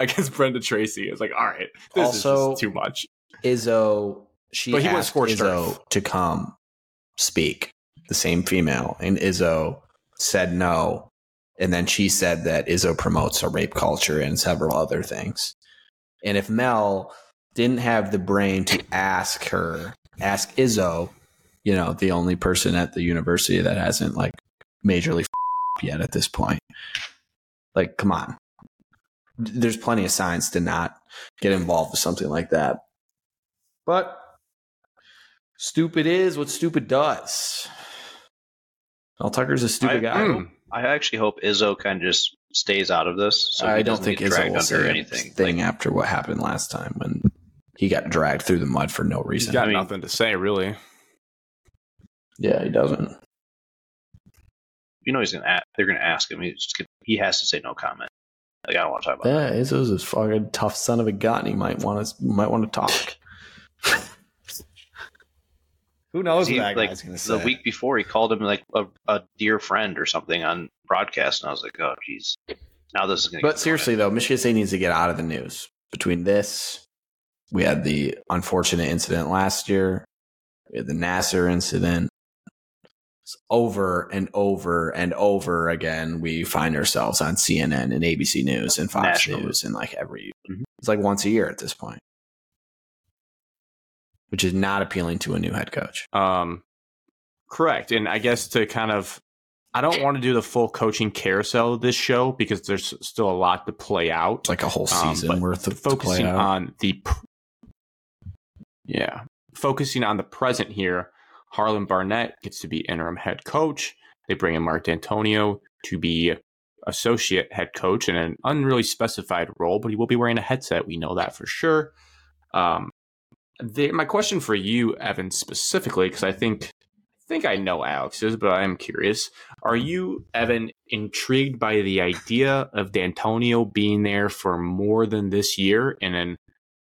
against brenda tracy it's like all right this Also- is just too much Izzo, she But he asked scorched Izzo earth. to come speak, the same female, and Izzo said no. And then she said that Izzo promotes a rape culture and several other things. And if Mel didn't have the brain to ask her, ask Izzo, you know, the only person at the university that hasn't like majorly yet at this point. Like, come on. There's plenty of signs to not get involved with something like that. But stupid is what stupid does. Mel Tucker's a stupid I- guy. Mm. I actually hope Izzo kind of just stays out of this. So I don't think get Izzo will under say anything. anything after what happened last time when he got dragged through the mud for no he's reason. got I mean- nothing to say really yeah, he doesn't. you know he's gonna. Ask, they're gonna ask him. He's just gonna, he has to say no comment. Like I don't want to talk about. That. Yeah, Izzo's a fucking tough son of a gun. He might want to might want to talk. Who knows He, what that like guy's gonna the say? week before, he called him like a, a dear friend or something on broadcast, and I was like, oh, jeez. Now this is gonna. But seriously, though, Michigan State needs to get out of the news. Between this, we had the unfortunate incident last year. We had the Nassar incident. Over and over and over again. We find ourselves on CNN and ABC News and Fox National News and like every. Mhm. It's like once a year at this point, which is not appealing to a new head coach. Um, correct. And I guess to kind of, I don't want to do the full coaching carousel of this show because there's still a lot to play out. It's like a whole Um, season but worth of Focusing on the, pr- yeah, focusing on the present here. Harlan Barnett gets to be interim head coach. They bring in Mark Dantonio to be associate head coach in an unreally specified role, but he will be wearing a headset. We know that for sure. Um, my question for you, Evan, specifically, because I think I think I know Alex's, but I am curious. Are you, Evan, intrigued by the idea of Dantonio being there for more than this year in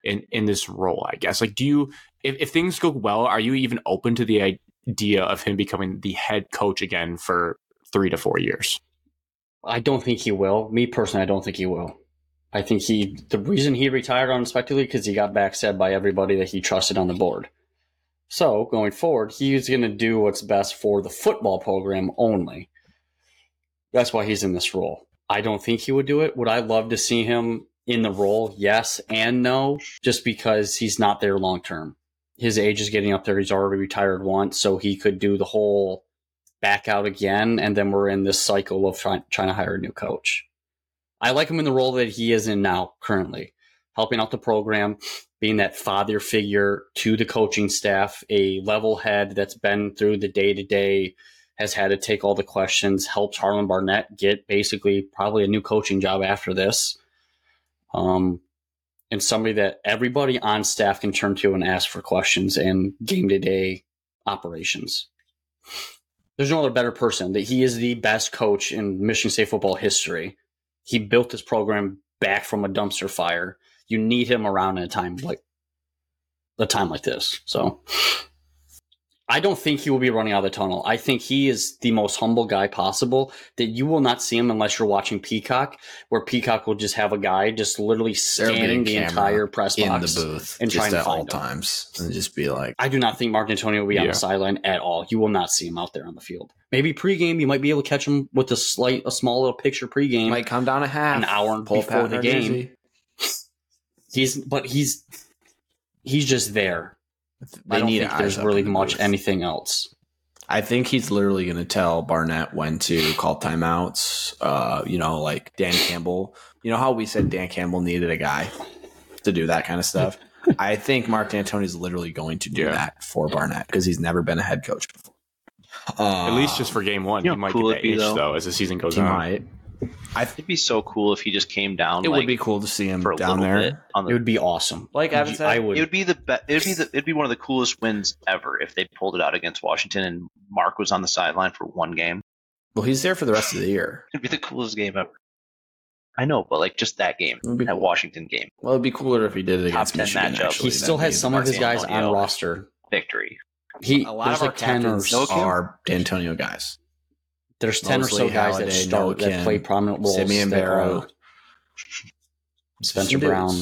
in in this role? I guess. Like, do you, if, if things go well, are you even open to the idea of him becoming the head coach again for three to four years? I don't think he will. Me personally, I don't think he will. I think he the reason he retired unexpectedly because he got backstabbed by everybody that he trusted on the board. So going forward, he's going to do what's best for the football program only. That's why he's in this role. I don't think he would do it. Would I love to see him in the role? Yes and no, just because he's not there long term. His age is getting up there. He's already retired once, so he could do the whole back out again, and then we're in this cycle of trying, trying to hire a new coach. I like him in the role that he is in now, currently, helping out the program, being that father figure to the coaching staff, a level head that's been through the day to day, has had to take all the questions, helps Harlan Barnett get basically probably a new coaching job after this. Um, and somebody that everybody on staff can turn to and ask for questions and game to day operations there's no other better person that he is the best coach in Michigan State football history. He built this program back from a dumpster fire. You need him around in a time like a time like this. So I don't think he will be running out of the tunnel. I think he is the most humble guy possible that you will not see him unless you're watching Peacock, where Peacock will just have a guy just literally There'll be a scanning the entire press box in the booth and try just and at all find him. times and just be like, I do not think Mark Dantonio will be on the sideline at all. You will not see him out there on the field. Maybe pregame, you might be able to catch him with a slight, a small little picture pregame. might come down a half An hour pull a before the game. Narduzzi. He's but he's he's just there. They I don't need think there's really in the much booth. anything else. I think he's literally going to tell Barnett when to call timeouts. Uh, you know, like Dan Campbell. You know how we said Dan Campbell needed a guy to do that kind of stuff. I think Mark Dantonio is literally going to do Yeah. that for Barnett because he's never been a head coach before. Uh, At least just for game one, you know you might cool get it'd that be, itch, though? though as the season goes he on. might. I think It'd be so cool if he just came down. it like, would be cool to see him for a down little there. bit on It would be awesome. Like Evan said, I would. It would be the be- it'd be the it'd be one of the coolest wins ever if they pulled it out against Washington and Mark was on the sideline for one game. Well, he's there for the rest of the year. It'd be the coolest game ever. I know, but like just that game, It would be that cool. Washington game, Well, it'd be cooler if he did it Top against 10 Michigan. matchup. Actually, he still That'd has some of his Mark guys on Dantonio. roster. victory. He A lot there's of our like ten or captains No Kim? are Dantonio guys. There's ten or so Mosley, guys that start Noah that Kim, play prominent roles. Simeon that Barrow. are Spencer Some dudes. Brown,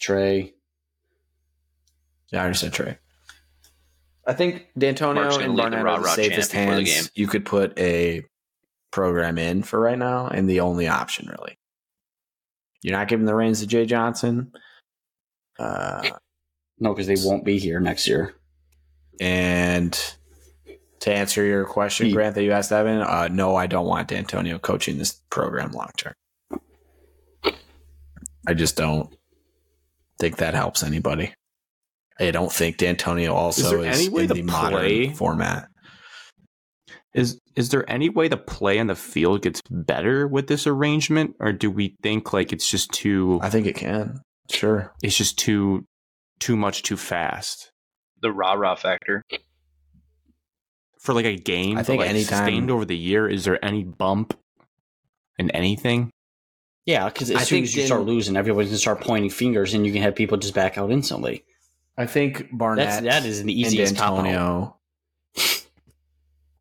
Trey. Yeah, I understand Trey. I think Dantonio Mark's and lead the Barnett are the safest chant the hands game. you could put a program in for right now, and the only option really. You're not giving the reins to Jay Johnson, uh, No, because they won't be here next year. and to answer your question, He- Grant, that you asked Evan, uh, no, I don't want Dantonio coaching this program long term. I just don't think that helps anybody. I don't think Dantonio also is, any way in to the play? modern format. Is is there any way the play on the field gets better with this arrangement, or do we think like it's just too I think it can. Sure. it's just too too much too fast The rah rah factor. For like a game? I but, think like, anytime- sustained over the year, is there any bump in anything? Yeah, because as I soon as you in- start losing, everybody's gonna start pointing fingers, and you can have people just back out instantly. I think Barnett That's that is the easiest cop out. Dantonio.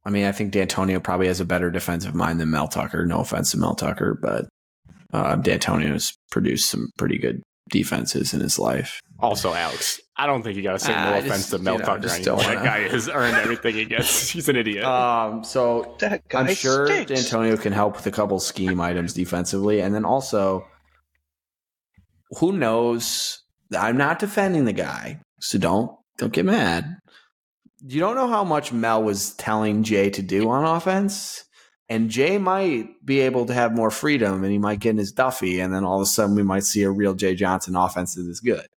I mean, I think Dantonio probably has a better defensive mind than Mel Tucker. No offense to Mel Tucker, but uh, Dantonio's produced some pretty good defenses in his life. Also, Alex, I don't think you got to say Ah, no I offense just, to Mel you know, Tucker anymore. That guy has earned everything he gets. He's an idiot. Um, so That I'm sure Dantonio can help with a couple scheme items defensively, and then also, who knows? I'm not defending the guy, so don't don't get mad. You don't know how much Mel was telling Jay to do on offense, and Jay might be able to have more freedom, and he might get in his Duffy, and then all of a sudden we might see a real Jay Johnson offense that is good.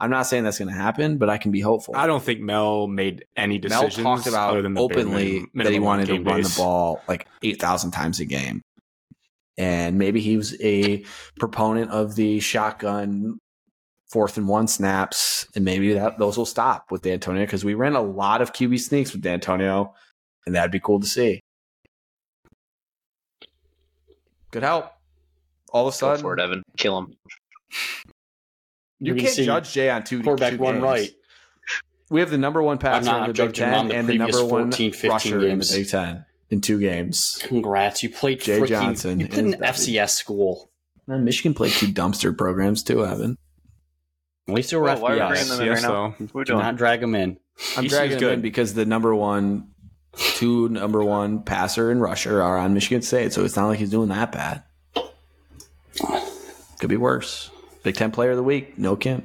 I'm not saying that's going to happen, but I can be hopeful. I don't think Mel made any Mel decisions talked about other than openly that he wanted to game run days. the ball like 8,000 times a game. And maybe he was a proponent of the shotgun fourth and one snaps. And maybe that those will stop with Dantonio because we ran a lot of QB sneaks with Dantonio, and that'd be cool to see. Could help. All of a Go sudden, for it, Evan. Kill him. you can't judge Jay on two quarterback two run games. right. We have the number one passer in the Big judging him on Ten the and the previous number one 14, 15 rusher in the. Big Ten in two games. Congrats, you played Jay freaking, Johnson You played in is. FCS school. Man, Michigan played two dumpster programs too, Evan. At least they were Well, why are we FBS. bringing them in right Yes, now? though. What are Do not drag them in. I'm TCU 's dragging them good. in because the number one, two number one passer and rusher are on Michigan State, so it's not like he's doing that bad. Could be worse. Big Ten Player of the Week, no Kim.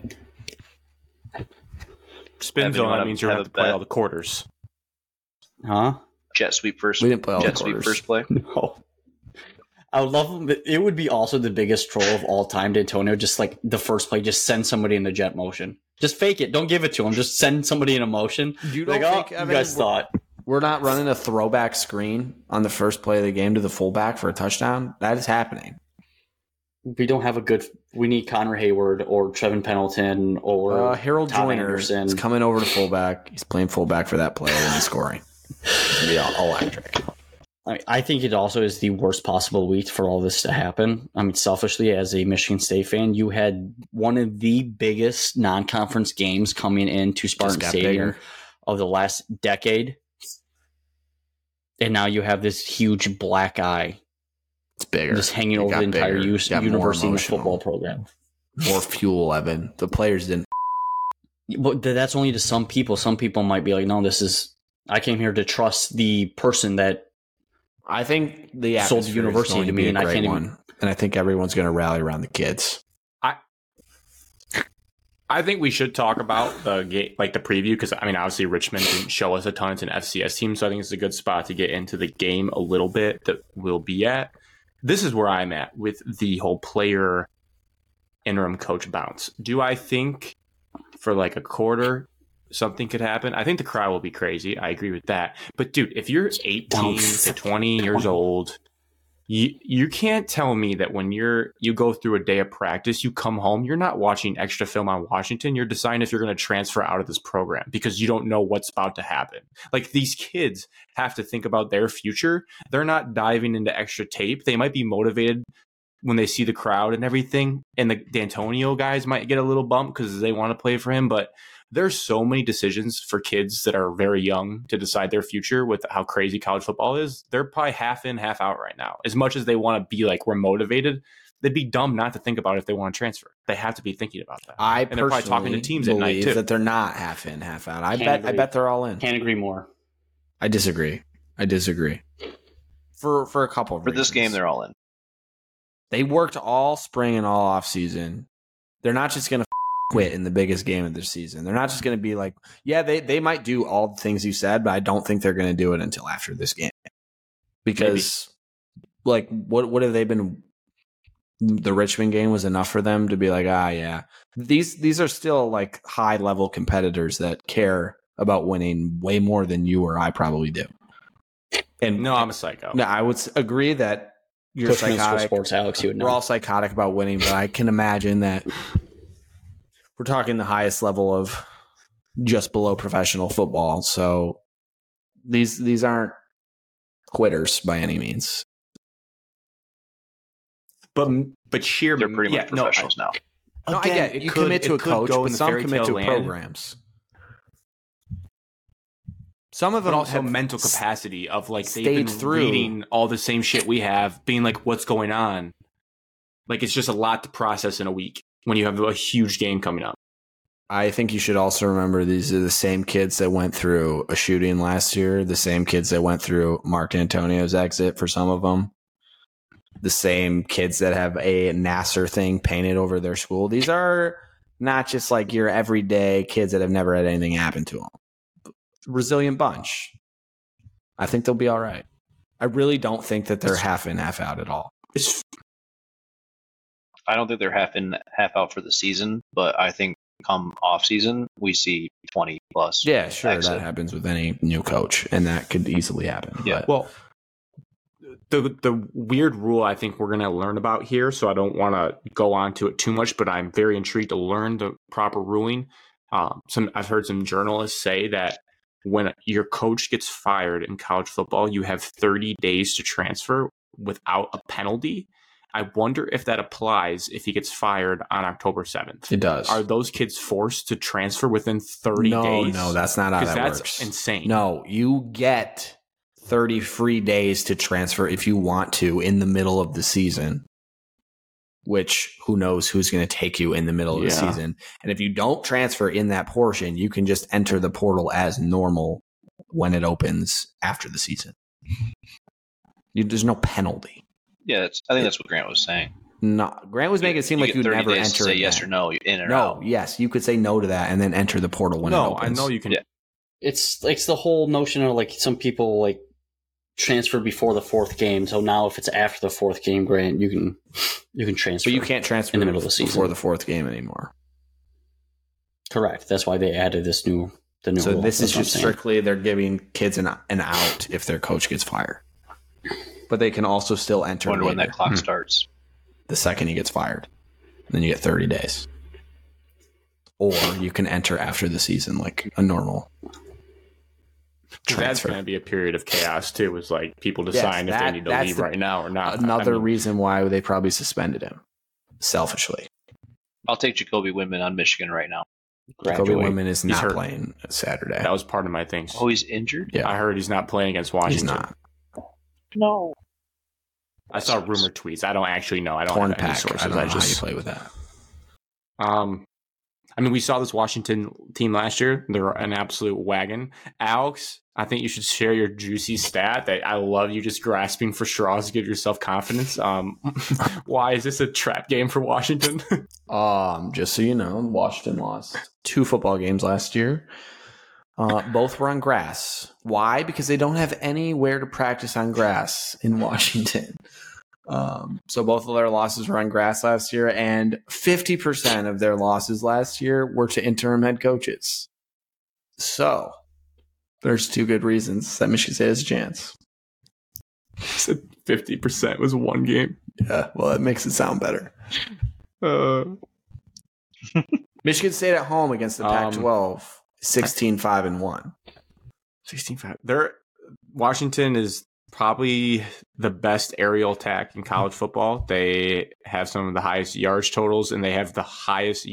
Spin Evan, zone. That means you're going have to play bet? all the quarters. Huh? Jet sweep first. We didn't play all the Jet sweep quarters. first play. No. I would love him. It would be also the biggest troll of all time, Dantonio. Just like the first play, just send somebody in a jet motion. Just fake it. Don't give it to him. Just send somebody in a motion. You Like, oh, you guys thought. We're not running a throwback screen on the first play of the game to the fullback for a touchdown? That is happening. We don't have a good. We need Connor Heyward or Trevin Pendleton or Uh, Harold Tom Joyner Anderson. is coming over to fullback. He's playing fullback for that play and scoring. Be electric. I, I think it also is the worst possible week for all this to happen. I mean, selfishly, as a Michigan State fan, you had one of the biggest non-conference games coming into Spartan Stadium bigger. of the last decade, and now you have this huge black eye It's bigger. just hanging It over the entire bigger. u- It got more university football program. More fuel, Evan. The players didn't. But that's only to some people. Some people might be like, "No, this is." I came here to trust the person that I think the Sold the university to me, and I can't even- one. And I think everyone's going to rally around the kids. I think we should talk about the game, like the preview, because I mean, obviously Richmond didn't show us a ton. It's an FCS team, so I think it's a good spot to get into the game a little bit that we'll be at. This is where I'm at with the whole player interim coach bounce. Do I think for like a quarter something could happen? I think the crowd will be crazy. I agree with that. But dude, if you're 18 to 20 years old you you can't tell me that when you're you go through a day of practice, you come home, you're not watching extra film on Washington. You're deciding if you're going to transfer out of this program because you don't know what's about to happen. Like these kids have to think about their future. They're not diving into extra tape. They might be motivated when they see the crowd and everything. And the Dantonio guys might get a little bump because they want to play for him, but there's so many decisions for kids that are very young to decide their future with how crazy college football is. They're probably half in, half out right now. As much as they want to be like we're motivated, they'd be dumb not to think about if they want to transfer. They have to be thinking about that. I and they're probably talking to teams at night too. That they're not half in, half out. I Can't bet. Agree. I bet they're all in. Can't agree more. I disagree. I disagree. For for a couple for reasons. this game, they're all in. They worked all spring and all off season. They're not just going to quit in the biggest game of the season. They're not just going to be like, yeah, they, they might do all the things you said, but I don't think they're going to do it until after this game. Because, Maybe. like, what what have they been? The Richmond game was enough for them to be like, ah, yeah, these these are still like high level competitors that care about winning way more than you or I probably do. And no, I'm a psycho. No, I would agree that you're Push psychotic. Sports, Alex, you would know. We're all psychotic about winning, but I can imagine that we're talking the highest level of just below professional football. So these these aren't quitters by any means. But but sheer they're pretty yeah, much professionals no, I, now. No, Again, I get you could, commit to a coach, but some commit to land. programs. Some of them but also have mental capacity of like they've been through. reading all the same shit we have, being like, "What's going on?" Like it's just a lot to process in a week when you have a huge game coming up. I think you should also remember these are the same kids that went through a shooting last year, the same kids that went through Mark Dantonio's exit for some of them, the same kids that have a Nassar thing painted over their school. These are not just like your everyday kids that have never had anything happen to them. Resilient bunch. I think they'll be all right. I really don't think that they're half in, half out at all. It's I don't think they're half in, half out for the season, but I think come off season we see 20 plus. Yeah, sure. Exit. That happens with any new coach, and that could easily happen. Yeah. But. Well, the the weird rule I think we're going to learn about here, so I don't want to go on to it too much, but I'm very intrigued to learn the proper ruling. Um, some I've heard some journalists say that when your coach gets fired in college football, you have 30 days to transfer without a penalty. I wonder if that applies if he gets fired on October 7th. It does. Are those kids forced to transfer within 30 no, days? No, no, that's not how that that's works. insane. No, you get 30 free days to transfer if you want to in the middle of the season. Which who knows who's going to take you in the middle of yeah. the season. And if you don't transfer in that portion, you can just enter the portal as normal when it opens after the season. You, there's no penalty. Yeah, I think that's what Grant was saying. No, Grant was making it seem you like you'd never enter. say yes or no, in or no, out. yes, you could say no to that and then enter the portal when no, it opens. I know you can. Yeah. It's it's the whole notion of like some people like transfer before the fourth game. So now if it's after the fourth game, Grant, you can you can transfer. But you can't transfer in the middle of the season before the fourth game anymore. Correct. That's why they added this new the new. So rule. this That's is just strictly they're giving kids an an out if their coach gets fired but they can also still enter. Wonder when that clock hmm. starts. The second he gets fired, then you get thirty days, or you can enter after the season like a normal. Transfer. That's going to be a period of chaos too. Is like people deciding yes, that, if they need to leave the, right now or not. Another I mean, reason why they probably suspended him, selfishly. I'll take Jacoby Windmon on Michigan right now. Jacoby Windmon is not playing Saturday. That was part of my thing. Oh, he's injured. Yeah, I heard he's not playing against Washington. He's not. No. I saw rumor tweets. I don't actually know. I don't Torn have any sources. I don't know I just, how you play with that. Um, I mean, we saw this Washington team last year. They're an absolute wagon. Alex, I think you should share your juicy stat. That I love you just grasping for straws to give yourself confidence. Um, why is this a trap game for Washington? um, just so you know, Washington lost two football games last year. Uh, both were on grass. Why? Because they don't have anywhere to practice on grass in Washington. Um, so both of their losses were on grass last year, and 50% of their losses last year were to interim head coaches. So there's two good reasons that Michigan State has a chance. said fifty percent was one game. Yeah, well, that makes it sound better. Uh, Michigan State at home against the Pac-12, 16-5 and one. 16-5. They're Washington is probably the best aerial attack in college football. They have some of the highest yards totals, and they have the highest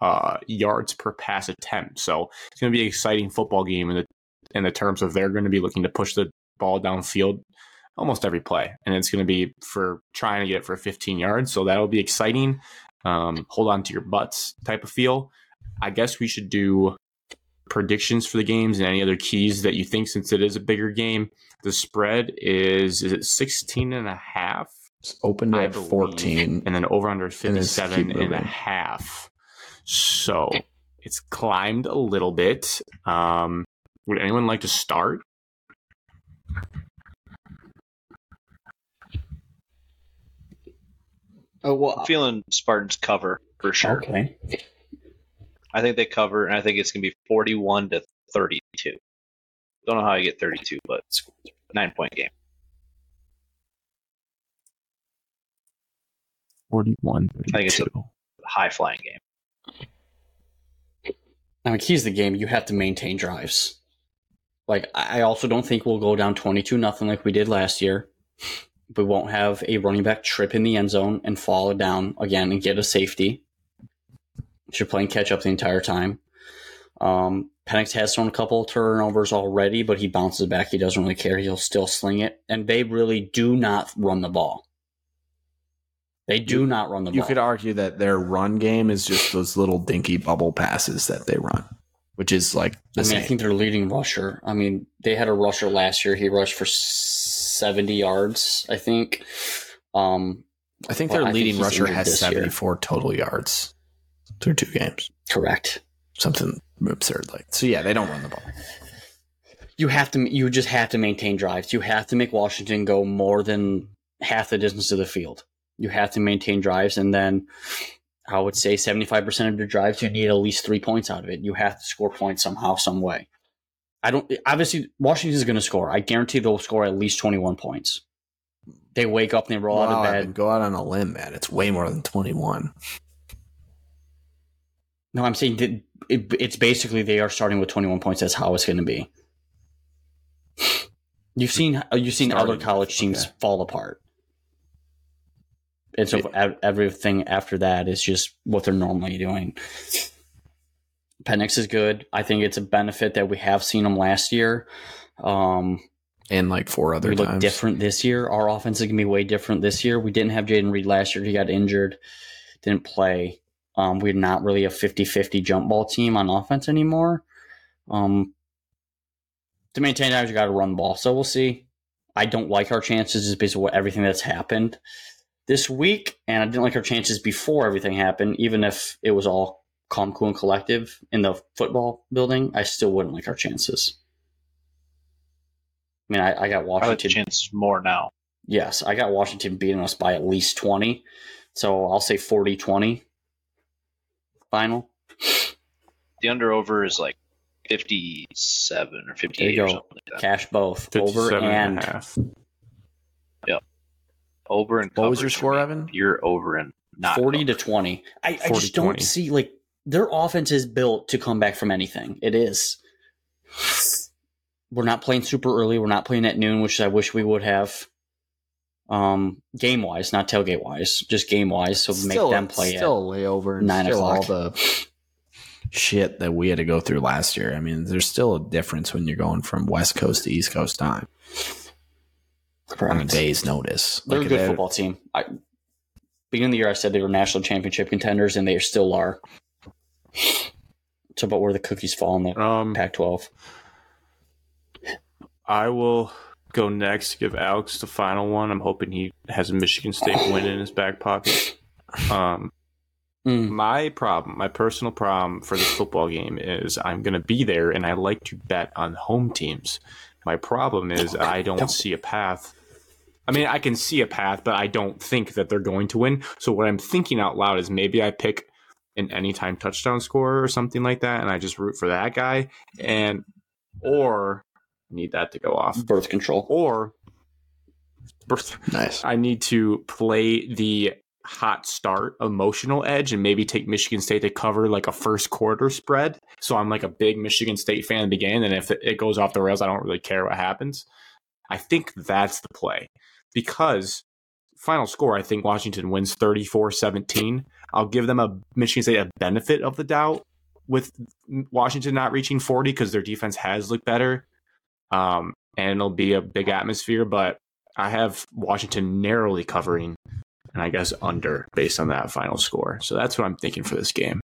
uh, yards per pass attempt. So it's going to be an exciting football game in the in the terms of they're going to be looking to push the ball downfield almost every play, and it's going to be for trying to get it for 15 yards. So that'll be exciting. Um, hold on to your butts type of feel. I guess we should do predictions for the games and any other keys that you think since it is a bigger game. The spread is is it 16 and a half? It's opened at 14 and then over under 57 and, and a half. So it's climbed a little bit. Um, would anyone like to start? Oh well, I'm feeling Spartans cover for sure. Okay. I think they cover, and I think it's gonna be forty-one to thirty-two. Don't know how I get thirty-two, but it's a nine-point game. 41 I think it's a high flying game. I mean, keys the game. You have to maintain drives. Like I also don't think we'll go down twenty two nothing like we did last year. We won't have a running back trip in the end zone and fall down again and get a safety. You're playing catch up the entire time. Um, Penix has thrown a couple turnovers already, but he bounces back. He doesn't really care. He'll still sling it. And they really do not run the ball. They do you, not run the you ball. You could argue that their run game is just those little dinky bubble passes that they run, which is like I mean, same. I think they're leading rusher. I mean, they had a rusher last year. He rushed for 70 yards, I think. Um, I think their leading rusher has 74 year. total yards through two games. Correct. Something absurd like. So yeah, they don't run the ball. You have to you just have to maintain drives. You have to make Washington go more than half the distance of the field. You have to maintain drives and then I would say 75% of your drives you need at least 3 points out of it. You have to score points somehow some way. I don't obviously Washington is going to score. I guarantee they'll score at least 21 points. They wake up and they roll wow, out of bed. Go out on a limb, man. It's way more than 21. No, I'm saying that it, it's basically they are starting with 21 points. That's how it's going to be. You've seen you've seen starting, other college teams okay. fall apart, and so everything after that is just what they're normally doing. Penix is good. I think it's a benefit that we have seen him last year. Um, and like four other we times. look different this year. Our offense is gonna be way different this year. We didn't have Jayden Reed last year. He got injured, didn't play. Um, we're not really a 50-50 jump ball team on offense anymore. Um, to maintain that, you got to run the ball. So we'll see. I don't like our chances just based on what everything that's happened this week, and I didn't like our chances before everything happened, even if it was all calm, cool, and collective in the football building. I still wouldn't like our chances. I mean, I, I got Washington. I like chances more now. Yes, I got Washington beating us by at least 20. So I'll say 40 20 final. The under over is like 57 or 58 there you go. Like Cash both. Over and, and Yep. Over and What was your score, Evan? You're over and not 40 to 20. I, 40, I just don't see like their offense is built to come back from anything. It is. We're not playing super early. We're not playing at noon, which I wish we would have um, game wise, not tailgate wise, just game wise. So still, make them play still at layover nine o'clock. All the shit that we had to go through last year. I mean, there's still a difference when you're going from West Coast to East Coast time. Correct. On a day's notice. They're like a good football team. I, beginning of the year, I said they were national championship contenders, and they still are. So, about where the cookies fall in the um, Pac-12? I will go next. Give Alex the final one. I'm hoping he has a Michigan State win in his back pocket. Um, Mm. my problem, my personal problem for this football game is I'm going to be there, and I like to bet on home teams. My problem is I don't see a path. I mean, I can see a path, but I don't think that they're going to win. So what I'm thinking out loud is maybe I pick an anytime touchdown scorer or something like that, and I just root for that guy, and or need that to go off, Birth control. or birth. Nice. I need to play the hot start emotional edge and maybe take Michigan State to cover like a first quarter spread. So I'm like a big Michigan State fan in the beginning, and if it, it goes off the rails, I don't really care what happens. I think that's the play because final score, I think Washington wins 34 17. I'll give them a Michigan State a benefit of the doubt with Washington not reaching 40 because their defense has looked better. Um, and it'll be a big atmosphere, but I have Washington narrowly covering and I guess under based on that final score. So that's what I'm thinking for this game.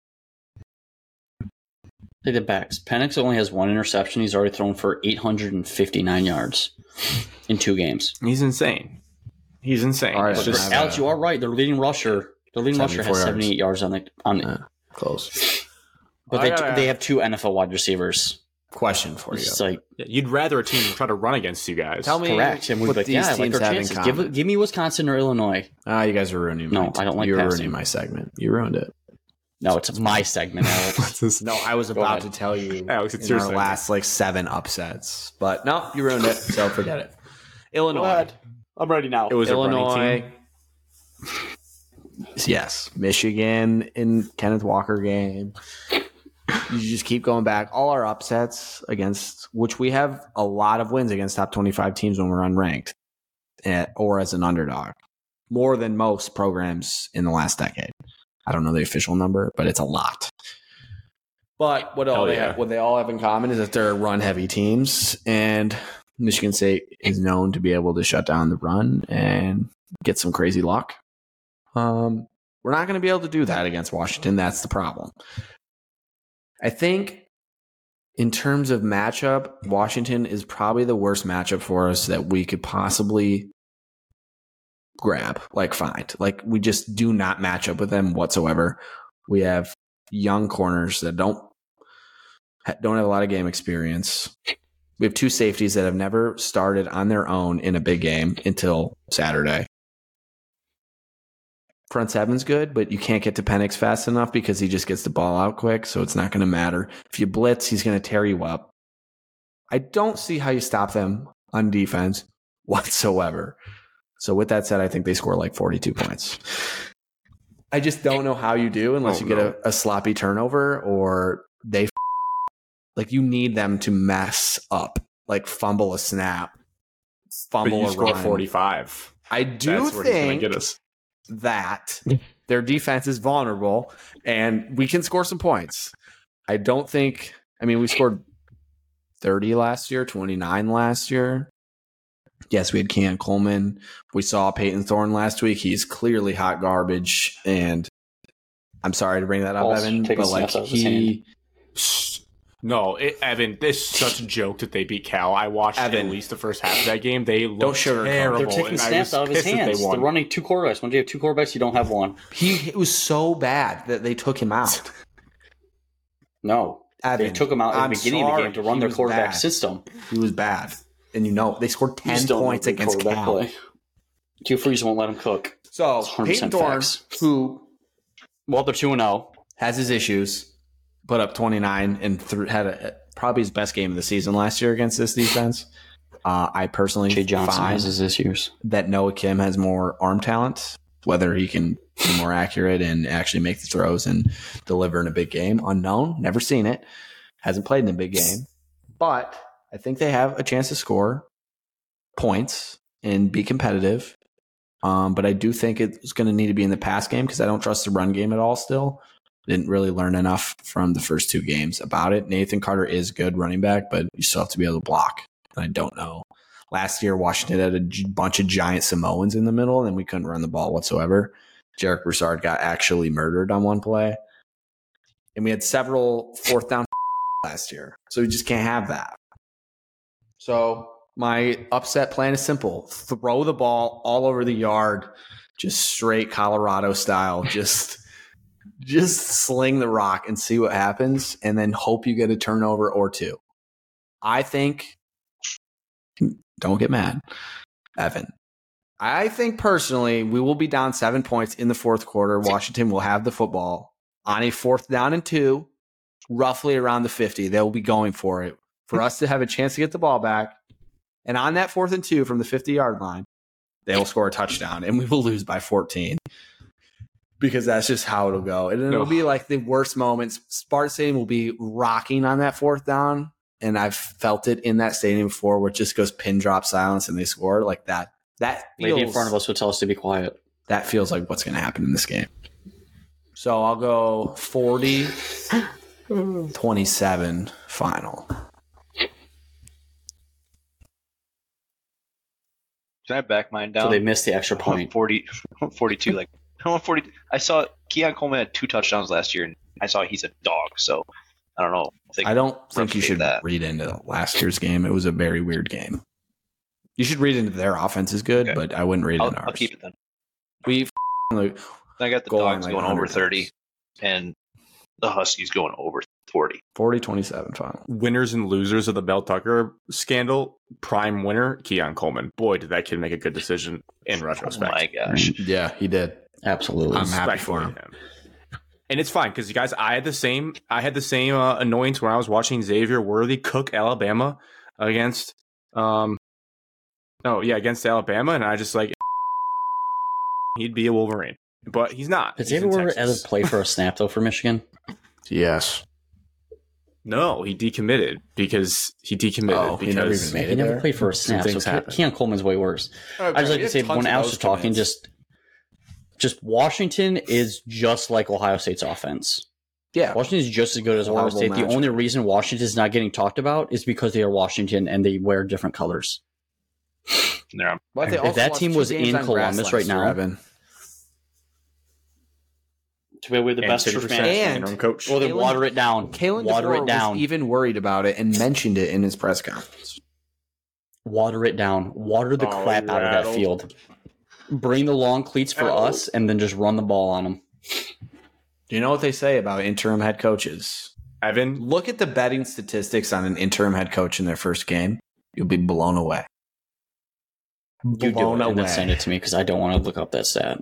Take the backs. Penix only has one interception. He's already thrown for 859 yards in two games. He's insane. He's insane. All right, just- have Alex, a- you are right. Their leading rusher, their leading rusher has 78 yards on the on. Uh, Close. but I they gotta- they have two NFL wide receivers. Question for you. It's like you'd rather a team try to run against you guys. Tell me correct, and we'd like, these yeah, I like teams their have in chances. Give give me Wisconsin or Illinois. Ah, you guys are ruining. No, my I don't like You're passing. ruining my segment. You ruined it. No, it's my segment. Alex. No, I was Go about ahead. to tell you Alex, it's in your our segment. last like seven upsets, but no, you ruined it. So forget it. Illinois. I'm ready now. it was a running Illinois. team. Yes, Michigan in Kenneth Walker game. You just keep going back. All our upsets against which we have a lot of wins against top twenty-five teams when we're unranked, eh, or as an underdog, more than most programs in the last decade. I don't know the official number, but it's a lot. But what all Hell they yeah. have, what they all have in common is that they're run-heavy teams, and Michigan State is known to be able to shut down the run and get some crazy luck. Um, we're not going to be able to do that against Washington. That's the problem. I think in terms of matchup, Washington is probably the worst matchup for us that we could possibly grab, like find. Like we just do not match up with them whatsoever. We have young corners that don't don't have a lot of game experience. We have two safeties that have never started on their own in a big game until Saturday. Front seven's good, but you can't get to Penix fast enough because he just gets the ball out quick, so it's not going to matter. If you blitz, he's going to tear you up. I don't see how you stop them on defense whatsoever. So with that said, I think they score like 42 points. I just don't know how you do unless Oh, you get no. a, a sloppy turnover or they f- like you need them to mess up, like fumble a snap, But fumble you a score run. 45. I do That's where he's going think to get us. That their defense is vulnerable and we can score some points. I don't think, I mean, we scored 30 last year, 29 last year. Yes, we had Cam Coleman. We saw Payton Thorne last week. He's clearly hot garbage. And I'm sorry to bring that up, Evan, but like snap out he, No, it, Evan, this is such a joke that they beat Cal. I watched Evan. at least the first half of that game. They looked sugarcoat it. terrible. They're taking snaps was out of his hands. They they're running two quarterbacks. When you have two quarterbacks, you don't have one. he it was so bad that they took him out. No, Evan, they took him out at I'm the beginning of the game to run He their was quarterback bad. system. He was bad. And you know, they scored 10 points know good against quarterback Cal. play. Hugh Freeze won't let him cook. So It's 100% Payton Thorne, facts. who Well, they're two and zero. has his issues, put up 29 and th- had a, probably his best game of the season last year against this defense. Uh, I personally Jay Johnson find has issues. that Noah Kim has more arm talent, whether he can be more accurate and actually make the throws and deliver in a big game. Unknown, never seen it, hasn't played in a big game, but I think they have a chance to score points and be competitive. Um, but I do think it's going to need to be in the pass game because I don't trust the run game at all. Still, didn't really learn enough from the first two games about it. Nathan Carter is good running back, but you still have to be able to block. And I don't know. Last year, Washington had a bunch of giant Samoans in the middle, and we couldn't run the ball whatsoever. Jarek Broussard got actually murdered on one play, and we had several fourth down last year, so we just can't have that. So My upset plan is simple: throw the ball all over the yard, just straight Colorado style. Just, just sling the rock and see what happens, and then hope you get a turnover or two. I think. Don't get mad, Evan. I think personally, we will be down seven points in the fourth quarter. Washington will have the football on a fourth down and two, roughly around the 50. They'll be going for it for us to have a chance to get the ball back. And on that fourth and two from the 50 yard line, they will score a touchdown and we will lose by 14 because that's just how it'll go. And it'll No. be like the worst moments. Spartan Stadium will be rocking on that fourth down. And I've felt it in that stadium before where it just goes pin drop silence and they score like that. That Lady in front of us would tell us to be quiet. that feels like what's going to happen in this game. So I'll go 40 27 final. Can I back mine down? So they missed the extra point. 40, 42. Like I want 40. I saw Keon Coleman had two touchdowns last year, and I saw he's a dog. So I don't know. I think I don't think you should that. read into last year's game. It was a very weird game. You should read into their offense is good, Okay. but I wouldn't read I'll, into ours. I'll keep it then. We f- like, I got the Goal dogs like going over 30, times. and the Huskies going over 40. 40 27 final. Winners and losers of the Mel Tucker scandal. Prime winner, Keon Coleman. Boy, did that kid make a good decision in Oh retrospect. my gosh! Yeah, he did. Absolutely. I'm happy Respect for him. And it's fine because you guys, I had the same, I had the same uh, annoyance when I was watching Xavier Worthy cook Alabama against, um, oh yeah, against Alabama, and I just like he'd be a Wolverine, but he's not. Did He's Xavier Worthy ever play for a snap though for Michigan? Yes. No, he decommitted because he decommitted Oh, he never because even made He it never there? played for a Some snap. So happen. Keon Coleman's way worse. I just like to say when Alex was talking, just just Washington is just like Ohio State's offense. yeah, Washington is just as good as Ohio Horrible State. The only reason Washington is not getting talked about is because they are Washington and they wear different colors. There, But If that team was in Columbus right now- Evan. To be with the And best 50% turf man. And- coach. Well, then Kalen- water it down. Kalen water DeBoer it down. was even worried about it and mentioned it in his press conference. water it down. Water the Oh, crap out of that field. Bring the long cleats for Rattled. us, and then just run the ball on them. Do you know what they say about interim head coaches? Evan, Look at the betting statistics on an interim head coach in their first game. You'll be blown away. You do Blown it and then away. send it to me because I don't want to look up that stat.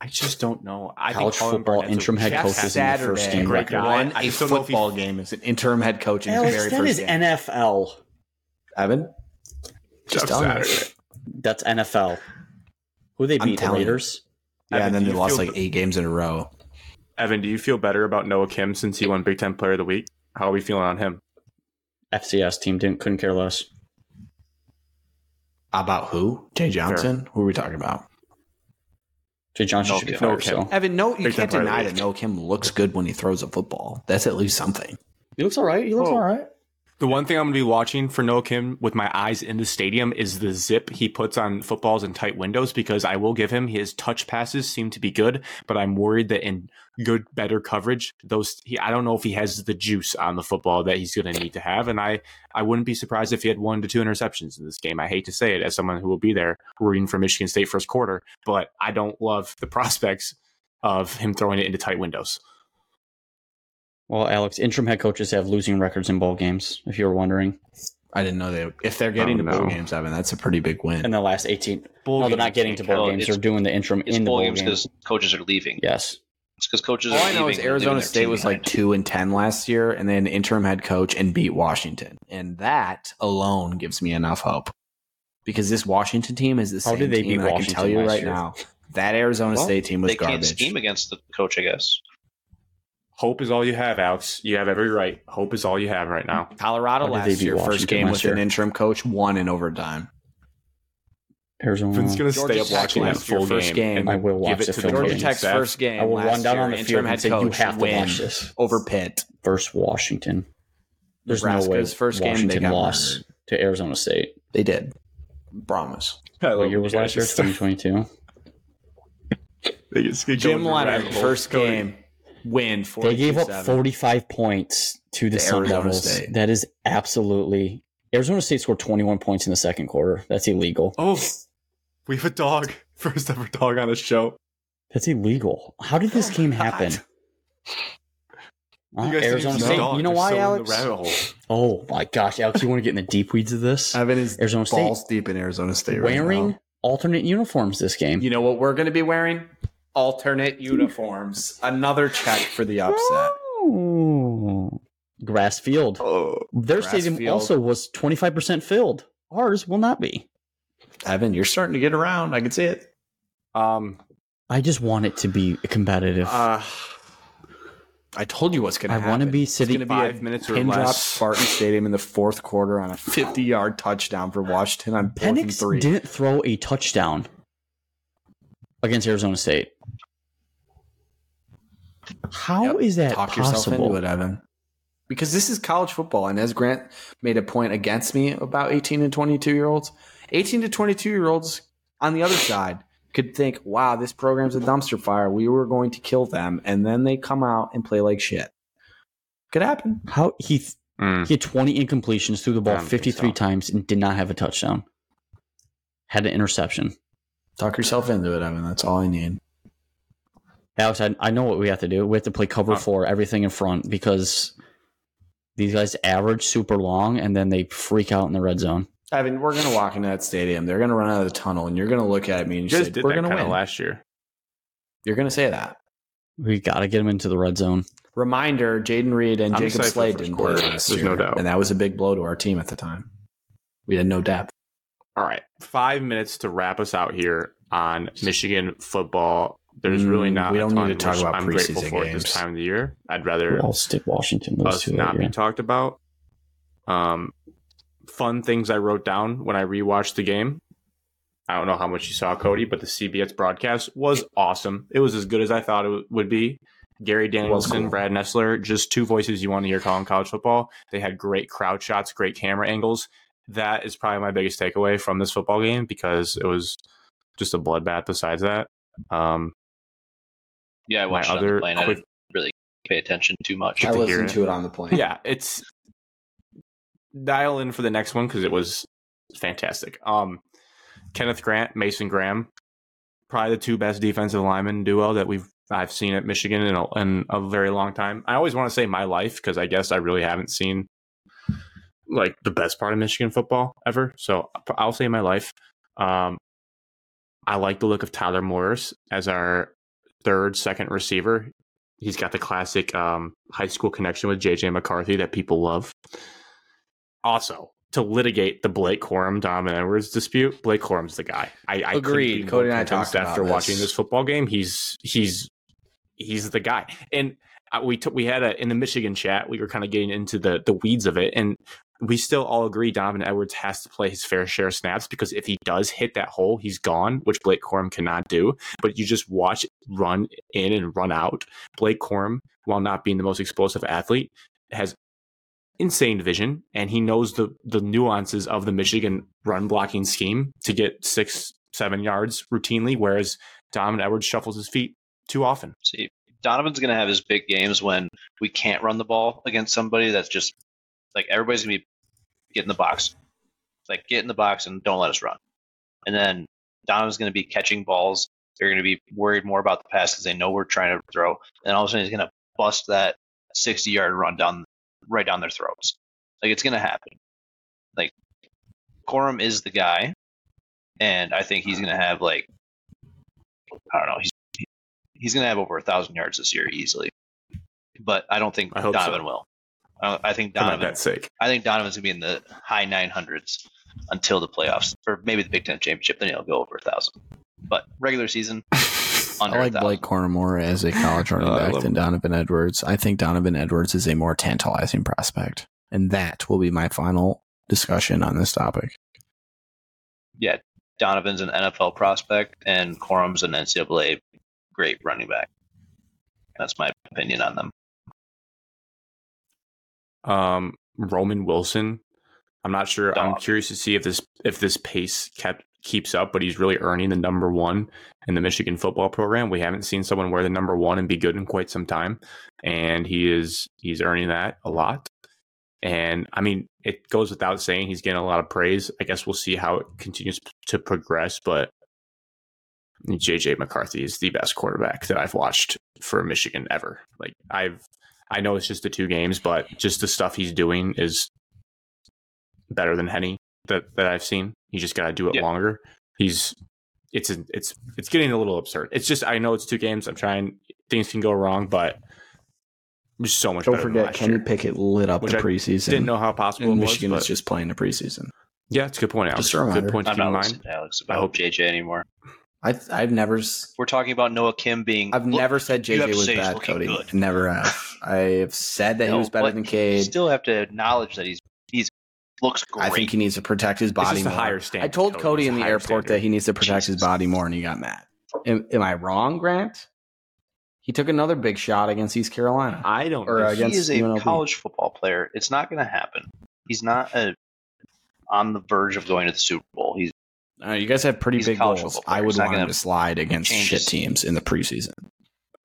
I just don't know. I College think football Barnett's a interim head Jeff coaches in the first game great guy. won I a just don't know if he- football game as an interim head coach in his Alex, very that first is game. NFL. Evan, just Jeff telling. Saturday. That's NFL. Who they beat? The telling you. Raiders. Yeah, Evan, and then they lost like eight games in a row. Evan, do you feel better about Noah Kim since he won Big Ten Player of the Week? How are we feeling on him? FCS team didn't couldn't care less. About who? Jay Johnson? Who are we talking about? Jay Johnson No should be Kim. fired. No Kim. So Evan, no, you Big can't Player of the deny that Noah Kim looks good when he throws a football. That's at least something. he looks all right. He looks Whoa. all right. The one thing I'm going to be watching for Noah Kim with my eyes in the stadium is the zip he puts on footballs in tight windows because I will give him his touch passes seem to be good, but I'm worried that in good, better coverage, those he, I don't know if he has the juice on the football that he's going to need to have, and I I wouldn't be surprised if he had one to two interceptions in this game. I hate to say it as someone who will be there rooting for Michigan State first quarter, but I don't love the prospects of him throwing it into tight windows. Well, Alex, interim head coaches have losing records in bowl games. If you were wondering, I didn't know they. If they're getting Oh, to bowl no. games, Evan, that's a pretty big win. in the last eighteen, Bowl no, they're not getting to bowl count. games. It's- They're doing the interim it's in the bowl bowl games because coaches are leaving. Yes, It's because coaches All are I leaving. know is Arizona State team was like two and ten last year, and then interim head coach and beat Washington, and that alone gives me enough hope because this Washington team is the How same did they team. beat and I can tell you right year? now that Arizona Well, State team was they can't garbage. scheme against the coach, I guess. Hope is all you have, Alex. You have every right. Hope is all you have right now. Colorado How last beat year, first game last with an interim coach, won in overtime. Arizona. Vin's gonna Georgia stay up watching that full first game. game. I will give watch it the to film. Georgia game. Tech's staff. first game. I will last run down year, on the interim field head and say you have to watch this over Pitt. versus Washington. There's no way Nebraska's first game, they got lost murdered. to Arizona State. They did. Promise. What year was last year? 2022. Jim Leonhard, first game, win. They gave up 45 points to the To Sun Arizona Devils. State. That is absolutely Arizona State scored 21 points in the second quarter. That's illegal. Oh, we have a dog. First ever dog on the show. That's illegal. How did this Oh, game happen? Uh, You guys Arizona State. know. You know They're why, the Alex? rabbit hole. Oh my gosh, Alex, you want to get in the deep weeds of this? Evan is Arizona State balls deep in Arizona State right wearing now. alternate uniforms this game. You know what we're going to be wearing? Alternate uniforms. Another check for the upset. Ooh. Grass field. Oh, Their grass stadium field. also was 25% filled. Ours will not be. Evan, you're starting to get around. I can see it. um, I just want it to be competitive. Uh, I told you what's going to happen. I wanna be It's sitting- gonna be Five a minutes or pin drop less. Spartan Stadium in the fourth quarter on a 50 yard touchdown for Washington on fourth and Penix three. didn't throw a touchdown against Arizona State. How is Yep. that Talk yourself possible? into it, Evan. Because this is college football, and as Grant made a point against me about 18 and 22 year olds, 18 to 22 year olds on the other side could think, "Wow, this program's a dumpster fire. We were going to kill them," and then they come out and play like shit. Could happen. How he th- mm, he had 20 incompletions, threw the ball 53 so. times, and did not have a touchdown. Had an interception. Talk yourself into it, Evan. That's all I need. Alex, I, I know what we have to do. We have to play cover Huh. four, everything in front, because these guys average super long, and then they freak out in the red zone. Evan, we're gonna walk into that stadium. They're gonna run out of the tunnel, and you're gonna look at me and you you say, did "We're gonna win." last year. You're gonna say that. We got to get them into the red zone. Reminder: Jayden Reed and I'm Jacob excited Slade didn't quarter. play last There's year, no doubt. and that was a big blow to our team at the time. We had no depth. All right, five minutes to wrap us out here on Michigan football. There's really Mm, not. we don't need to talk about I'm grateful preseason for at games. this time of the year. I'd rather Ball Stick Washington. Those us not be talked about. Um, fun things I wrote down when I rewatched the game. I don't know how much you saw, Kody, but the CBS broadcast was awesome. It was as good as I thought it would be. Gary Danielson, cool. Brad Nessler, just two voices you want to hear calling college football. They had great crowd shots, great camera angles. That is probably my biggest takeaway from this football game because it was just a bloodbath. Besides that, um, Yeah, I my watched it on other the plane. I didn't really pay attention too much. Good I to listened it. to it on the plane. yeah, it's dial in for the next one because it was fantastic. Um, Kenneth Grant, Mason Graham, probably the two best defensive linemen duo that we've I've seen at Michigan in a, in a very long time. I always want to say my life because I guess I really haven't seen like the best part of Michigan football ever. So I'll say in my life. Um, I like the look of Tyler Morris as our third, second receiver. He's got the classic um, high school connection with JJ McCarthy that people love. Also, to litigate the Blake Corum Donovan Edwards dispute, Blake Corum's the guy. I, I Agreed. Kody and I talked after this. watching this football game. He's he's he's the guy. And uh, we took we had a in the Michigan chat. We were kind of getting into the the weeds of it, and we still all agree Donovan Edwards has to play his fair share of snaps because if he does hit that hole, he's gone, which Blake Corum cannot do. But you just watch run in and run out. Blake Corum, while not being the most explosive athlete, has insane vision and he knows the the nuances of the Michigan run blocking scheme to get six seven yards routinely, whereas Donovan Edwards shuffles his feet too often. See, Donovan's going to have his big games when we can't run the ball against somebody that's just like everybody's going to be get in the box, like get in the box and don't let us run. And then Donovan's going to be catching balls. They're going to be worried more about the pass because they know we're trying to throw. And all of a sudden he's going to bust that 60 yard run down right down their throats. Like it's going to happen. Like Corum is the guy, and I think he's going to have like I don't know. He's he's going to have over a thousand yards this year easily. But I don't think I Donovan so. will. I, I think For my Donovan. bet's sake. I think Donovan's going to be in the high 900s until the playoffs, or maybe the Big Ten championship. Then he'll go over a thousand. But regular season, under I like a thousand. Blake Corum more as a college running Oh, back than him. Donovan Edwards. I think Donovan Edwards is a more tantalizing prospect. And that will be my final discussion on this topic. Yeah, Donovan's an NFL prospect, and Corum's an NCAA great running back. That's my opinion on them. Um, Roman Wilson. I'm not sure. I'm curious to see if this if this pace kept keeps up, but he's really earning the number one in the Michigan football program. We haven't seen someone wear the number one and be good in quite some time, and he is he's earning that a lot. And I mean, it goes without saying he's getting a lot of praise. I guess we'll see how it continues to progress, but JJ McCarthy is the best quarterback that I've watched for Michigan ever. Like I've I know it's just the two games, but just the stuff he's doing is better than Henne that that I've seen. You just got to do it yeah. longer. He's it's a, it's it's getting a little absurd. It's just I know it's two games. I'm trying things can go wrong, but just so much. Better. Don't forget, Kenny year, Pickett lit up the preseason. I Didn't know how possible and Michigan was, was just playing the preseason. Yeah, it's a good point. Alex. Just a. Good point to I'm keep in mind. Alex about I hope JJ anymore. I I've never. We're talking about Noah Kim being. I've never said JJ was bad, Kody. Good. Never have. I have said that no, he was better than Cade. You still have to acknowledge that he's he's looks great. I think he needs to protect his body more. higher standard. I told Kody, in the airport standard. that he needs to protect Jesus. his body more, and he got mad. Am, am, I wrong, Grant? He took another big shot against East Carolina. I don't. Or against he is a UNLV. college football player. It's not going to happen. He's not a, on the verge of going to the Super Bowl. He's. Uh, you guys have pretty big goals. I would want him to slide against shit teams in the preseason.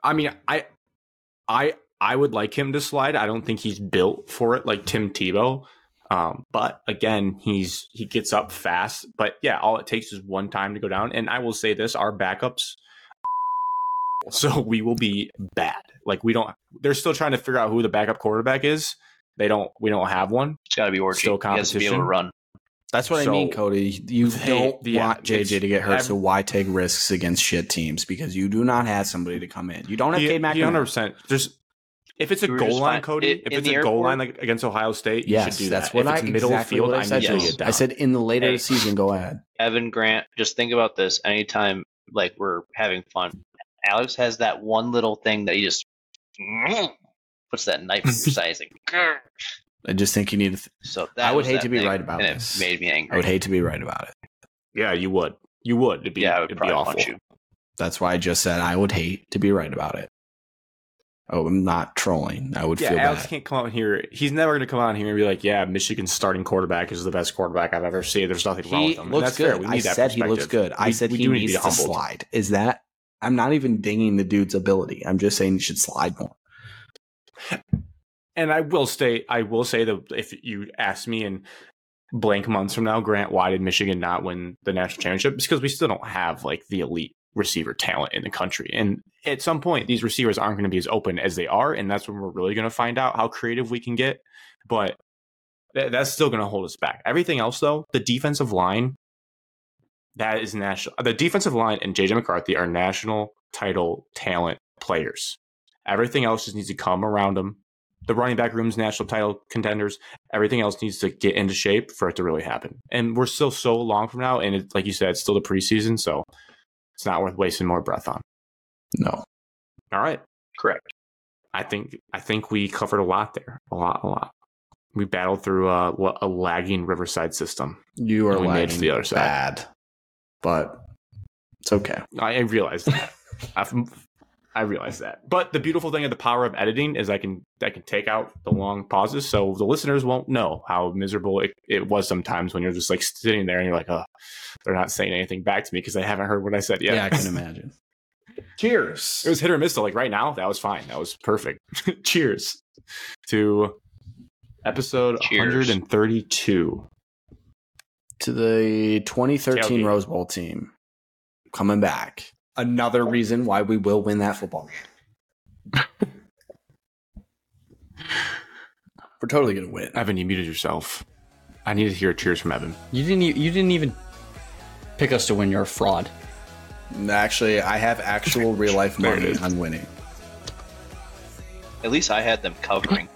I mean, I, I, I would like him to slide. I don't think he's built for it like Tim Tebow. Um, but again, he's he gets up fast. But yeah, all it takes is one time to go down. And I will say this: our backups, so we will be bad. Like we don't. They're still trying to figure out who the backup quarterback is. They don't. We don't have one. It's got to be Orji. Still competition. He has to be able to run. That's what so, I mean, Kody. You they, don't yeah, want JJ to get hurt, so why take risks against shit teams? Because you do not have somebody to come in. You don't have Cade McNamara. Hundred percent. There's if it's a goal line, Kody, it, if it's a airport, goal line like against Ohio State, you yes, should do that's that. what if I it's middle exactly field. I said. I, yes. I said in the later hey, season, go ahead. Evan Grant, just think about this. Anytime like we're having fun, Alex has that one little thing that he just puts that knife in your sizing. I just think you need to. Th- so I would hate to be right about and this. It made me angry. I would hate to be right about it. Yeah, you would. You would. It'd be, yeah, I would it'd be awful. you. That's why I just said I would hate to be right about it. Oh, I'm not trolling. I would yeah, feel Alex bad. can't come out here. He's never going to come out here and be like, "Yeah, Michigan's starting quarterback is the best quarterback I've ever seen." There's nothing wrong with him. Looks good. I said he looks good. I said he needs to, to slide. Is that? I'm not even dinging the dude's ability. I'm just saying he should slide more. And I will stay. I will say that if you ask me in blank months from now, Grant, why did Michigan not win the national championship? It's because we still don't have like the elite receiver talent in the country. And at some point, these receivers aren't going to be as open as they are. And that's when we're really going to find out how creative we can get. But th- that's still going to hold us back. Everything else, though, the defensive line, that is national. The defensive line and JJ McCarthy are national title talent players. Everything else just needs to come around them. The running back room's national title contenders. Everything else needs to get into shape for it to really happen. And we're still so long from now. And it, like you said, it's still the preseason. So it's not worth wasting more breath on. No. All right. Correct. I think I think we covered a lot there. A lot, a lot. We battled through uh, a lagging Riverside system. You are lagging to the other side. bad, but it's okay. I realize that. I realize that. But the beautiful thing of the power of editing is I can I can take out the long pauses, so the listeners won't know how miserable it, it was sometimes when you're just like sitting there and you're like, oh, they're not saying anything back to me because they haven't heard what I said yet. Yeah, I can imagine. Cheers. It was hit or miss. So like right now, that was fine. That was perfect. Cheers to episode Cheers. 132 to the 2013 Tailgate. Rose Bowl team coming back another reason why we will win that football game. We're totally gonna win. Evan, you muted yourself. I need to hear cheers from Evan. You didn't. You didn't even pick us to win. You're a fraud. Actually, I have actual real life money on winning. At least I had them covering.